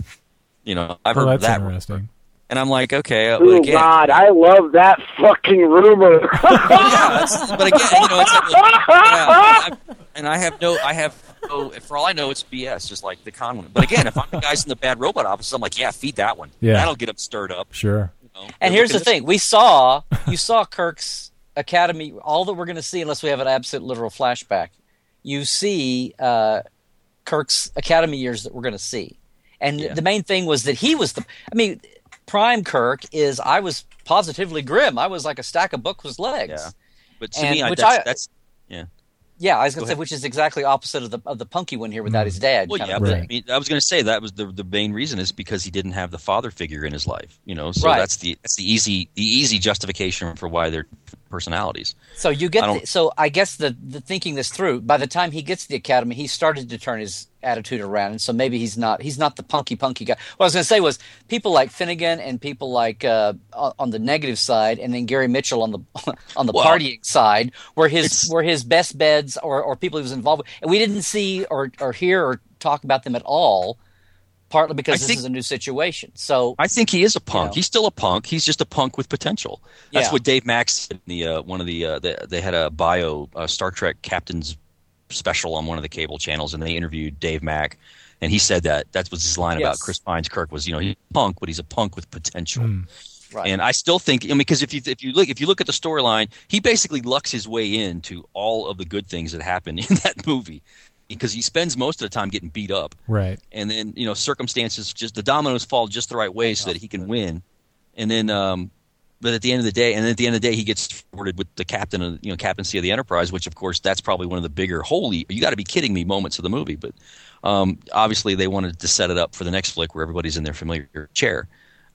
You know, I've Well, heard that's that, interesting. And I'm like, okay, Oh again, God, I love that fucking rumor. yeah, but again, you know, it's like, yeah, I- and I have no, I have no. For all I know, it's BS, just like the Khan one. But again, if I'm the guys in the bad robot office, I'm like, yeah, feed that one. Yeah. that'll get them stirred up. Sure. you know. And here's the thing: we saw you saw Kirk's Academy. All that we're going to see, unless we have an absolute literal flashback, you see uh, Kirk's Academy years that we're going to see. And Yeah. the main thing was that he was the. I mean, Prime Kirk is. I was positively grim. I was like a stack of books with legs. Yeah. But to And me, which that's, I- that's Yeah, I was going Go to say, which is exactly opposite of the of the punky one here without mm. his dad. well, kind yeah. of But thing. I, mean, I was going to say that was the the main reason is because he didn't have the father figure in his life. You know, so Right. that's the that's the easy the easy justification for why they're personalities. So you get I the, so I guess the the thinking this through. By the time he gets to the academy, he started to turn his attitude around, and so maybe he's not he's not the punky punky guy. What I was going to say was people like Finnegan and people like uh, on the negative side, and then Gary Mitchell on the on the Well, partying side, were his were his best beds or or people he was involved with, and we didn't see or or hear or talk about them at all. Partly because I this think- is a new situation. So I think he is a punk. know. He's still a punk. He's just a punk with potential. That's Yeah. what Dave Mack said in the uh, one of the uh, they, they had a bio uh, Star Trek captain's special on one of the cable channels, and they interviewed Dave Mack, and he said that that was his line about Chris Pine's Kirk was you know he's a punk, but he's a punk with potential. Right. And I still think, I mean, because if you if you look if you look at the storyline, he basically lucks his way into all of the good things that happen in that movie, because he spends most of the time getting beat up, Right. and then you know circumstances just the dominoes fall just the right way so that he can win, and then um, but at the end of the day, and at the end of the day, he gets rewarded with the captain of you know captaincy of the Enterprise, which of course that's probably one of the bigger holy you got to be kidding me moments of the movie, but um, obviously they wanted to set it up for the next flick where everybody's in their familiar chair.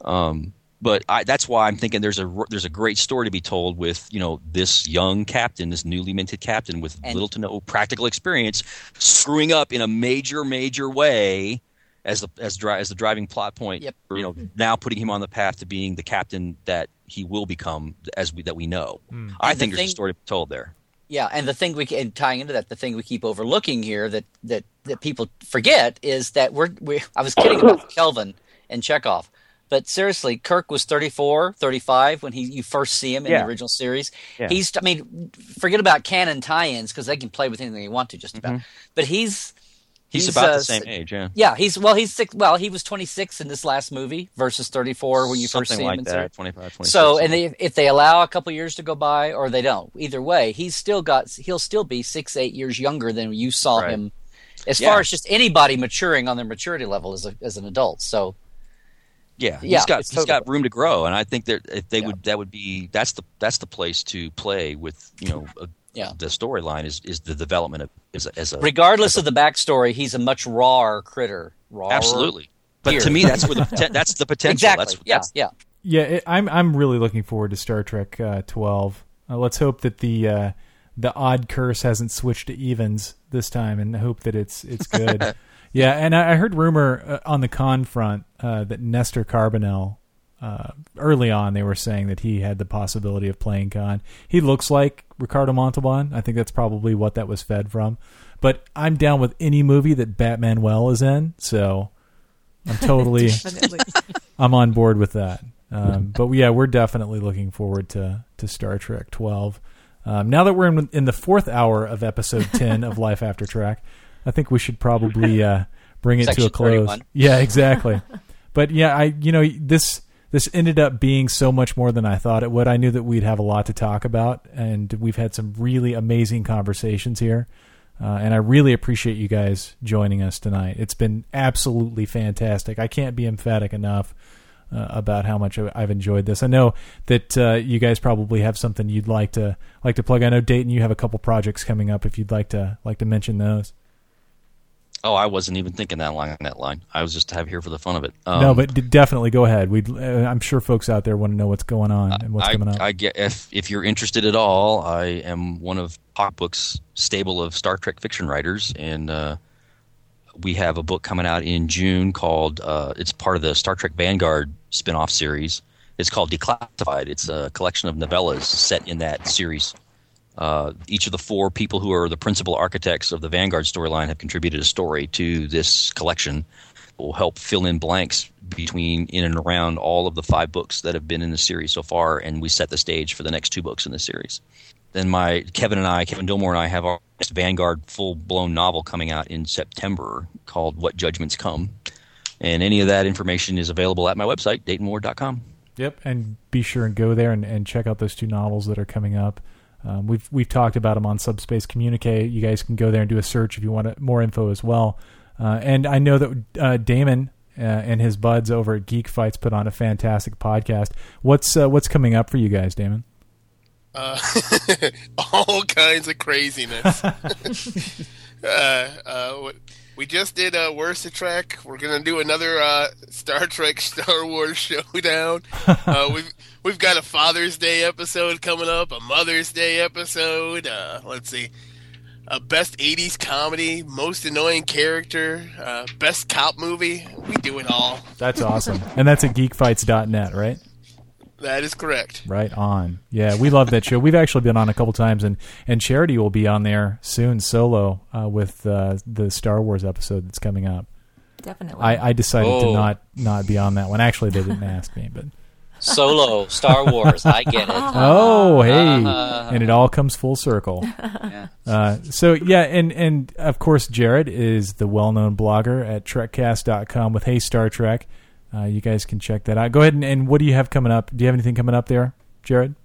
Um, but I, that's why I'm thinking there's a there's a great story to be told with you know this young captain, this newly minted captain with And- little to no practical experience, screwing up in a major major way as the as dri- as the driving plot point. Yep. You know, now putting him on the path to being the captain that he will become as we that we know. Hmm. I And the think there's thing- a story to be told there. Yeah, and the thing we can, and tying into that, the thing we keep overlooking here that that that people forget is that we're we. I was kidding about Kelvin and Chekhov, but seriously, Kirk was 34, 35 when he you first see him in Yeah. the original series. Yeah. He's, I mean, forget about canon tie-ins because they can play with anything they want to just about. But he's Mm-hmm. He's, He's, about uh, the same age, yeah. yeah, he's well, he's six. Well, he was 26 in this last movie versus 34 when you first Something see him Something like that, series. 25, 26. So, and they, if they allow a couple years to go by, or they don't, either way, he's still got. He'll still be six, eight years younger than you saw Right. him. As Yeah. far as just anybody maturing on their maturity level as a, as an adult. So, Yeah, Yeah, he's got it's he's got room to grow, and I think that if they Yeah. would, that would be that's the that's the place to play with you know a, Yeah. the storyline is is the development of as a, as a regardless of the backstory, he's a much rawer critter. Rawer. absolutely. But Here. to me, that's where the that's the potential. Exactly. That's, yeah. that's yeah. Yeah, it, I'm I'm really looking forward to Star Trek uh, 12. Uh, let's hope that the uh, the odd curse hasn't switched to evens this time, and hope that it's it's good. yeah, and I, I heard rumor uh, on the Khan front uh, that Nestor Carbonell. Uh, early on, they were saying that he had the possibility of playing Khan. He looks like Ricardo Montalban. I think that's probably what that was fed from. But I'm down with any movie that Batman Well is in, so I'm totally I'm on board with that. Um, but yeah, we're definitely looking forward to to Star Trek 12. Um, now that we're in, in the fourth hour of episode 10 of Life After Trek, I think we should probably uh, bring it to a close. 31. Yeah, exactly. But yeah, I you know this this ended up being so much more than I thought it would. I knew that we'd have a lot to talk about, and we've had some really amazing conversations here. Uh, and I really appreciate you guys joining us tonight. It's been absolutely fantastic. I can't be emphatic enough uh, about how much I've enjoyed this. I know that uh, you guys probably have something you'd like to like to plug. I know Dayton, you have a couple projects coming up. If you'd like to like to mention those. Oh, I wasn't even thinking that line that line. I was just have here for the fun of it. Um, no, but d- definitely go ahead. We would I'm sure folks out there want to know what's going on and what's I, coming up. I get if if you're interested at all, I am one of Hawk Books' stable of Star Trek fiction writers, and uh, we have a book coming out in June called uh, it's part of the Star Trek Vanguard spin-off series. It's called Declassified. It's a collection of novellas set in that series. Uh, each of the four people who are the principal architects of the Vanguard storyline have contributed a story to this collection. It will help fill in blanks between in and around all of the five books that have been in the series so far, and we set the stage for the next two books in the series. Then my Kevin and I, Kevin Dilmore and I, have our next Vanguard full blown novel coming out in September called What Judgments Come, and any of that information is available at my website DaytonWard.com. Yep, and be sure and go there and, and check out those two novels that are coming up. Um, we've we've talked about them on Subspace Communique. You guys can go there and do a search if you want more info as well. Uh, and I know that uh, Damon uh, and his buds over at Geek Fights put on a fantastic podcast. What's uh, what's coming up for you guys, Damon? Uh, all kinds of craziness. uh, we just did uh, Worst Trek. We're gonna do another uh, Star Trek Star Wars showdown. uh, we've we've got a Father's Day episode coming up, a Mother's Day episode. Uh, let's see, a best '80s comedy, most annoying character, uh, best cop movie. We do it all. That's awesome, and that's at geekfights.net, right? That is correct. Right on. Yeah, we love that show. We've actually been on a couple times, and and Charity will be on there soon solo uh, with uh, the Star Wars episode that's coming up. Definitely. I, I decided to Oh. not not be on that one. Actually, they didn't ask me, but Solo, Star Wars. I get it. oh hey, Uh. and it all comes full circle. Yeah. Uh, so yeah, and and of course, Jared is the well-known blogger at TrekCast.com with Hey Star Trek. Uh, you guys can check that out. Go ahead and, and what do you have coming up? Do you have anything coming up there, Jared?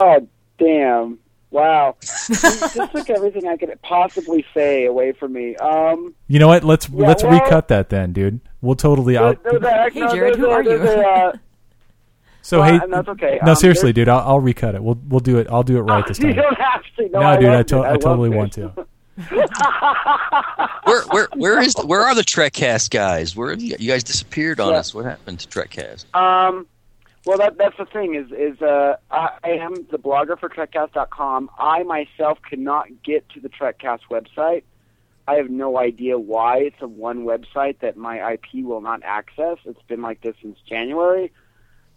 Oh, damn. Wow. you just took everything I could possibly say away from me. Um, You know what? Let's Yeah, let's well- recut that then, dude. We'll totally out. there's a- Hey, no, Jared, who are you? uh, So well, hey, and that's okay. no, Um, seriously, dude. I'll, I'll recut it. We'll we'll do it. I'll do it right this You time. don't have to. No, No, I dude, I, to- it. I totally loved want to. Where where where is the, where are the Trekcast guys? Where have you, you guys disappeared on Yeah. us? What happened to Trekcast? Um, well, that that's the thing is is uh, I, am the blogger for TrekCast.com. I myself cannot get to the TrekCast website. I have no idea why. It's a one website that my IP will not access. It's been like this since January,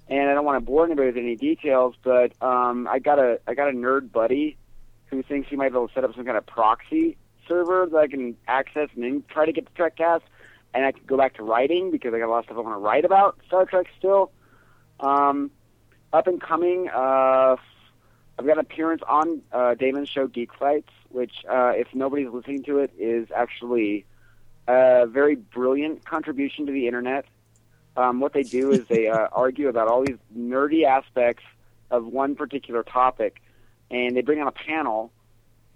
and I don't want to bore anybody with any details. But um, I got a I got a nerd buddy who thinks he might be able to set up some kind of proxy server that I can access and then try to get to TrekCast, and I can go back to writing because I got a lot of stuff I want to write about Star Trek still. Um, up and coming, uh, I've got an appearance on uh, Damon's show Geek Fights, which, uh, if nobody's listening to it, is actually a very brilliant contribution to the internet. Um, what they do is they uh, argue about all these nerdy aspects of one particular topic, and they bring on a panel,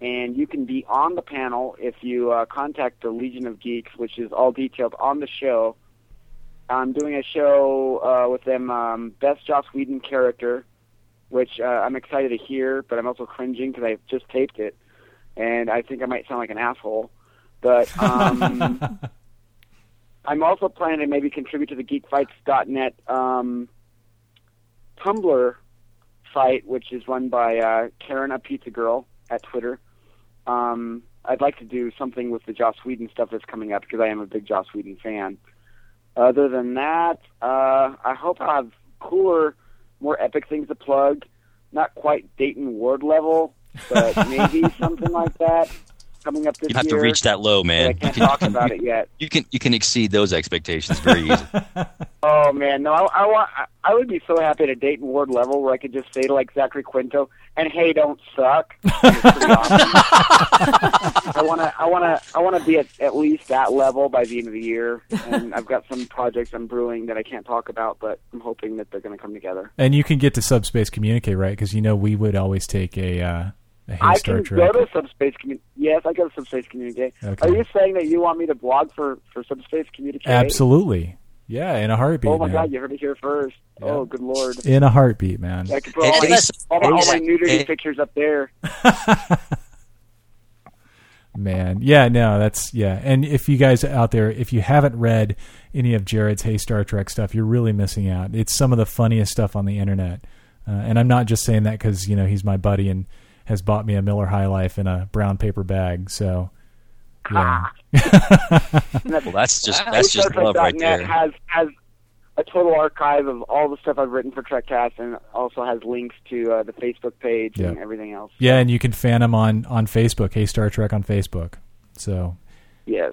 and you can be on the panel if you uh, contact the Legion of Geeks, which is all detailed on the show. I'm doing a show uh, with them, um, best Joss Whedon character, which uh, I'm excited to hear, but I'm also cringing because I just taped it, and I think I might sound like an asshole. But um, I'm also planning to maybe contribute to the GeekFights.net um, Tumblr site, which is run by uh, Karen, a pizza girl, at Twitter. Um, I'd like to do something with the Joss Whedon stuff that's coming up because I am a big Joss Whedon fan. Other than that, uh, I hope I'll have cooler, more epic things to plug. Not quite Dayton Ward level, but maybe something like that coming up this You have year. to reach that low, but I man. You can't can, talk about it yet. you can you can exceed those expectations very easily. Oh man, no, I, I want. I- I would be so happy at a Dayton Ward level where I could just say to like Zachary Quinto, "And hey, don't suck." Pretty awesome. I want to. I want to. I want to be at at least that level by the end of the year. And I've got some projects I'm brewing that I can't talk about, but I'm hoping that they're going to come together. And you can get to Subspace Communique, right? Because you know we would always take a, uh, a Hey I can Trek. go to Subspace Community. Yes, I go to Subspace Community. Okay. Are you saying that you want me to blog for for Subspace Community? Absolutely. Yeah, in a heartbeat. Oh my man. God, you heard it here first. Yeah. Oh, good lord. In a heartbeat, man. I could put all my, listen, all my, all my nudity pictures up there. Man, yeah, no, that's yeah. And if you guys out there, if you haven't read any of Jared's Hey Star Trek stuff, you're really missing out. It's some of the funniest stuff on the internet. Uh, and I'm not just saying that because you know he's my buddy and has bought me a Miller High Life in a brown paper bag. So, yeah, well, that's just that's just love right there. Has has a total archive of all the stuff I've written for TrekCast, and also has links to uh, the Facebook page and everything else. yeah, and you can fan him on on Facebook. Hey Star Trek on Facebook. So, Yes.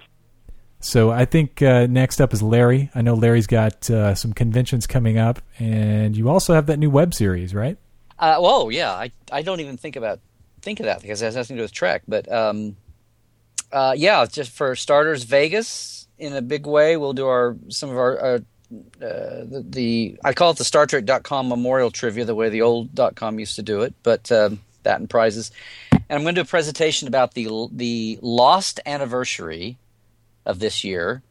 so I think uh, next up is Larry. I know Larry's got uh, some conventions coming up, and you also have that new web series, right? Uh, whoa, yeah. I, I don't even think about think of that because it has nothing to do with Trek. But um, uh, yeah, just for starters, Vegas in a big way. We'll do our some of our. Uh, uh, the, the I call it the Star Trek.com Memorial Trivia, the way the old .com used to do it, but um, that and prizes. And I'm going to do a presentation about the the lost anniversary of this year.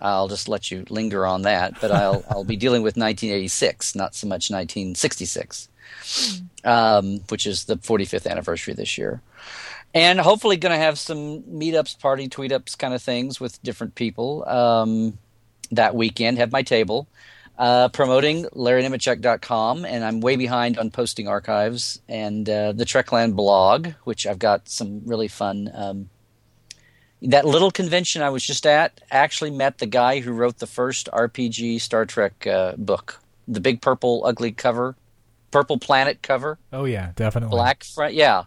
I'll just let you linger on that, but I'll I'll be dealing with 1986, not so much 1966 um, which is the 45th anniversary this year. And hopefully going to have some meetups, party tweetups kind of things with different people um, that weekend. Have my table. Uh, promoting LarryNemecek.com, and I'm way behind on posting archives and uh, the Trekland blog, which I've got some really fun. Um, that little convention I was just at actually met the guy who wrote the first RPG Star Trek uh, book, the big purple ugly cover, purple planet cover. Oh yeah, definitely. black front yeah.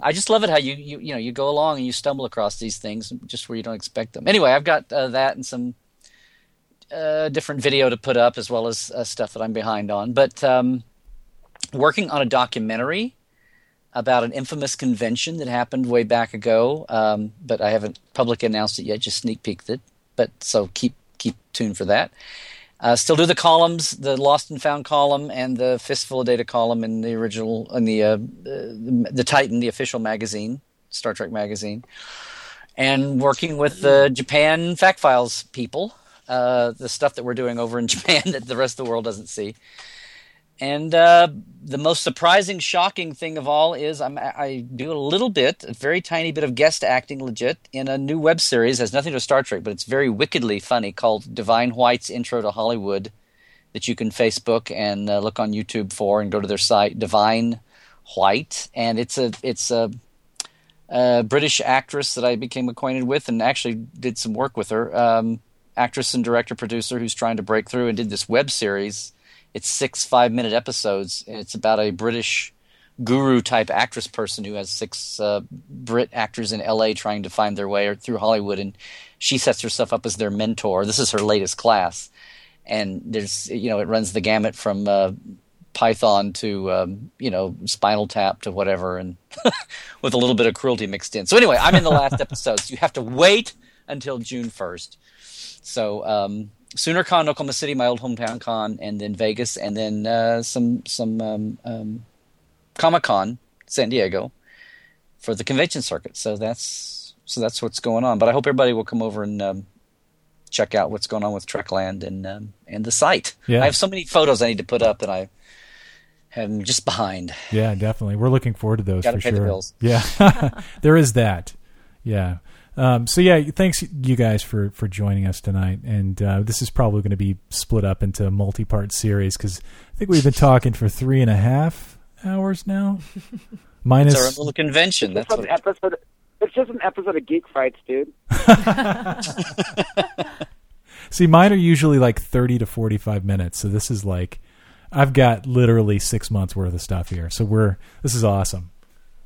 I just love it how you, you you know you go along and you stumble across these things just where you don't expect them. Anyway i've got uh, that and some uh, different video to put up as well as uh, stuff that i'm behind on. But um, working on a documentary about an infamous convention that happened way back ago um, but i haven't publicly announced it yet just sneak peeked it. But so keep keep tuned for that Uh, still do the columns, the Lost and Found column and the Fistful of Data column in the original, in the uh, the, the Titan, the official magazine, Star Trek magazine, and working with the Japan Fact Files people, uh, the stuff that we're doing over in Japan that the rest of the world doesn't see. And uh, the most surprising, shocking thing of all is I'm, I do a little bit, a very tiny bit of guest acting, legit, in a new web series. It has nothing to do with Star Trek, but it's very wickedly funny called Divine White's Intro to Hollywood, that you can Facebook and uh, look on YouTube for, and go to their site, Divine White, and it's a it's a, a British actress that I became acquainted with, and actually did some work with her. Um, actress and director producer who's trying to break through and did this web series it's six five minute episodes. It's about a British guru type actress person who has six uh, Brit actors in LA trying to find their way through Hollywood, and she sets herself up as their mentor. This is her latest class, and there's you know it runs the gamut from uh, Python to um, you know Spinal Tap to whatever, and with a little bit of cruelty mixed in. So anyway, I'm in the last episode, so you have to wait until June first. So um, Sooner Con, Oklahoma City, my old hometown con, and then Vegas, and then uh, some some um, um, Comic Con, San Diego, for the convention circuit. So that's so that's what's going on. But I hope everybody will come over and um, check out what's going on with Trekland and um, and the site. Yeah. I have so many photos I need to put up that I am just behind. Yeah, definitely. We're looking forward to those Gotta for sure. Yeah, there is that. Yeah. Um, so yeah, thanks you guys for for joining us tonight. And uh, this is probably going to be split up into a multi-part series because I think we've been talking for three and a half hours now. Minus It's our little convention. It's That's just what an episode. It's just an episode of Geek Fights, dude. See, mine are usually like 30 to 45 minutes. So this is like, I've got literally six months worth of stuff here. So we're, this is awesome.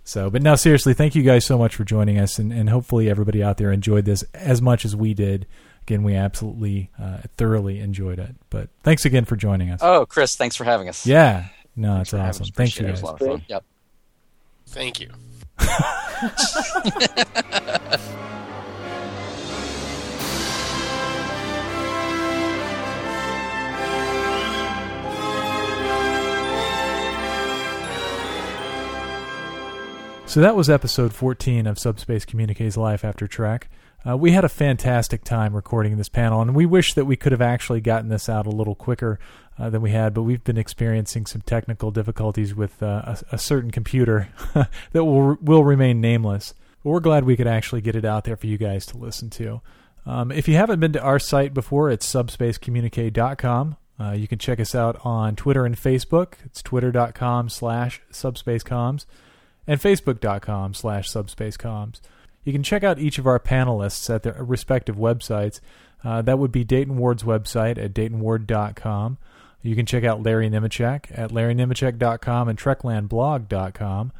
So, but now seriously, thank you guys so much for joining us. And, and hopefully everybody out there enjoyed this as much as we did. Again, we absolutely, uh, thoroughly enjoyed it. But thanks again for joining us. Oh, Chris, thanks for having us. yeah. No, it's awesome. Thank you Appreciate it. It was a lot of fun. Yep. Thank you. So that was episode 14 of Subspace Communiques Life After Trek. Uh, we had a fantastic time recording this panel, and we wish that we could have actually gotten this out a little quicker uh, than we had, but we've been experiencing some technical difficulties with uh, a, a certain computer that will, will remain nameless. But we're glad we could actually get it out there for you guys to listen to. Um, if you haven't been to our site before, it's subspacecommunique.com. Uh, you can check us out on Twitter and Facebook. It's twitter.com slash subspacecoms and facebook.com slash subspacecoms. You can check out each of our panelists at their respective websites. Uh, that would be Dayton Ward's website at daytonward.com. You can check out Larry Nemecek at larrynemecek.com and treklandblog.com.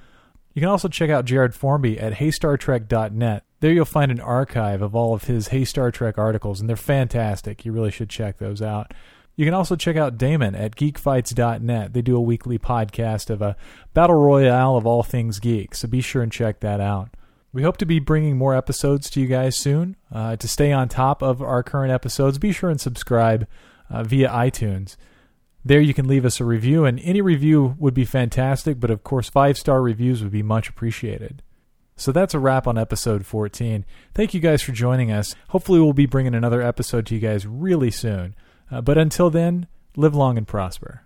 You can also check out Jared Formby at heystartrek.net. There you'll find an archive of all of his Hey Star Trek articles, and they're fantastic. You really should check those out. You can also check out Damon at geekfights.net. They do a weekly podcast of a battle royale of all things geek, so be sure and check that out. We hope to be bringing more episodes to you guys soon. Uh, to stay on top of our current episodes, be sure and subscribe uh, via iTunes. There you can leave us a review, and any review would be fantastic, but of course, five star reviews would be much appreciated. So that's a wrap on episode 14. Thank you guys for joining us. Hopefully, we'll be bringing another episode to you guys really soon. Uh, but until then, live long and prosper.